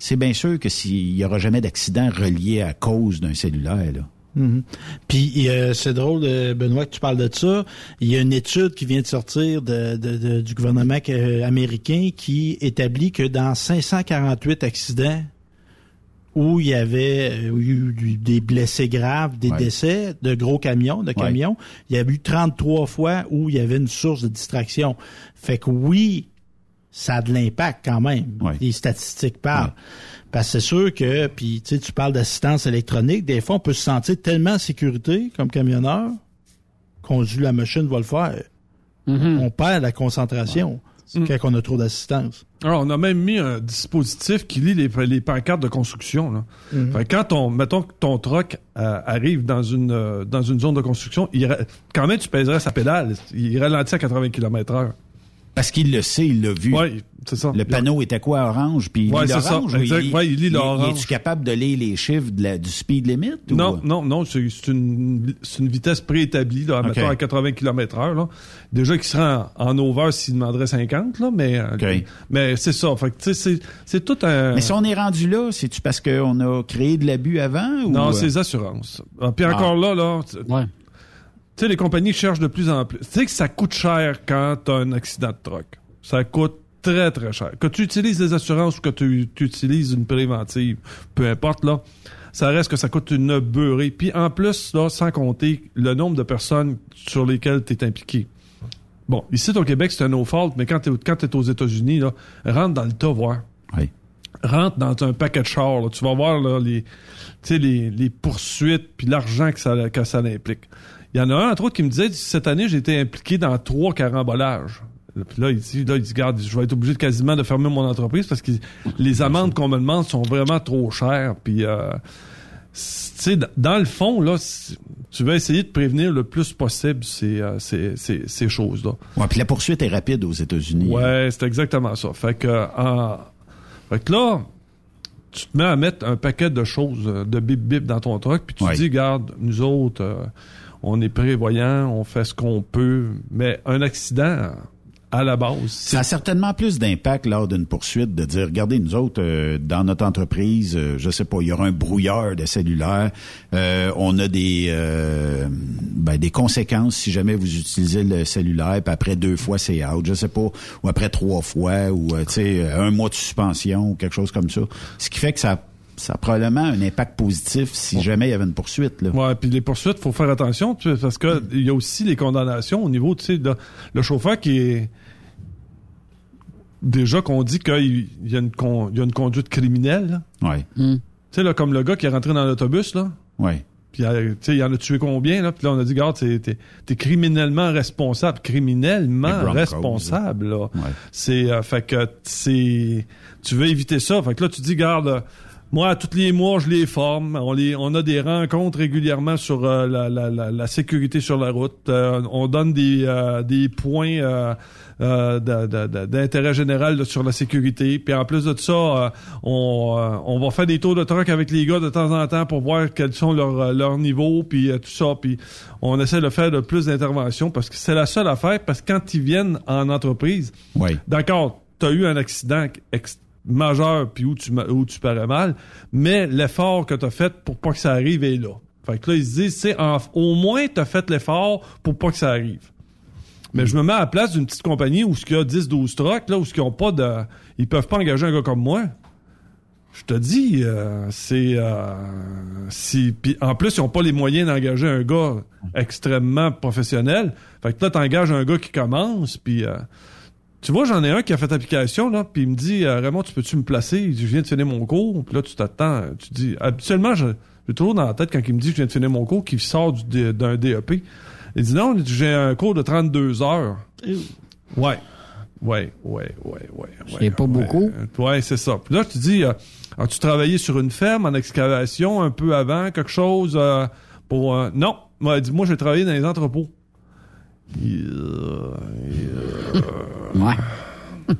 c'est bien sûr que s'il y aura jamais d'accident relié à cause d'un cellulaire, là. Mhm. Puis euh, c'est drôle, euh, Benoît, que tu parles de ça. Il y a une étude qui vient de sortir de, de- de- du gouvernement euh, américain qui établit que dans 548 accidents où il y avait euh, eu des blessés graves, des Ouais. décès de gros camions, de camions, il y a eu 33 fois où il y avait une source de distraction. Fait que oui, ça a de l'impact quand même. Les statistiques parlent. Parce que c'est sûr que, puis tu sais, tu parles d'assistance électronique, des fois on peut se sentir tellement en sécurité comme camionneur qu'on dit la machine va le faire. On perd la concentration quand on a trop d'assistance. Alors, on a même mis un dispositif qui lit les, les pancartes de construction. Là. Mhm. Fait que quand on, mettons que ton truck euh, arrive dans une euh, dans une zone de construction, il, quand même tu pèserais sa pédale, il ralentit à 80 km heure. Parce qu'il le sait, il l'a vu. Oui, c'est ça. Le panneau était quoi, orange? Puis il Ouais, lit l'orange? ou exact. Il, Ouais, il lit l'orange. Es-tu capable de lire les chiffres de la- du speed limit? ou- Non, non, non, c'est c'est une, c'est une vitesse préétablie, là, Ok. mettons à 80 km là. Déjà qu'il serait en, en over s'il demanderait 50, là, mais, euh, Ok. mais c'est ça. Fait que, tu sais, c'est, c'est tout un... Mais si on est rendu là, c'est-tu parce qu'on a créé de l'abus avant? Ou... Non, euh, c'est les assurances. Ah, Puis Ah. encore là, là, tu tu sais, les compagnies cherchent de plus en plus. Tu sais que ça coûte cher quand tu as un accident de truck. Ça coûte très, très cher. Que tu utilises des assurances ou que tu, tu utilises une préventive, peu importe, là, ça reste que ça coûte une beurrée. Puis en plus, là, sans compter le nombre de personnes sur lesquelles tu es impliqué. Bon, ici au Québec, c'est un no fault, mais quand tu es, aux États-Unis, rentre dans le tas voir. Rentre dans un paquet de chars, là. tu vas voir là, les, les, les poursuites puis l'argent que ça, que ça implique. Il y en a un, entre autres, qui me disait, cette année, j'ai été impliqué dans trois carambolages. Puis là, il dit, là, il dit, garde, je vais être obligé de quasiment de fermer mon entreprise parce que les amendes qu'on me demande sont vraiment trop chères. Puis, euh, dans le fond, là, tu vas essayer de prévenir le plus possible ces, euh, ces, ces, ces choses-là. Ouais, puis la poursuite est rapide aux États-Unis. Ouais, c'est exactement ça. Fait que, en- fait que là, tu te mets à mettre un paquet de choses, euh, de bip bip dans ton truck, puis tu Ouais. te dis, garde, nous autres, euh, on est prévoyants, on fait ce qu'on peut, mais un accident, à la base, Ça a certainement plus d'impact lors d'une poursuite de dire, regardez, nous autres, euh, dans notre entreprise, euh, je sais pas, il y aura un brouilleur de cellulaire, euh, on a des euh, ben, des conséquences si jamais vous utilisez le cellulaire, puis après deux fois c'est out, je sais pas, ou après trois fois, ou tu sais, un mois de suspension, ou quelque chose comme ça. Ce qui fait que ça ça a probablement un impact positif si jamais il y avait une poursuite. Là. Ouais, puis les poursuites, faut faire attention, tu sais, parce que il y a aussi les condamnations au niveau, tu sais, de- le chauffeur qui est déjà qu'on dit qu'il y a une con- il y a une conduite criminelle. là. Ouais. Tu sais là, comme le gars qui est rentré dans l'autobus là. Ouais. Puis euh, tu sais, il en a tué combien là? Puis là on a dit, regarde, t'es t'es- t'es criminellement responsable, criminellement Broncos, responsable là. C'est euh, fait que c'est tu veux éviter ça. Fait que là tu dis, garde. Moi, tous les mois, je les forme. On, les, on a des rencontres régulièrement sur euh, la, la, la, la sécurité sur la route. Euh, on donne des, euh, des points euh, euh, d'intérêt général là, sur la sécurité. Puis en plus de ça, euh, on, euh, on va faire des tours de truck avec les gars de temps en temps pour voir quels sont leurs leurs niveaux, puis tout ça. Puis on essaie de faire le plus d'interventions parce que c'est la seule affaire. Parce que quand ils viennent en entreprise, Ouais. D'accord, tu as eu un accident ex- majeur puis où tu, où parais mal, mais l'effort que tu as fait pour pas que ça arrive est là. Fait que là, ils se disent, au moins tu as fait l'effort pour pas que ça arrive. Mais je me mets à la place d'une petite compagnie où il y a 10-12 trucks, là, où ils ont pas de. Ils peuvent pas engager un gars comme moi. Je te dis, euh, c'est. Euh, si, puis en plus, ils ont pas les moyens d'engager un gars extrêmement professionnel. Fait que là, t'engages un gars qui commence, puis. euh, tu vois, j'en ai un qui a fait application, là, puis il me dit euh, Raymond, tu peux-tu me placer? Il dit, Je viens de finir mon cours. Puis là, tu t'attends. Tu dis Habituellement, je- j'ai toujours dans la tête quand il me dit que je viens de finir mon cours qu'il sort du d'un DEP. Il dit Non, j'ai un cours de 32 heures. Ouais. Ouais, ouais, ouais, ouais. ouais C'est pas beaucoup. Ouais, c'est ça. Puis là, tu dis euh, As-tu travaillé sur une ferme en excavation un peu avant, quelque chose euh, pour. euh, Non. Moi, il dit Moi, j'ai travaillé dans les entrepôts. Ouais.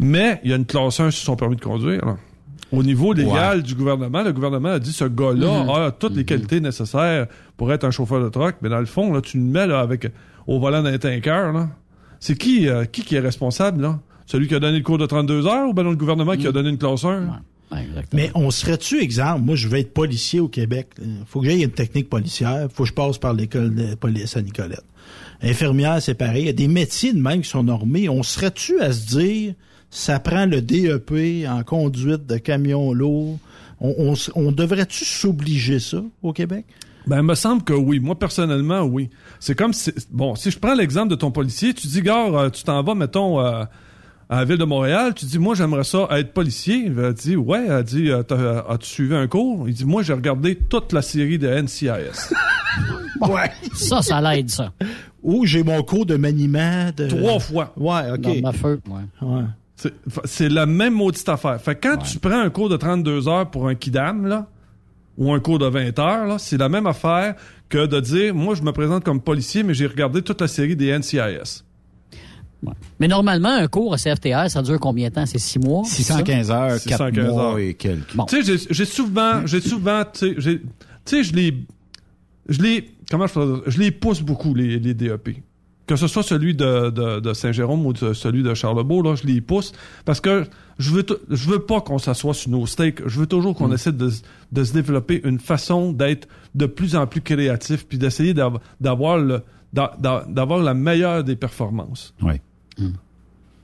Mais il y a une classe 1 sur son permis de conduire. là. Au niveau légal du gouvernement, le gouvernement a dit ce gars-là Mhm. a toutes les qualités nécessaires pour être un chauffeur de truck. Mais dans le fond, là, tu le mets là, avec au volant d'un tanker. C'est qui, euh, qui qui est responsable? là? Celui qui a donné le cours de 32 heures ou ben non, le gouvernement qui a donné une classe 1? Mais on serait-tu, exemple, moi je vais être policier au Québec. Il faut que j'aille une technique policière. faut que je passe par l'école de police à Nicolette. Infirmière, c'est pareil. Il y a des métiers de même qui sont normés. On serait-tu à se dire, ça prend le DEP en conduite de camion lourd? On, on, on devrait-tu s'obliger ça au Québec? Ben, il me semble que oui. Moi, personnellement, oui. C'est comme si, bon, si je prends l'exemple de ton policier, tu dis, gars, euh, tu t'en vas, mettons, euh, à la ville de Montréal, tu dis, moi, j'aimerais ça être policier. Il dit, ouais, elle dit, euh, t'as- as-tu suivi un cours? Il dit, moi, j'ai regardé toute la série de NCIS. Ouais. Ça, ça l'aide, ça. Ou j'ai mon cours de maniement de... Trois fois. Ouais, OK. Dans ma feu, ouais. Ouais. C'est- C'est la même maudite affaire. Fait que quand tu prends un cours de 32 heures pour un kidam, là, ou un cours de 20 heures, là, c'est la même affaire que de dire, moi, je me présente comme policier, mais j'ai regardé toute la série des NCIS. Mais normalement, un cours à CFTR, ça dure combien de temps? C'est six mois? 615 heures, 4 615 mois heures. et quelques. Tu sais, j'ai- souvent, j'ai souvent, tu sais, je les, je les, comment je peux dire, je les pousse beaucoup les, les DEP. Que ce soit celui de, de, de Saint-Jérôme ou de- celui de Charlebourg, là, je les pousse parce que je veux, je veux pas qu'on s'assoie sur nos steaks. Je veux toujours qu'on essaie de, de se développer une façon d'être de plus en plus créatif puis d'essayer d'av- d'avoir le, d'a- d'a- d'avoir la meilleure des performances. Oui.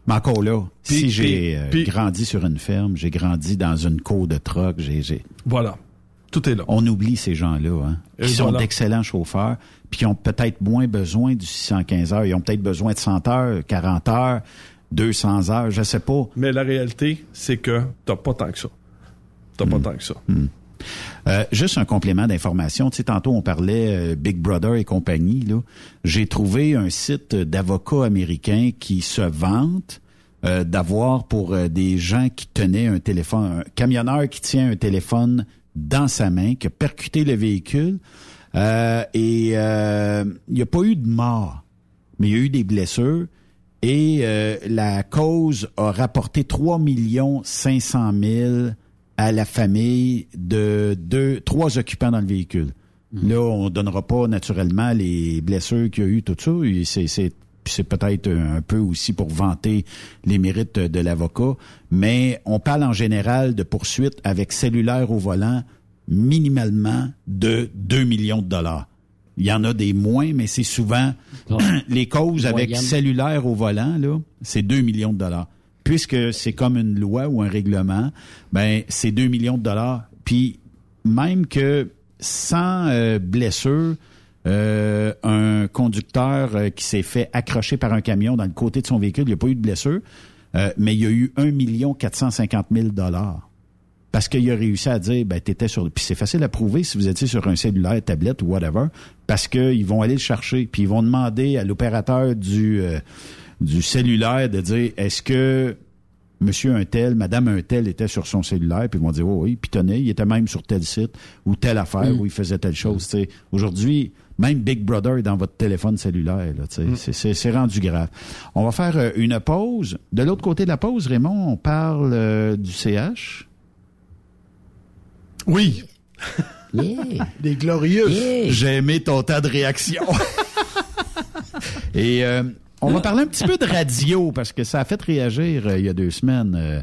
Mais encore là, si j'ai euh, grandi sur une ferme, j'ai grandi dans une cour de troc, j'ai, Voilà. Tout est là. On oublie ces gens-là, hein, qui sont voilà. d'excellents chauffeurs, puis qui ont peut-être moins besoin du 615 heures. Ils ont peut-être besoin de 100 heures, 40 heures, 200 heures, je sais pas. Mais la réalité, c'est que t'as pas tant que ça. T'as Hmm. pas tant que ça. Euh, juste un complément d'information. Tu sais, tantôt, on parlait euh, Big Brother et compagnie. Là. J'ai trouvé un site d'avocats américains qui se vantent euh, d'avoir pour euh, des gens qui tenaient un téléphone, un camionneur qui tient un téléphone dans sa main, qui a percuté le véhicule. Et il n'y a pas eu de mort, mais il y a eu des blessures. Et la cause a rapporté 3 500 000 à la famille de deux, trois occupants dans le véhicule. Là, on donnera pas naturellement les blessures qu'il y a eu, tout ça. C'est, c'est, peut-être un peu aussi pour vanter les mérites de l'avocat, mais on parle en général de poursuites avec cellulaire au volant minimalement de 2 millions de dollars. Il y en a des moins, mais c'est souvent les causes avec cellulaire au volant, là, c'est 2 millions de dollars. Puisque c'est comme une loi ou un règlement, ben c'est 2 millions de dollars. Puis même que sans euh, blessure, euh, un conducteur euh, qui s'est fait accrocher par un camion dans le côté de son véhicule, il n'y a pas eu de blessure, euh, mais il y a eu 1 million 450 000 dollars. Parce qu'il a réussi à dire, ben, t'étais sur, puis c'est facile à prouver si vous étiez sur un cellulaire, tablette ou whatever, parce qu'ils vont aller le chercher, puis ils vont demander à l'opérateur du, euh, du cellulaire de dire, est-ce que monsieur un tel, madame un tel était sur son cellulaire, puis ils vont dire, oh, oui, puis tenez, il était même sur tel site, ou telle affaire, Mm. où il faisait telle chose, tu sais. Aujourd'hui, même Big Brother est dans votre téléphone cellulaire, sais. C'est- C'est, c'est rendu grave. On va faire euh, une pause. De l'autre côté de la pause, Raymond, on parle euh, du CH. Oui. Des glorieux. J'ai aimé ton tas de réaction. Et euh, on va parler un petit peu de radio parce que ça a fait réagir euh, il y a deux semaines. euh,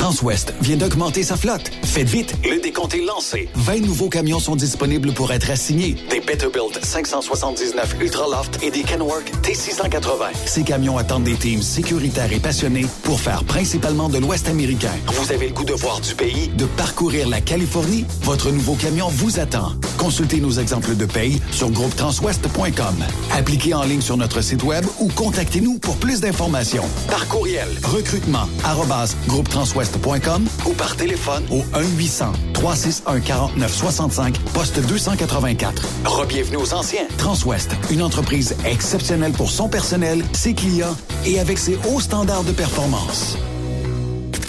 Transwest vient d'augmenter sa flotte. Faites vite, le décompte est lancé. 20 nouveaux camions sont disponibles pour être assignés. Des Peterbilt 579 Ultraloft et des Kenworth T680. Ces camions attendent des teams sécuritaires et passionnés pour faire principalement de l'Ouest américain. Vous avez le goût de voir du pays, de parcourir la Californie? Votre nouveau camion vous attend. Consultez nos exemples de paye sur groupetranswest.com. Appliquez en ligne sur notre site web ou contactez-nous pour plus d'informations. Par courriel, recrutement, ou par téléphone au 1-800-361-4965, poste 284. Rebienvenue aux anciens. Transwest, une entreprise exceptionnelle pour son personnel, ses clients et avec ses hauts standards de performance.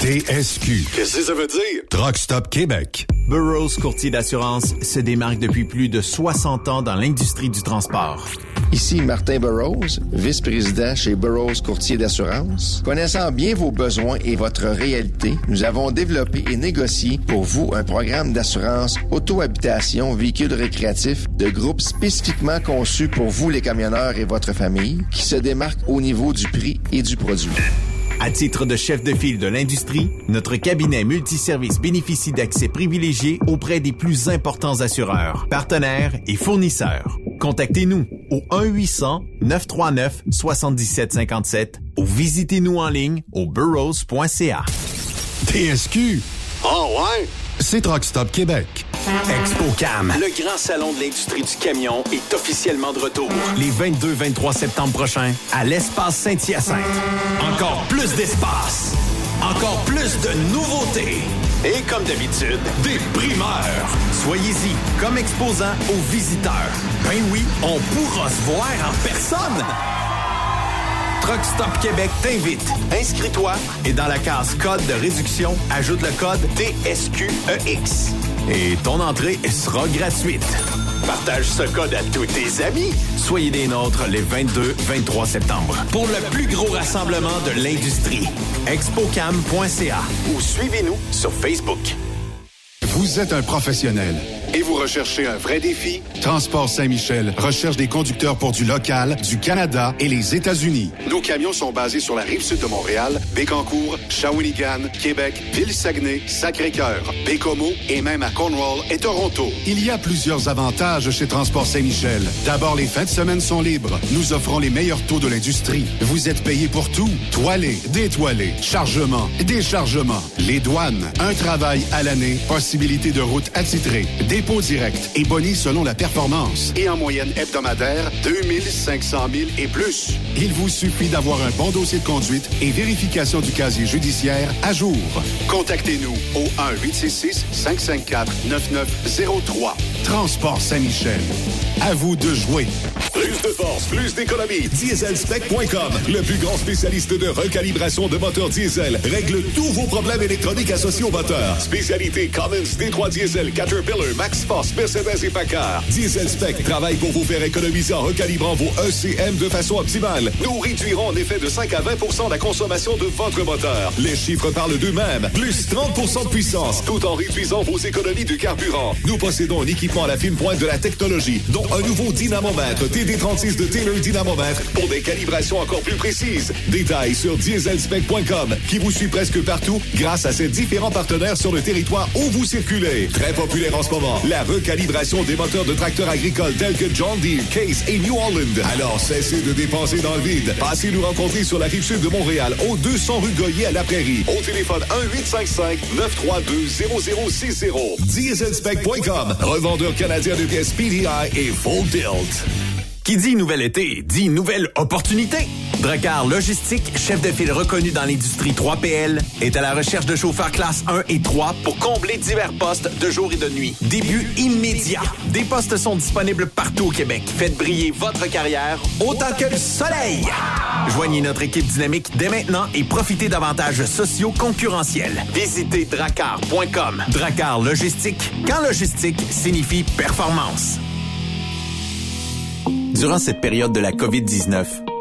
TSQ. Qu'est-ce que ça veut dire? Truck Stop Québec. Burroughs Courtier d'assurance se démarque depuis plus de 60 ans dans l'industrie du transport. Ici Martin Burroughs, vice-président chez Burroughs Courtier d'assurance. Connaissant bien vos besoins et votre réalité, nous avons développé et négocié pour vous un programme d'assurance auto-habitation véhicule récréatif de groupe spécifiquement conçu pour vous les camionneurs et votre famille qui se démarque au niveau du prix et du produit. À titre de chef de file de l'industrie, notre cabinet multiservice bénéficie d'accès privilégié auprès des plus importants assureurs, partenaires et fournisseurs. Contactez-nous au 1-800-939-7757 ou visitez-nous en ligne au burrows.ca. TSQ. Oh ouais? C'est Truck Stop Québec. ExpoCam, le grand salon de l'industrie du camion, est officiellement de retour. Les 22-23 septembre prochains, à l'espace Saint-Hyacinthe. Encore plus d'espace. Encore plus de nouveautés. Et comme d'habitude, des primeurs. Soyez-y comme exposant aux visiteurs. Ben oui, on pourra se voir en personne. Truck Stop Québec t'invite. Inscris-toi et dans la case code de réduction, ajoute le code TSQEX. Et ton entrée sera gratuite. Partage ce code à tous tes amis. Soyez des nôtres les 22-23 septembre pour le plus gros rassemblement de l'industrie. Expocam.ca ou suivez-nous sur Facebook. Vous êtes un professionnel et vous recherchez un vrai défi? Transport Saint-Michel recherche des conducteurs pour du local, du Canada et les États-Unis. Nos camions sont basés sur la rive sud de Montréal, Bécancour, Shawinigan, Québec, Ville-Saguenay, Sacré-Cœur, Bécomo et même à Cornwall et Toronto. Il y a plusieurs avantages chez Transport Saint-Michel. D'abord, les fins de semaine sont libres. Nous offrons les meilleurs taux de l'industrie. Vous êtes payé pour tout. Toilé, détoilé, chargement, déchargement, les douanes, un travail à l'année, de route attitrée, dépôt direct et boni selon la performance. Et en moyenne hebdomadaire, 2500 000 et plus. Il vous suffit d'avoir un bon dossier de conduite et vérification du casier judiciaire à jour. Contactez-nous au 1-866-554-9903. Transport Saint-Michel. À vous de jouer. Plus de force, plus d'économie. Dieselspec.com, le plus grand spécialiste de recalibration de moteurs diesel, règle tous vos problèmes électroniques associés au moteur. Spécialité Cummins, D3 Diesel, Caterpillar, MaxForce, Mercedes et Packard. Dieselspec travaille pour vous faire économiser en recalibrant vos ECM de façon optimale. Nous réduirons en effet de 5 à 20% la consommation de votre moteur. Les chiffres parlent d'eux-mêmes. Plus 30% de puissance, tout en réduisant vos économies de carburant. Nous possédons un équipement à la fine pointe de la technologie, dont un nouveau dynamomètre TD36 de Taylor Dynamomètre pour des calibrations encore plus précises. Détails sur dieselspec.com qui vous suit presque partout grâce à ses différents partenaires sur le territoire où vous circulez. Très populaire en ce moment, la recalibration des moteurs de tracteurs agricoles tels que John Deere, Case et New Holland. Alors cessez de dépenser dans le vide. Passez nous rencontrer sur la rive sud de Montréal, au 200 rue Goyer à la Prairie. Au téléphone 1-855-932-0060. Dieselspec.com, canadien de pièces PDI et Full Tilt. Qui dit nouvel été, dit nouvelle opportunité. Dracar Logistique, chef de file reconnu dans l'industrie 3PL, est à la recherche de chauffeurs classe 1 et 3 pour combler divers postes de jour et de nuit. Début immédiat. Des postes sont disponibles partout au Québec. Faites briller votre carrière autant que le soleil. Joignez notre équipe dynamique dès maintenant et profitez d'avantages sociaux concurrentiels. Visitez dracar.com. Dracar Logistique, quand logistique signifie performance. Durant cette période de la COVID-19,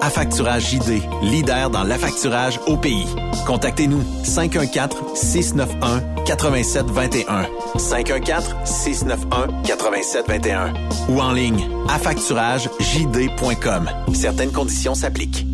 Affacturage JD, leader dans l'affacturage au pays. Contactez-nous 514-691-8721. 514-691-8721. Ou en ligne, affacturagejd.com. Certaines conditions s'appliquent.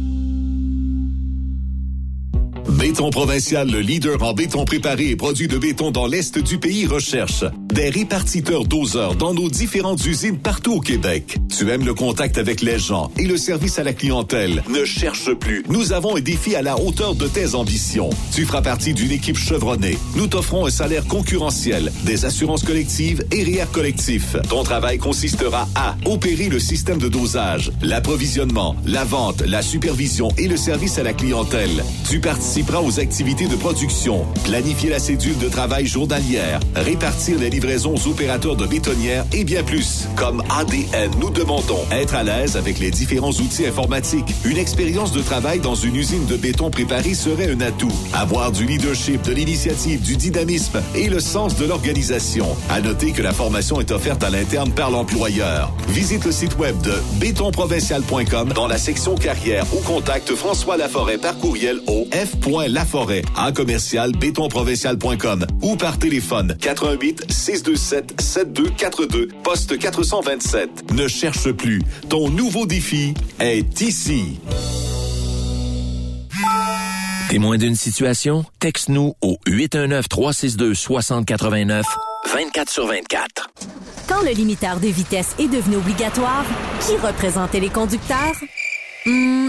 Béton Provincial, le leader en béton préparé et produit de béton dans l'Est du pays, recherche des répartiteurs doseurs dans nos différentes usines partout au Québec. Tu aimes le contact avec les gens et le service à la clientèle. Ne cherche plus. Nous avons un défi à la hauteur de tes ambitions. Tu feras partie d'une équipe chevronnée. Nous t'offrons un salaire concurrentiel, des assurances collectives et REER collectif. Ton travail consistera à opérer le système de dosage, l'approvisionnement, la vente, la supervision et le service à la clientèle. Tu participeras aux activités de production, planifier la cédule de travail journalière, répartir les livraisons aux opérateurs de bétonnières et bien plus. Comme ADN, nous demandons être à l'aise avec les différents outils informatiques. Une expérience de travail dans une usine de béton préparée serait un atout. Avoir du leadership, de l'initiative, du dynamisme et le sens de l'organisation. À noter que la formation est offerte à l'interne par l'employeur. Visite le site web de bétonprovincial.com dans la section carrière ou contacte François Laforêt par courriel au f. Laforêt à commercial bétonprovincial.com ou par téléphone 88 6 627-7242, poste 427. Ne cherche plus. Ton nouveau défi est ici. Témoin d'une situation? Texte-nous au 819-362-6089, 24 sur 24. Quand le limiteur de vitesse est devenu obligatoire, qui représentait les conducteurs? Hmm,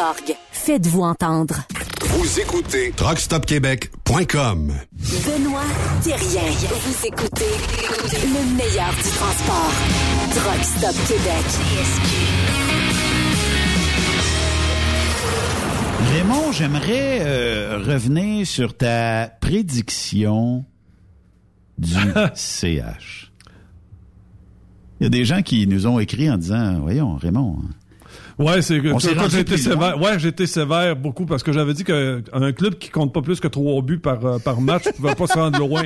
Faites-vous entendre. Vous écoutez TruckStopQuébec.com. Benoît Thérien. Vous écoutez le meilleur du transport. Truck Stop Québec. Raymond, j'aimerais euh, revenir sur ta prédiction du CH. Il y a des gens qui nous ont écrit en disant, voyons, Raymond. Ouais, c'est j'étais sévère. Ouais, j'étais sévère beaucoup parce que j'avais dit qu'un club qui compte pas plus que trois buts par, euh, par match pouvait pas se rendre loin.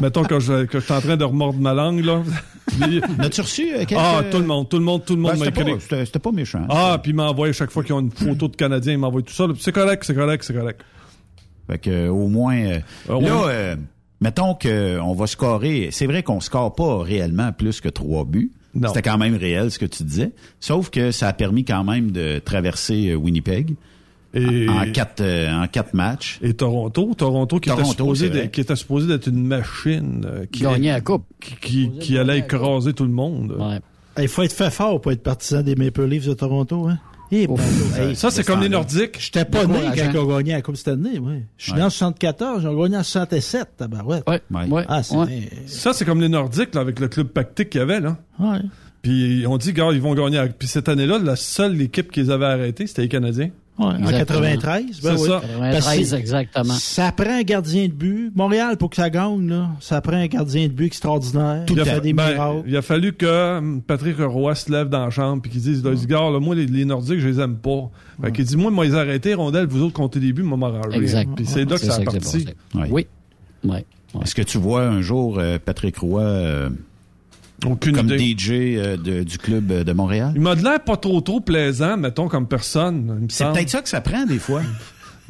Mettons que je, que je suis en train de remordre ma langue, là. As-tu reçu euh, quelques- Ah, tout le monde, tout le monde, tout le monde Ben, m'a c'était écrit. pas- C'était c'était pas méchant. Ah, puis il m'envoie chaque fois qu'ils ont une photo de Canadien, il m'envoie tout ça. C'est correct, c'est correct, c'est correct. Fait que, euh, au moins, euh, là, euh, mettons qu'on va scorer. C'est vrai qu'on score pas réellement plus que trois buts. C'était quand même réel ce que tu disais. Sauf que ça a permis quand même de traverser euh, Winnipeg Et- en quatre euh, en quatre matchs. Et Toronto, Toronto qui, Toronto, était, supposé qui était supposé d'être une machine euh, qui, Gagner la coupe. qui, qui, qui allait écraser tout le monde. Il faut être fait fort pour être partisan des Maple Leafs de Toronto. Hein? Eh, ben, hey, Ça, c'est comme les Nordiques. J'étais pas né quand ils ont gagné la Coupe cette année. Ouais. Je suis Ouais. né en 74, ils ont gagné en 67, tabarouette. Ouais, Ouais. Ah. Ouais. Ça, c'est comme les Nordiques, là, avec le club pactique qu'il y avait, là. Ouais. Puis on dit, gars, ils vont gagner. Puis cette année-là, la seule équipe qu'ils avaient arrêtée, c'était les Canadiens. Ouais, en Exactement. 93, ben C'est oui. ça. Parce 93, que exactement. Ça prend un gardien de but. Montréal, pour que ça gagne, là, ça prend un gardien de but extraordinaire. Tout il à a des Ben, il a fallu que hum, Patrick Roy se lève dans la chambre puis qu'il dise, dit, gars, là, moi, les, les Nordiques, je les aime pas. Fait qu'il dit, moi, moi, les arrêter, rondelles, vous autres comptez des buts, moi, m'arranger. Exact. Puis c'est là que ça a parti. passé. Ouais. Oui. Ouais. Ouais. Est-ce que tu vois un jour euh, Patrick Roy euh, Aucune comme idée. DJ euh, de- du club euh, de Montréal? Il m'a de l'air pas trop trop plaisant, mettons, comme personne. C'est peut-être ça que ça prend des fois.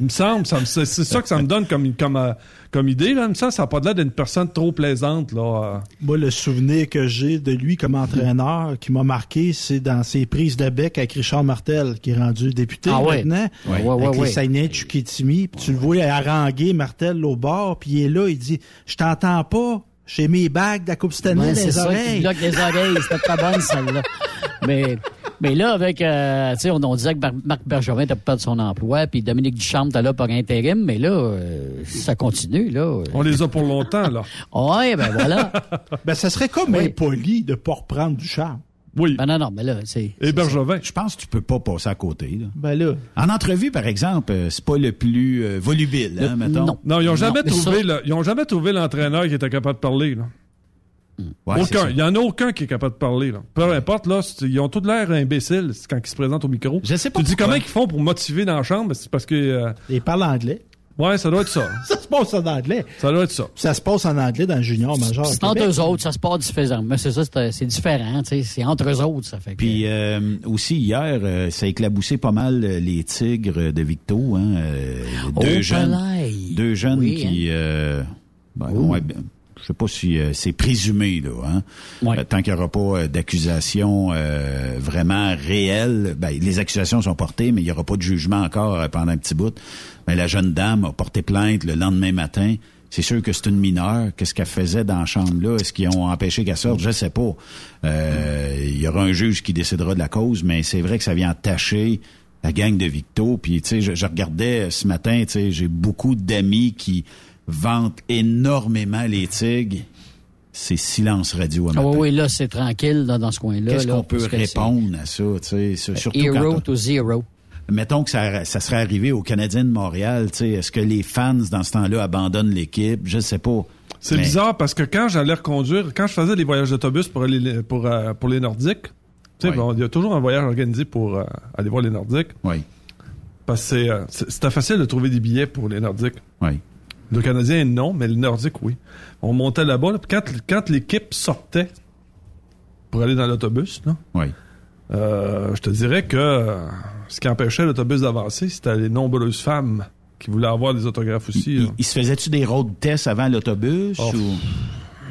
Il me semble, ça c'est ça que ça me donne comme, comme, euh, comme idée. Là. Il me semble que ça n'a pas de l'air d'une personne trop plaisante. Là. Moi, le souvenir que j'ai de lui comme entraîneur qui m'a marqué, c'est dans ses prises de bec avec Richard Martel, qui est rendu député Ah ouais. maintenant. Ouais, ouais, avec ouais, les ouais. Saguenay. Puis tu le vois haranguer Martel au bord, puis il est là, il dit « Je t'entends pas, j'ai mes bagues de la Coupe Stanley Ouais, les ça oreilles. bloque les oreilles. C'était pas bonne, celle-là. Mais, mais là, avec, euh, tu sais, on, on disait que Mar- Marc Bergevin était perdu son emploi, puis Dominique Duchamp était là par intérim, mais là, euh, ça continue, là. On les a pour longtemps. là. Ouais, ben voilà. Ben, ça serait comme Oui. impoli de pas reprendre du charme. Oui. Ben non, non, mais là, c'est... Et Bergevin. Je pense que tu peux pas passer à côté. Là. Ben là, En entrevue, par exemple, euh, c'est pas le plus euh, volubile, hein, mettons. non. Non, ils n'ont jamais, mais trouvé ça- le- ils ont jamais trouvé l'entraîneur qui était capable de parler. Là. Ouais, c'est aucun. Il n'y en a aucun qui est capable de parler. Là. Peu importe, là, ils ont tout l'air imbéciles quand ils se présentent au micro. Je sais pas Tu dis comment ils font pour motiver dans la chambre? C'est parce que... euh, il parle anglais. Ouais, ça doit être ça. Ça se passe en anglais. Ça doit être ça. Ça se passe en anglais dans le junior majeur. C'est entre eux autres, ça se passe différent. Mais c'est ça, c'est c'est différent, tu sais. C'est entre eux autres, ça fait que... Puis euh, aussi hier, euh, ça a éclaboussé pas mal euh, les tigres de Victo, hein, euh, deux Oh, jeunes, deux jeunes Oui, qui, euh, ben, ouais, ben, je sais pas si euh, c'est présumé là, hein. Ouais. Euh, tant qu'il n'y aura pas euh, d'accusations euh, vraiment réelles, ben, les accusations sont portées, mais il n'y aura pas de jugement encore pendant un petit bout. Mais la jeune dame a porté plainte le lendemain matin. C'est sûr que c'est une mineure. Qu'est-ce qu'elle faisait dans la chambre-là? Est-ce qu'ils ont empêché qu'elle sorte? Je sais pas. Euh, Il y aura un juge qui décidera de la cause, mais c'est vrai que ça vient entacher la gang de Victo. Puis, tu sais, je, je regardais ce matin, tu sais, j'ai beaucoup d'amis qui vantent énormément les tigres. C'est silence radio à Ah matin. oui, oui, là, c'est tranquille là, dans ce coin-là. Qu'est-ce qu'on peut répondre à ça, tu sais, sur- c'est surtout Hero quand on- to zero. mettons que ça, ça serait arrivé aux Canadiens de Montréal, tu sais, est-ce que les fans dans ce temps-là abandonnent l'équipe? Je sais pas. C'est Mais- bizarre parce que quand j'allais reconduire, quand je faisais les voyages d'autobus pour, aller- pour, euh, pour les Nordiques, tu sais, Oui. bon, il y a toujours un voyage organisé pour euh, aller voir les Nordiques. Oui. Parce que c'est, euh, c'est- c'était facile de trouver des billets pour les Nordiques. Oui. Le Canadien, non, mais le Nordique, oui. On montait là-bas, là, puis quand, quand l'équipe sortait pour aller dans l'autobus, Oui. euh, je te dirais que euh, ce qui empêchait l'autobus d'avancer, c'était les nombreuses femmes qui voulaient avoir des autographes aussi. Il, il se faisait-tu des road tests avant l'autobus? Oh. ou...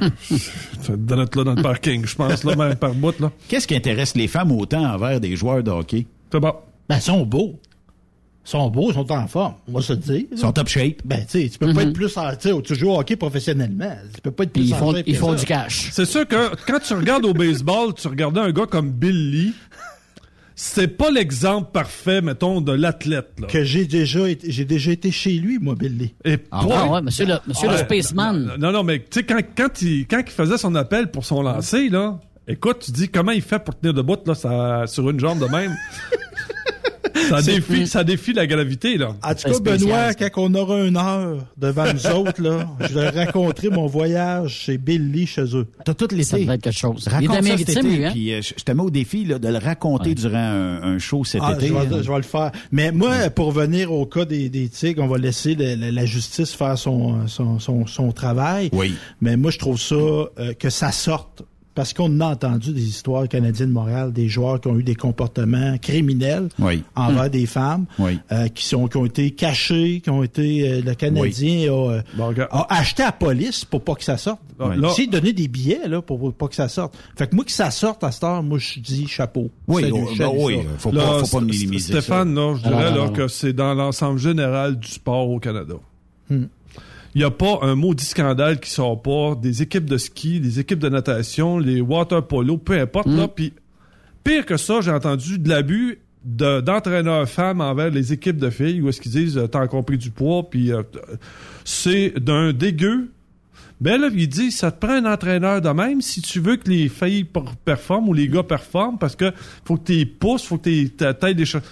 Dans le parking, je pense, là, même par bout, là. Qu'est-ce qui intéresse les femmes autant envers des joueurs de hockey? C'est bon. Ben, ils sont beaux. Ils sont beaux, ils sont en forme, on va se le dire. Ils sont top shape. Ben, tu sais, tu peux pas être plus en, tu sais, tu joues au hockey professionnellement. Tu peux pas être plus Ils en font, shape ils font ça. du cash. C'est sûr que quand tu regardes au baseball, tu regardais un gars comme Bill Lee, c'est pas l'exemple parfait, mettons, de l'athlète. Que j'ai déjà été, j'ai déjà été chez lui, moi, Billy. Et Ah, toi- ah ouais, monsieur le, monsieur le. Spaceman. Non, non, mais tu sais, quand, quand, il, quand il faisait son appel pour son lancer, là, écoute, tu dis comment il fait pour tenir debout, là, ça, sur une jambe de même? ça, défie, ça défie la gravité, là. En tout cas, Benoît, quand on aura une heure devant nous autres, là, je vais raconter mon voyage chez Billy chez eux. T'as tout l'été. Ça devrait être quelque chose. Il Raconte ça cet été, lui, hein? puis euh, je je te mets au défi là, de le raconter durant un, un show cet Ah, été. je, vais, je vais le faire. Mais moi, pour venir au cas des, des tigres, on va laisser le- le- la justice faire son, son, son, son travail. Oui. Mais moi, je trouve ça euh, que ça sorte. Parce qu'on a entendu des histoires canadiennes de Montréal, des joueurs qui ont eu des comportements criminels Oui. envers des femmes, Oui. euh, qui sont qui ont été cachés, qui ont été euh, le Canadien a, euh, Bon, a acheté à la police pour pas que ça sorte. Là- s'est donné des billets là pour, pour pas que ça sorte. Fait que moi que ça sorte à cette heure, moi je dis chapeau. Oui, Salut, oh, ben oui, faut Là, pas, faut pas minimiser Stéphane, ça. là, je Ah, dirais non, là, non, que c'est dans l'ensemble général du sport au Canada. Hmm. Il n'y a pas un maudit scandale qui sort pas des équipes de ski, des équipes de natation, les water polo, peu importe. Là, puis pire que ça, j'ai entendu de l'abus de- d'entraîneurs femmes envers les équipes de filles où est-ce qu'ils disent euh, t'as encore pris du poids puis euh, c'est d'un dégueu ben là, il dit, ça te prend un entraîneur de même si tu veux que les filles per- performent ou les gars performent parce que faut que tu pousses, faut que tu des choses.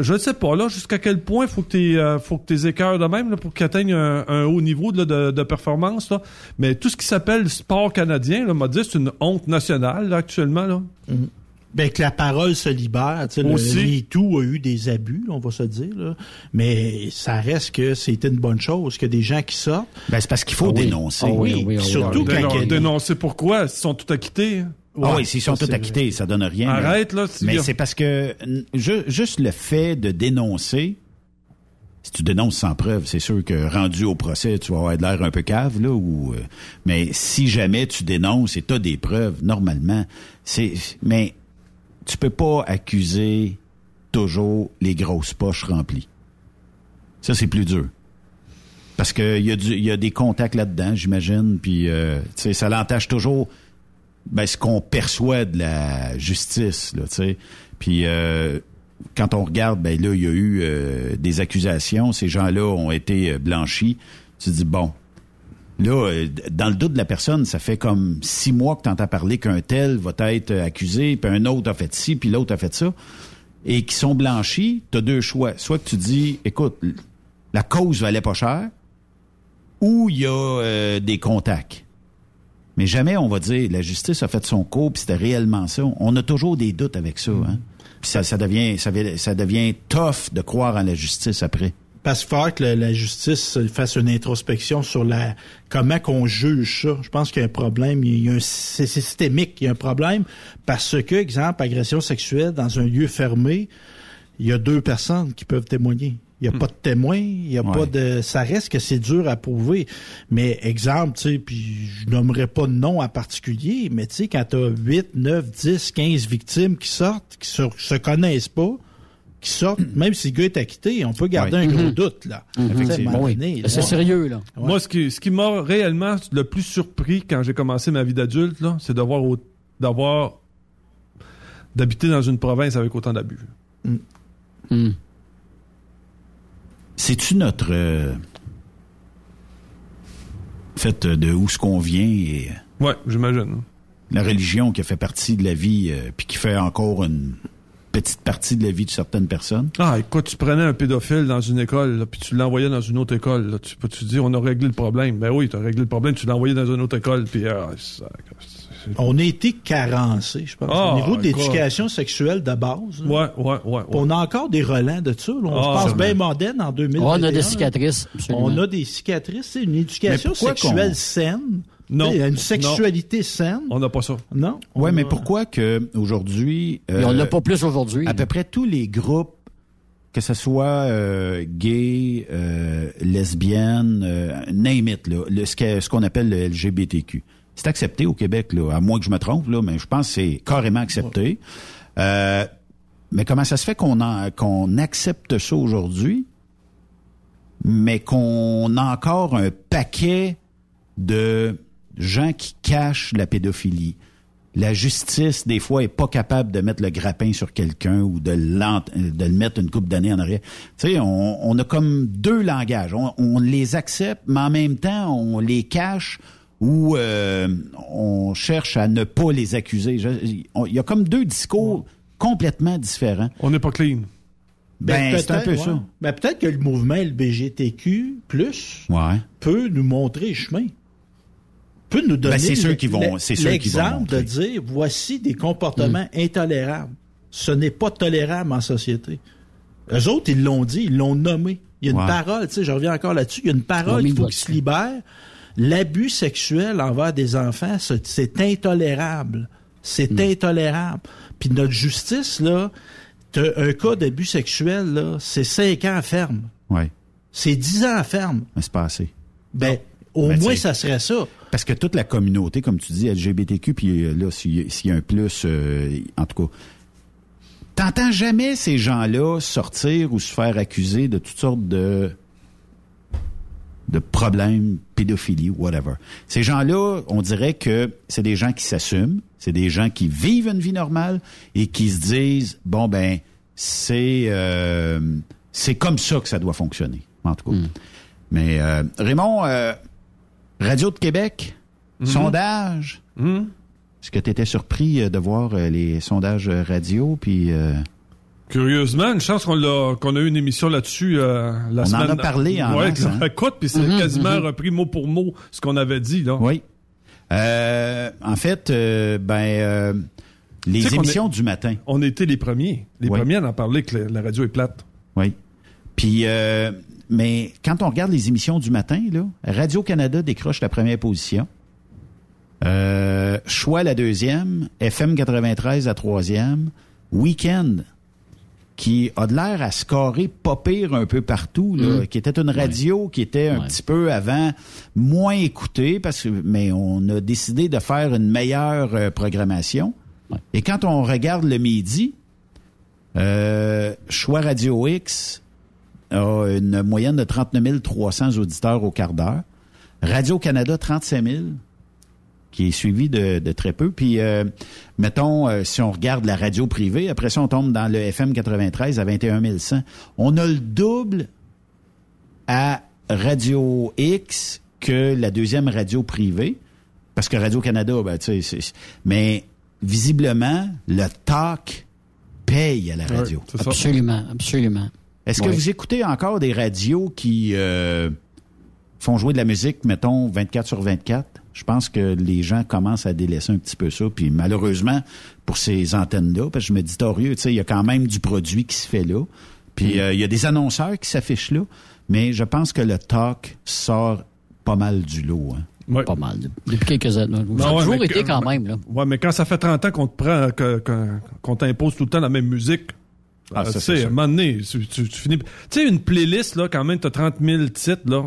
Je ne sais pas, là, jusqu'à quel point faut que tu faut que tes écœurs de même là, pour qu'ils atteignent un, haut niveau de, de performance. Là. Mais tout ce qui s'appelle sport canadien, là, m'a dit, c'est une honte nationale là, actuellement. Là. Ben, que la parole se libère. Tu sais, le Aussi. MeToo a eu des abus, on va se dire. Là. Mais ça reste que c'était une bonne chose, que des gens qui sortent. Ben, c'est parce qu'il faut Ah oui. dénoncer. Ah oui, oui, oui, surtout oui. quand Dénon- a- dénoncer pourquoi? Ils sont tous acquittés. hein. Ah oui, s'ils sont tous acquittés, ça donne rien. Arrête, là, Mais c'est parce que juste le fait de dénoncer, si tu dénonces sans preuve, c'est sûr que rendu au procès, tu vas avoir de l'air un peu cave, là, ou, euh, mais si jamais tu dénonces et tu as des preuves, normalement, c'est, mais tu peux pas accuser toujours les grosses poches remplies. Ça, c'est plus dur. Parce que il y, a y a des contacts là-dedans, j'imagine, puis euh, ça l'entache toujours ben, ce qu'on perçoit de la justice, là. Puis euh, quand on regarde, ben là, il y a eu euh, des accusations, ces gens-là ont été euh, blanchis. Tu te dis, bon, là, euh, dans le doute de la personne, ça fait comme six mois que tu entends parler qu'un tel va être euh, accusé, puis un autre a fait ci, puis l'autre a fait ça, et qui sont blanchis, tu as deux choix. Soit que tu dis, écoute, la cause valait pas cher, ou il y a euh, des contacts. Mais jamais on va dire la justice a fait son cours puis c'était réellement ça. On a toujours des doutes avec ça. Hein? Puis ça, ça devient ça, devient- ça devient tough de croire en la justice après. Parce qu'il faut que la, la justice fasse une introspection sur la comment qu'on juge ça. Je pense qu'il y a un problème. Il y a un, c'est systémique. Il y a un problème parce que, exemple, agression sexuelle dans un lieu fermé, il y a deux personnes qui peuvent témoigner. Il n'y a pas de témoin, il y a Ouais. pas de. Ça reste que c'est dur à prouver. Mais exemple, tu sais, puis je nommerai pas de nom en particulier, mais tu sais, quand t'as 8, 9, 10, 15 victimes qui sortent, qui se, se connaissent pas, qui sortent, même si le gars est acquitté, on peut garder Ouais. un gros Mhm. doute, là. Mhm. Effectivement. Oui. donné, là. C'est sérieux, là. Moi, ce qui, ce qui m'a réellement le plus surpris quand j'ai commencé ma vie d'adulte, là, c'est d'avoir, d'avoir, d'habiter dans une province avec autant d'abus. Hmm. C'est-tu notre euh, fait de où ce qu'on vient et Ouais, j'imagine. la religion qui a fait partie de la vie euh, puis qui fait encore une petite partie de la vie de certaines personnes. Ah, écoute, tu prenais un pédophile dans une école, là, puis tu l'envoyais dans une autre école. Là. Tu peux tu dis, on a réglé le problème? Ben oui, tu as réglé le problème, tu l'as envoyé dans une autre école, puis ah, ça- On a été carencés, je pense, Ah, au niveau de l'éducation sexuelle de base. là. Ouais, ouais, ouais. On a encore des relents de ça. là. On Ah, se passe bien moderne en 2021. On a des cicatrices, absolument. On a des cicatrices. C'est une éducation sexuelle saine. Non. Tu sais, Une Non. sexualité saine. On n'a pas ça. Non. Ouais, mais a- pourquoi que aujourd'hui Et on l'a pas plus aujourd'hui. À peu près tous les groupes, que ce soit euh, gay, euh, lesbienne, euh, name it, là, le- ce qu'on appelle le LGBTQ. C'est accepté au Québec, là, à moins que je me trompe, là, mais je pense que c'est carrément accepté. Euh, mais comment ça se fait qu'on en- qu'on accepte ça aujourd'hui, mais qu'on a encore un paquet de gens qui cachent la pédophilie? La justice, des fois, est pas capable de mettre le grappin sur quelqu'un ou de, de le mettre une coupe d'années en arrière. Tu sais, on, on a comme deux langages. On, on les accepte, mais en même temps, on les cache ou euh, on cherche à ne pas les accuser. Il y a comme deux discours complètement différents. On n'est pas clean. Ben, c'est un peut-être, peu ouais. ça. Ben, peut-être que le mouvement LBGTQ+, Ouais. peut nous montrer le chemin. Peut nous donner Ben, c'est le- qu'ils vont- c'est l'exemple de dire, voici des comportements Mm. intolérables. Ce n'est pas tolérable en société. Eux autres, ils l'ont dit, ils l'ont nommé. Il y a une parole, tu sais, je reviens encore là-dessus, il y a une parole qu'il faut qu'ils se libèrent. L'abus sexuel envers des enfants, c'est- intolérable. C'est Mm. intolérable. Puis notre justice, là, un cas d'abus sexuel, là, c'est 5 ans ferme. Ouais. C'est 10 ans ferme. Mais c'est pas assez. Ben, au Ben, moins, ça serait ça. Parce que toute la communauté, comme tu dis, LGBTQ, puis euh, là, s'il s'il y a un plus, euh, en tout cas, t'entends jamais ces gens-là sortir ou se faire accuser de toutes sortes de de problèmes, pédophilie, whatever. Ces gens-là, on dirait que c'est des gens qui s'assument, c'est des gens qui vivent une vie normale et qui se disent bon ben c'est euh, c'est comme ça que ça doit fonctionner, en tout cas. Mais euh, Raymond, euh, Radio de Québec, sondage. Est-ce que tu étais surpris euh, de voir euh, les sondages euh, radio puis euh, Curieusement, une chance qu'on a eu une émission là-dessus euh, la On en semaine. a parlé en ouais, hein? écoute, puis c'est Mhm, quasiment mhm. repris mot pour mot ce qu'on avait dit là. Oui. Euh, en fait, ben les Tu sais qu'on émissions est- du matin. On était les premiers, les Oui. premiers à en parler que la, la radio est plate. Oui. Puis, euh, mais quand on regarde les émissions du matin, là, Radio-Canada décroche la première position. Euh, Choix la deuxième. FM 93 la troisième. Weekend, qui a de l'air à scorer pas pire un peu partout, là, Mm. qui était une radio qui était un petit peu avant moins écoutée, parce que, mais on a décidé de faire une meilleure euh, programmation. Et quand on regarde le midi, euh, Choix Radio X a une moyenne de 39 300 auditeurs au quart d'heure. Radio-Canada, 35 000, qui est suivi de, de très peu. Puis, euh, mettons, euh, si on regarde la radio privée, après ça, on tombe dans le FM 93 à 21 100. On a le double à Radio X que la deuxième radio privée. Parce que Radio-Canada, ben, tu sais, c'est- mais visiblement, le talk paye à la radio. Absolument, absolument. Est-ce que Oui. vous écoutez encore des radios qui euh, font jouer de la musique, mettons, 24 sur 24? Je pense que les gens commencent à délaisser un petit peu ça. Puis malheureusement, pour ces antennes-là, parce que je me dis, torieux, tu sais, il y a quand même du produit qui se fait là. Puis euh, il y a des annonceurs qui s'affichent là. Mais je pense que le talk sort pas mal du lot. hein. Pas mal. Depuis quelques années. Ça Ben a ouais, toujours mais été quand même. Là. Ouais, mais quand ça fait 30 ans qu'on te prend, qu'on t'impose tout le temps la même musique, Ah, euh, tu sais, à sûr. un moment donné, tu, tu- tu finis. Tu sais, une playlist, là, quand même, t'as 30 000 titres, là.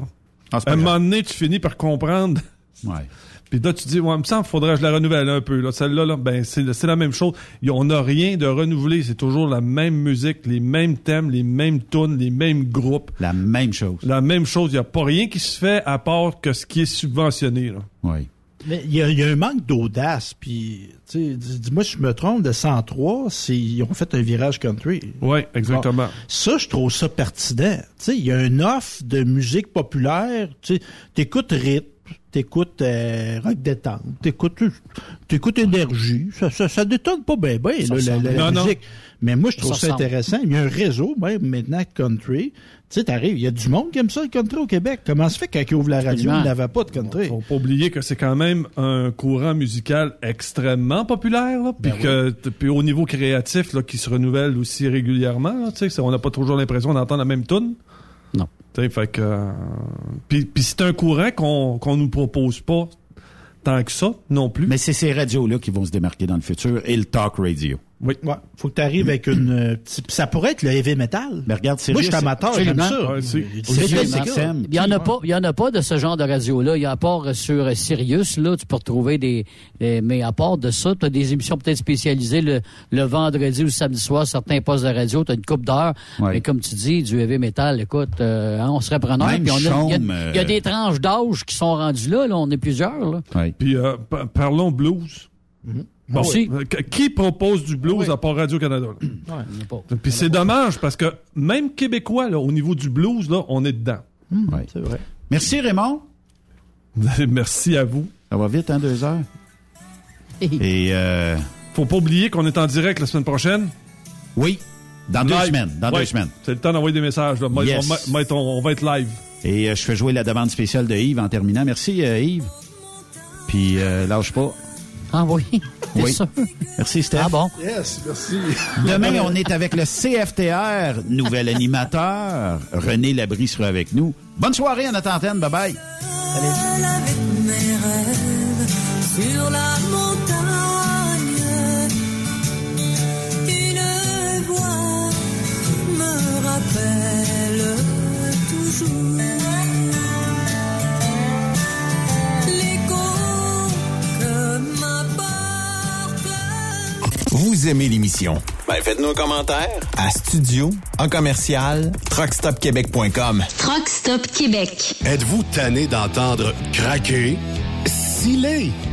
Ah, à un grave. moment donné, tu finis par comprendre. Ouais. Puis là, tu dis, ouais, il me semble, faudrait que je la renouvelle un peu. Là. Celle-là, là, ben, c'est, la même chose. On n'a rien de renouvelé. C'est toujours la même musique, les mêmes thèmes, les mêmes tunes, les mêmes groupes. La même chose. La même chose. Il n'y a pas rien qui se fait à part que ce qui est subventionné. Là. Oui. Mais il y, a- il y a un manque d'audace. Puis, tu sais, dis- dis-moi si je me trompe, de 103, c'est, ils ont fait un virage country. Oui, exactement. Bon. Ça, je trouve ça pertinent. Tu sais, il y a une offre de musique populaire. Tu sais, t'écoutes rythme, t'écoutes euh, rock détente, t'écoutes, t'écoutes énergie. Ça, ça, ça détonne pas bien, bien, la, la Non, non. musique. Mais moi, je trouve Ça ça, intéressant. Il y a un réseau, même maintenant, country. Tu sais, t'arrives, il y a du monde qui aime ça, le country au Québec. Comment se fait quand ils ouvrent la radio, Absolument. il n'avait pas de country? Faut pas oublier que c'est quand même un courant musical extrêmement populaire, là, puis Ben que puis au niveau créatif, là, qui se renouvelle aussi régulièrement. là, tu sais, c'est- on n'a pas toujours l'impression d'entendre la même tune. Non. Tu sais, fait que euh, puis, puis c'est un courant qu'on qu'on nous propose pas tant que ça non plus. Mais c'est ces radios-là qui vont se démarquer dans le futur et le talk radio. Oui. Ouais. Faut que tu arrives avec une. euh, petite- Ça pourrait être le heavy metal. Mais regarde, Moi, je suis amateur, j'aime ça. Il y en a pas, il y en a pas de ce genre de radio-là. Il y a à part sur Sirius, là, tu peux retrouver des, des- mais à part de ça, tu as des émissions peut-être spécialisées le, le vendredi ou le samedi soir, certains postes de radio, tu as une coupe d'heures. Ouais. Mais comme tu dis, du heavy metal, écoute, euh, hein, on serait preneur. Même Puis on a- il y il y, a euh, des tranches d'âge qui sont rendues là, là, on est plusieurs, là. Puis euh, pa- parlons blues. Aussi. Euh, qu- qui propose du blues à part Radio-Canada? pas. Puis c'est dommage parce que même québécois, là, au niveau du blues, là, on est dedans. Ouais. C'est vrai. Merci Raymond. Merci à vous. Ça va vite, hein, deux heures? Et euh, Faut pas oublier qu'on est en direct la semaine prochaine. Oui, dans deux semaines. Dans Ouais. deux semaines. C'est le temps d'envoyer des messages. là. Yes. on, va- on être- on va être live. Et euh, je fais jouer la demande spéciale de Yves en terminant. Merci euh, Yves. Puis euh, lâche pas. Ah oui, Oui. sûr? Merci Steph. Ah bon? Yes, merci. Demain, on est avec le CFTR, nouvel animateur. René Labrie sera avec nous. Bonne soirée à notre antenne. Bye bye. avec mes rêves sur la montagne. Une voix me rappelle toujours Vous aimez l'émission? Ben, faites-nous un commentaire à studio en commercial truckstopquebec.com. Truck Stop Québec. Êtes-vous tanné d'entendre craquer, sciller,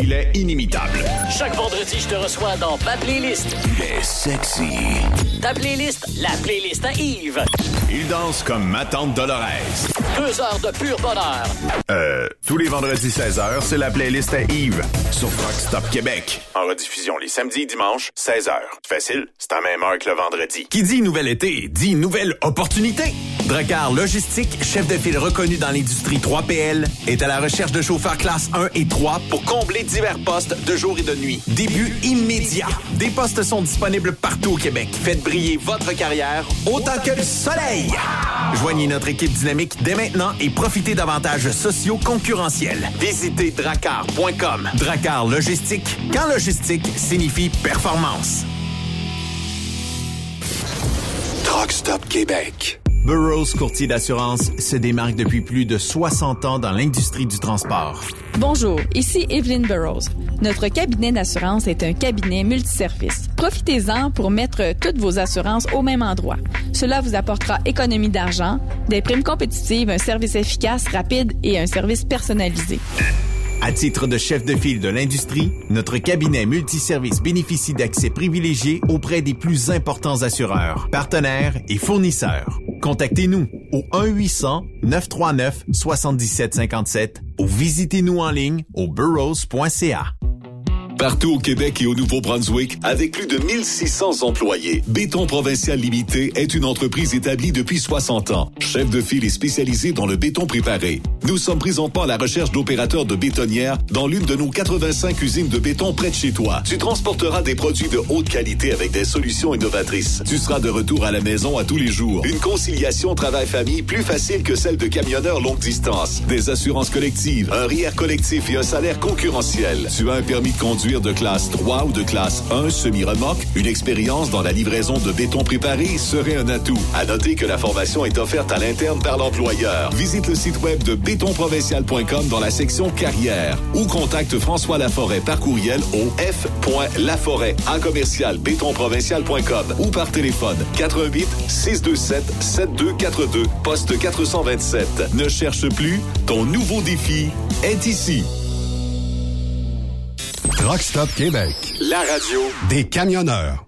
Il est inimitable. Chaque vendredi, je te reçois dans ma playlist. Il est sexy. Ta playlist, la playlist à Yves. Il danse comme ma tante Dolores. Deux heures de pur bonheur. Euh, tous les vendredis 16h, c'est la playlist à Yves sur Truck Stop Québec. En rediffusion les samedis et dimanches, 16h. Facile, c'est à même heure que le vendredi. Qui dit nouvel été, dit nouvelle opportunité. Dracar Logistique, chef de file reconnu dans l'industrie 3PL, est à la recherche de chauffeurs classe 1 et 3 pour combler divers postes de jour et de nuit. Début immédiat. Des postes sont disponibles partout au Québec. Faites briller votre carrière autant que le soleil. Joignez notre équipe dynamique dès maintenant et profitez d'avantages sociaux concurrentiels. Visitez dracar.com. Dracar Logistique, quand logistique signifie performance. Truck Stop Québec. Burroughs Courtier d'assurance se démarque depuis plus de 60 ans dans l'industrie du transport. Bonjour, ici Evelyn Burrows. Notre cabinet d'assurance est un cabinet multiservice. Profitez-en pour mettre toutes vos assurances au même endroit. Cela vous apportera économie d'argent, des primes compétitives, un service efficace, rapide et un service personnalisé. À titre de chef de file de l'industrie, notre cabinet multiservice bénéficie d'accès privilégié auprès des plus importants assureurs, partenaires et fournisseurs. Contactez-nous au 1-800-939-7757 ou visitez-nous en ligne au burrows.ca. Partout au Québec et au Nouveau-Brunswick, avec plus de 1600 employés, Béton Provincial Limité est une entreprise établie depuis 60 ans. Chef de file et spécialisé dans le béton préparé. Nous sommes présentement à la recherche d'opérateurs de bétonnières dans l'une de nos 85 usines de béton près de chez toi. Tu transporteras des produits de haute qualité avec des solutions innovatrices. Tu seras de retour à la maison à tous les jours. Une conciliation travail-famille plus facile que celle de camionneurs longue distance. Des assurances collectives, un RIER collectif et un salaire concurrentiel. Tu as un permis de conduire de classe 3 ou de classe 1 semi-remorque. Une expérience dans la livraison de béton préparé serait un atout. À noter que la formation est offerte à l'interne par l'employeur. Visite le site web de bétonprovincial.com dans la section carrière ou contacte François Laforêt par courriel au f.laforêt en commercial bétonprovincial.com ou par téléphone 88 627 7242 poste 427. Ne cherche plus, ton nouveau défi est ici. Truck Stop Québec. La radio Des camionneurs.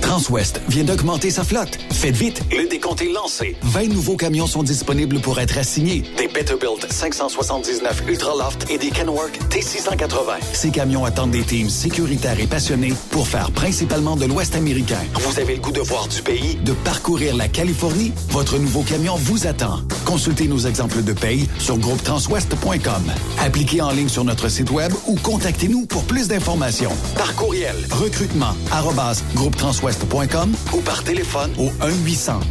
Transwest vient d'augmenter sa flotte. Faites vite, Le décompte est lancé. 20 nouveaux camions sont disponibles pour être assignés. Des Peterbilt 579 Ultraloft et des Kenworth T680. Ces camions attendent des teams sécuritaires et passionnés pour faire principalement de l'Ouest américain. Vous avez le goût de voir du pays? De parcourir la Californie, votre nouveau camion vous attend. Consultez nos exemples de paye sur groupetranswest.com. Appliquez en ligne sur notre site web ou contactez-nous pour plus d'informations. Par courriel. Recrutement ou par téléphone au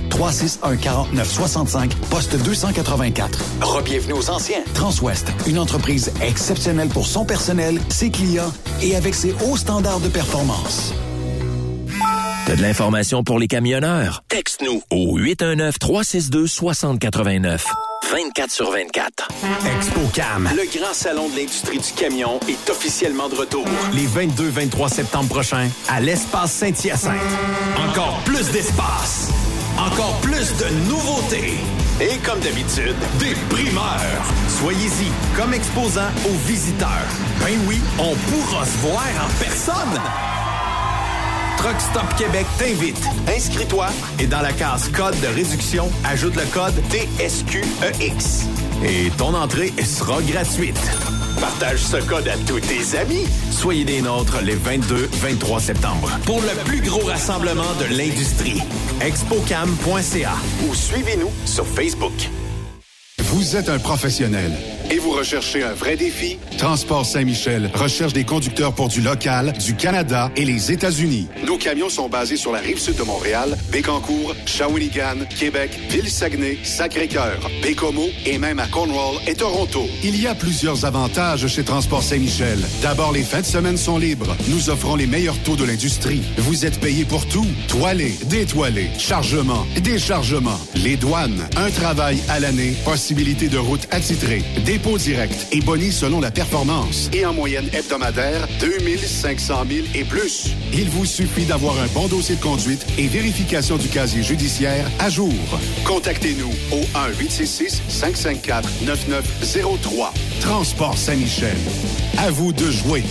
1-800-361-4965, poste 284. Rebienvenue aux anciens. Transwest, une entreprise exceptionnelle pour son personnel, ses clients et avec ses hauts standards de performance. T'as de l'information pour les camionneurs? Texte-nous au 819-362-6089. 24 sur 24. ExpoCam, le grand salon de l'industrie du camion, est officiellement de retour. Les 22-23 septembre prochains, à l'espace Saint-Hyacinthe. Encore plus d'espace. Encore plus de nouveautés. Et comme d'habitude, des primeurs. Soyez-y comme exposant aux visiteurs. Ben oui, on pourra se voir en personne. Truck Stop Québec t'invite. Inscris-toi et dans la case code de réduction, ajoute le code TSQEX. Et ton entrée sera gratuite. Partage ce code à tous tes amis. Soyez des nôtres les 22-23 septembre pour le plus gros rassemblement de l'industrie. Expocam.ca ou suivez-nous sur Facebook. Vous êtes un professionnel et vous recherchez un vrai défi? Transport Saint-Michel recherche des conducteurs pour du local, du Canada et les États-Unis. Nos camions sont basés sur la rive sud de Montréal, Bécancour, Shawinigan, Québec, Ville-Saguenay, Sacré-Cœur, Bécomo et même à Cornwall et Toronto. Il y a plusieurs avantages chez Transport Saint-Michel. D'abord, les fins de semaine sont libres. Nous offrons les meilleurs taux de l'industrie. Vous êtes payé pour tout. Toilé, détoilé, chargement, déchargement, les douanes, un travail à l'année, de route attitrée, dépôt direct et boni selon la performance. Et en moyenne hebdomadaire, 2500 000 et plus. Il vous suffit d'avoir un bon dossier de conduite et vérification du casier judiciaire à jour. Contactez-nous au 1-866-554-9903. Transport Saint-Michel. À vous de jouer.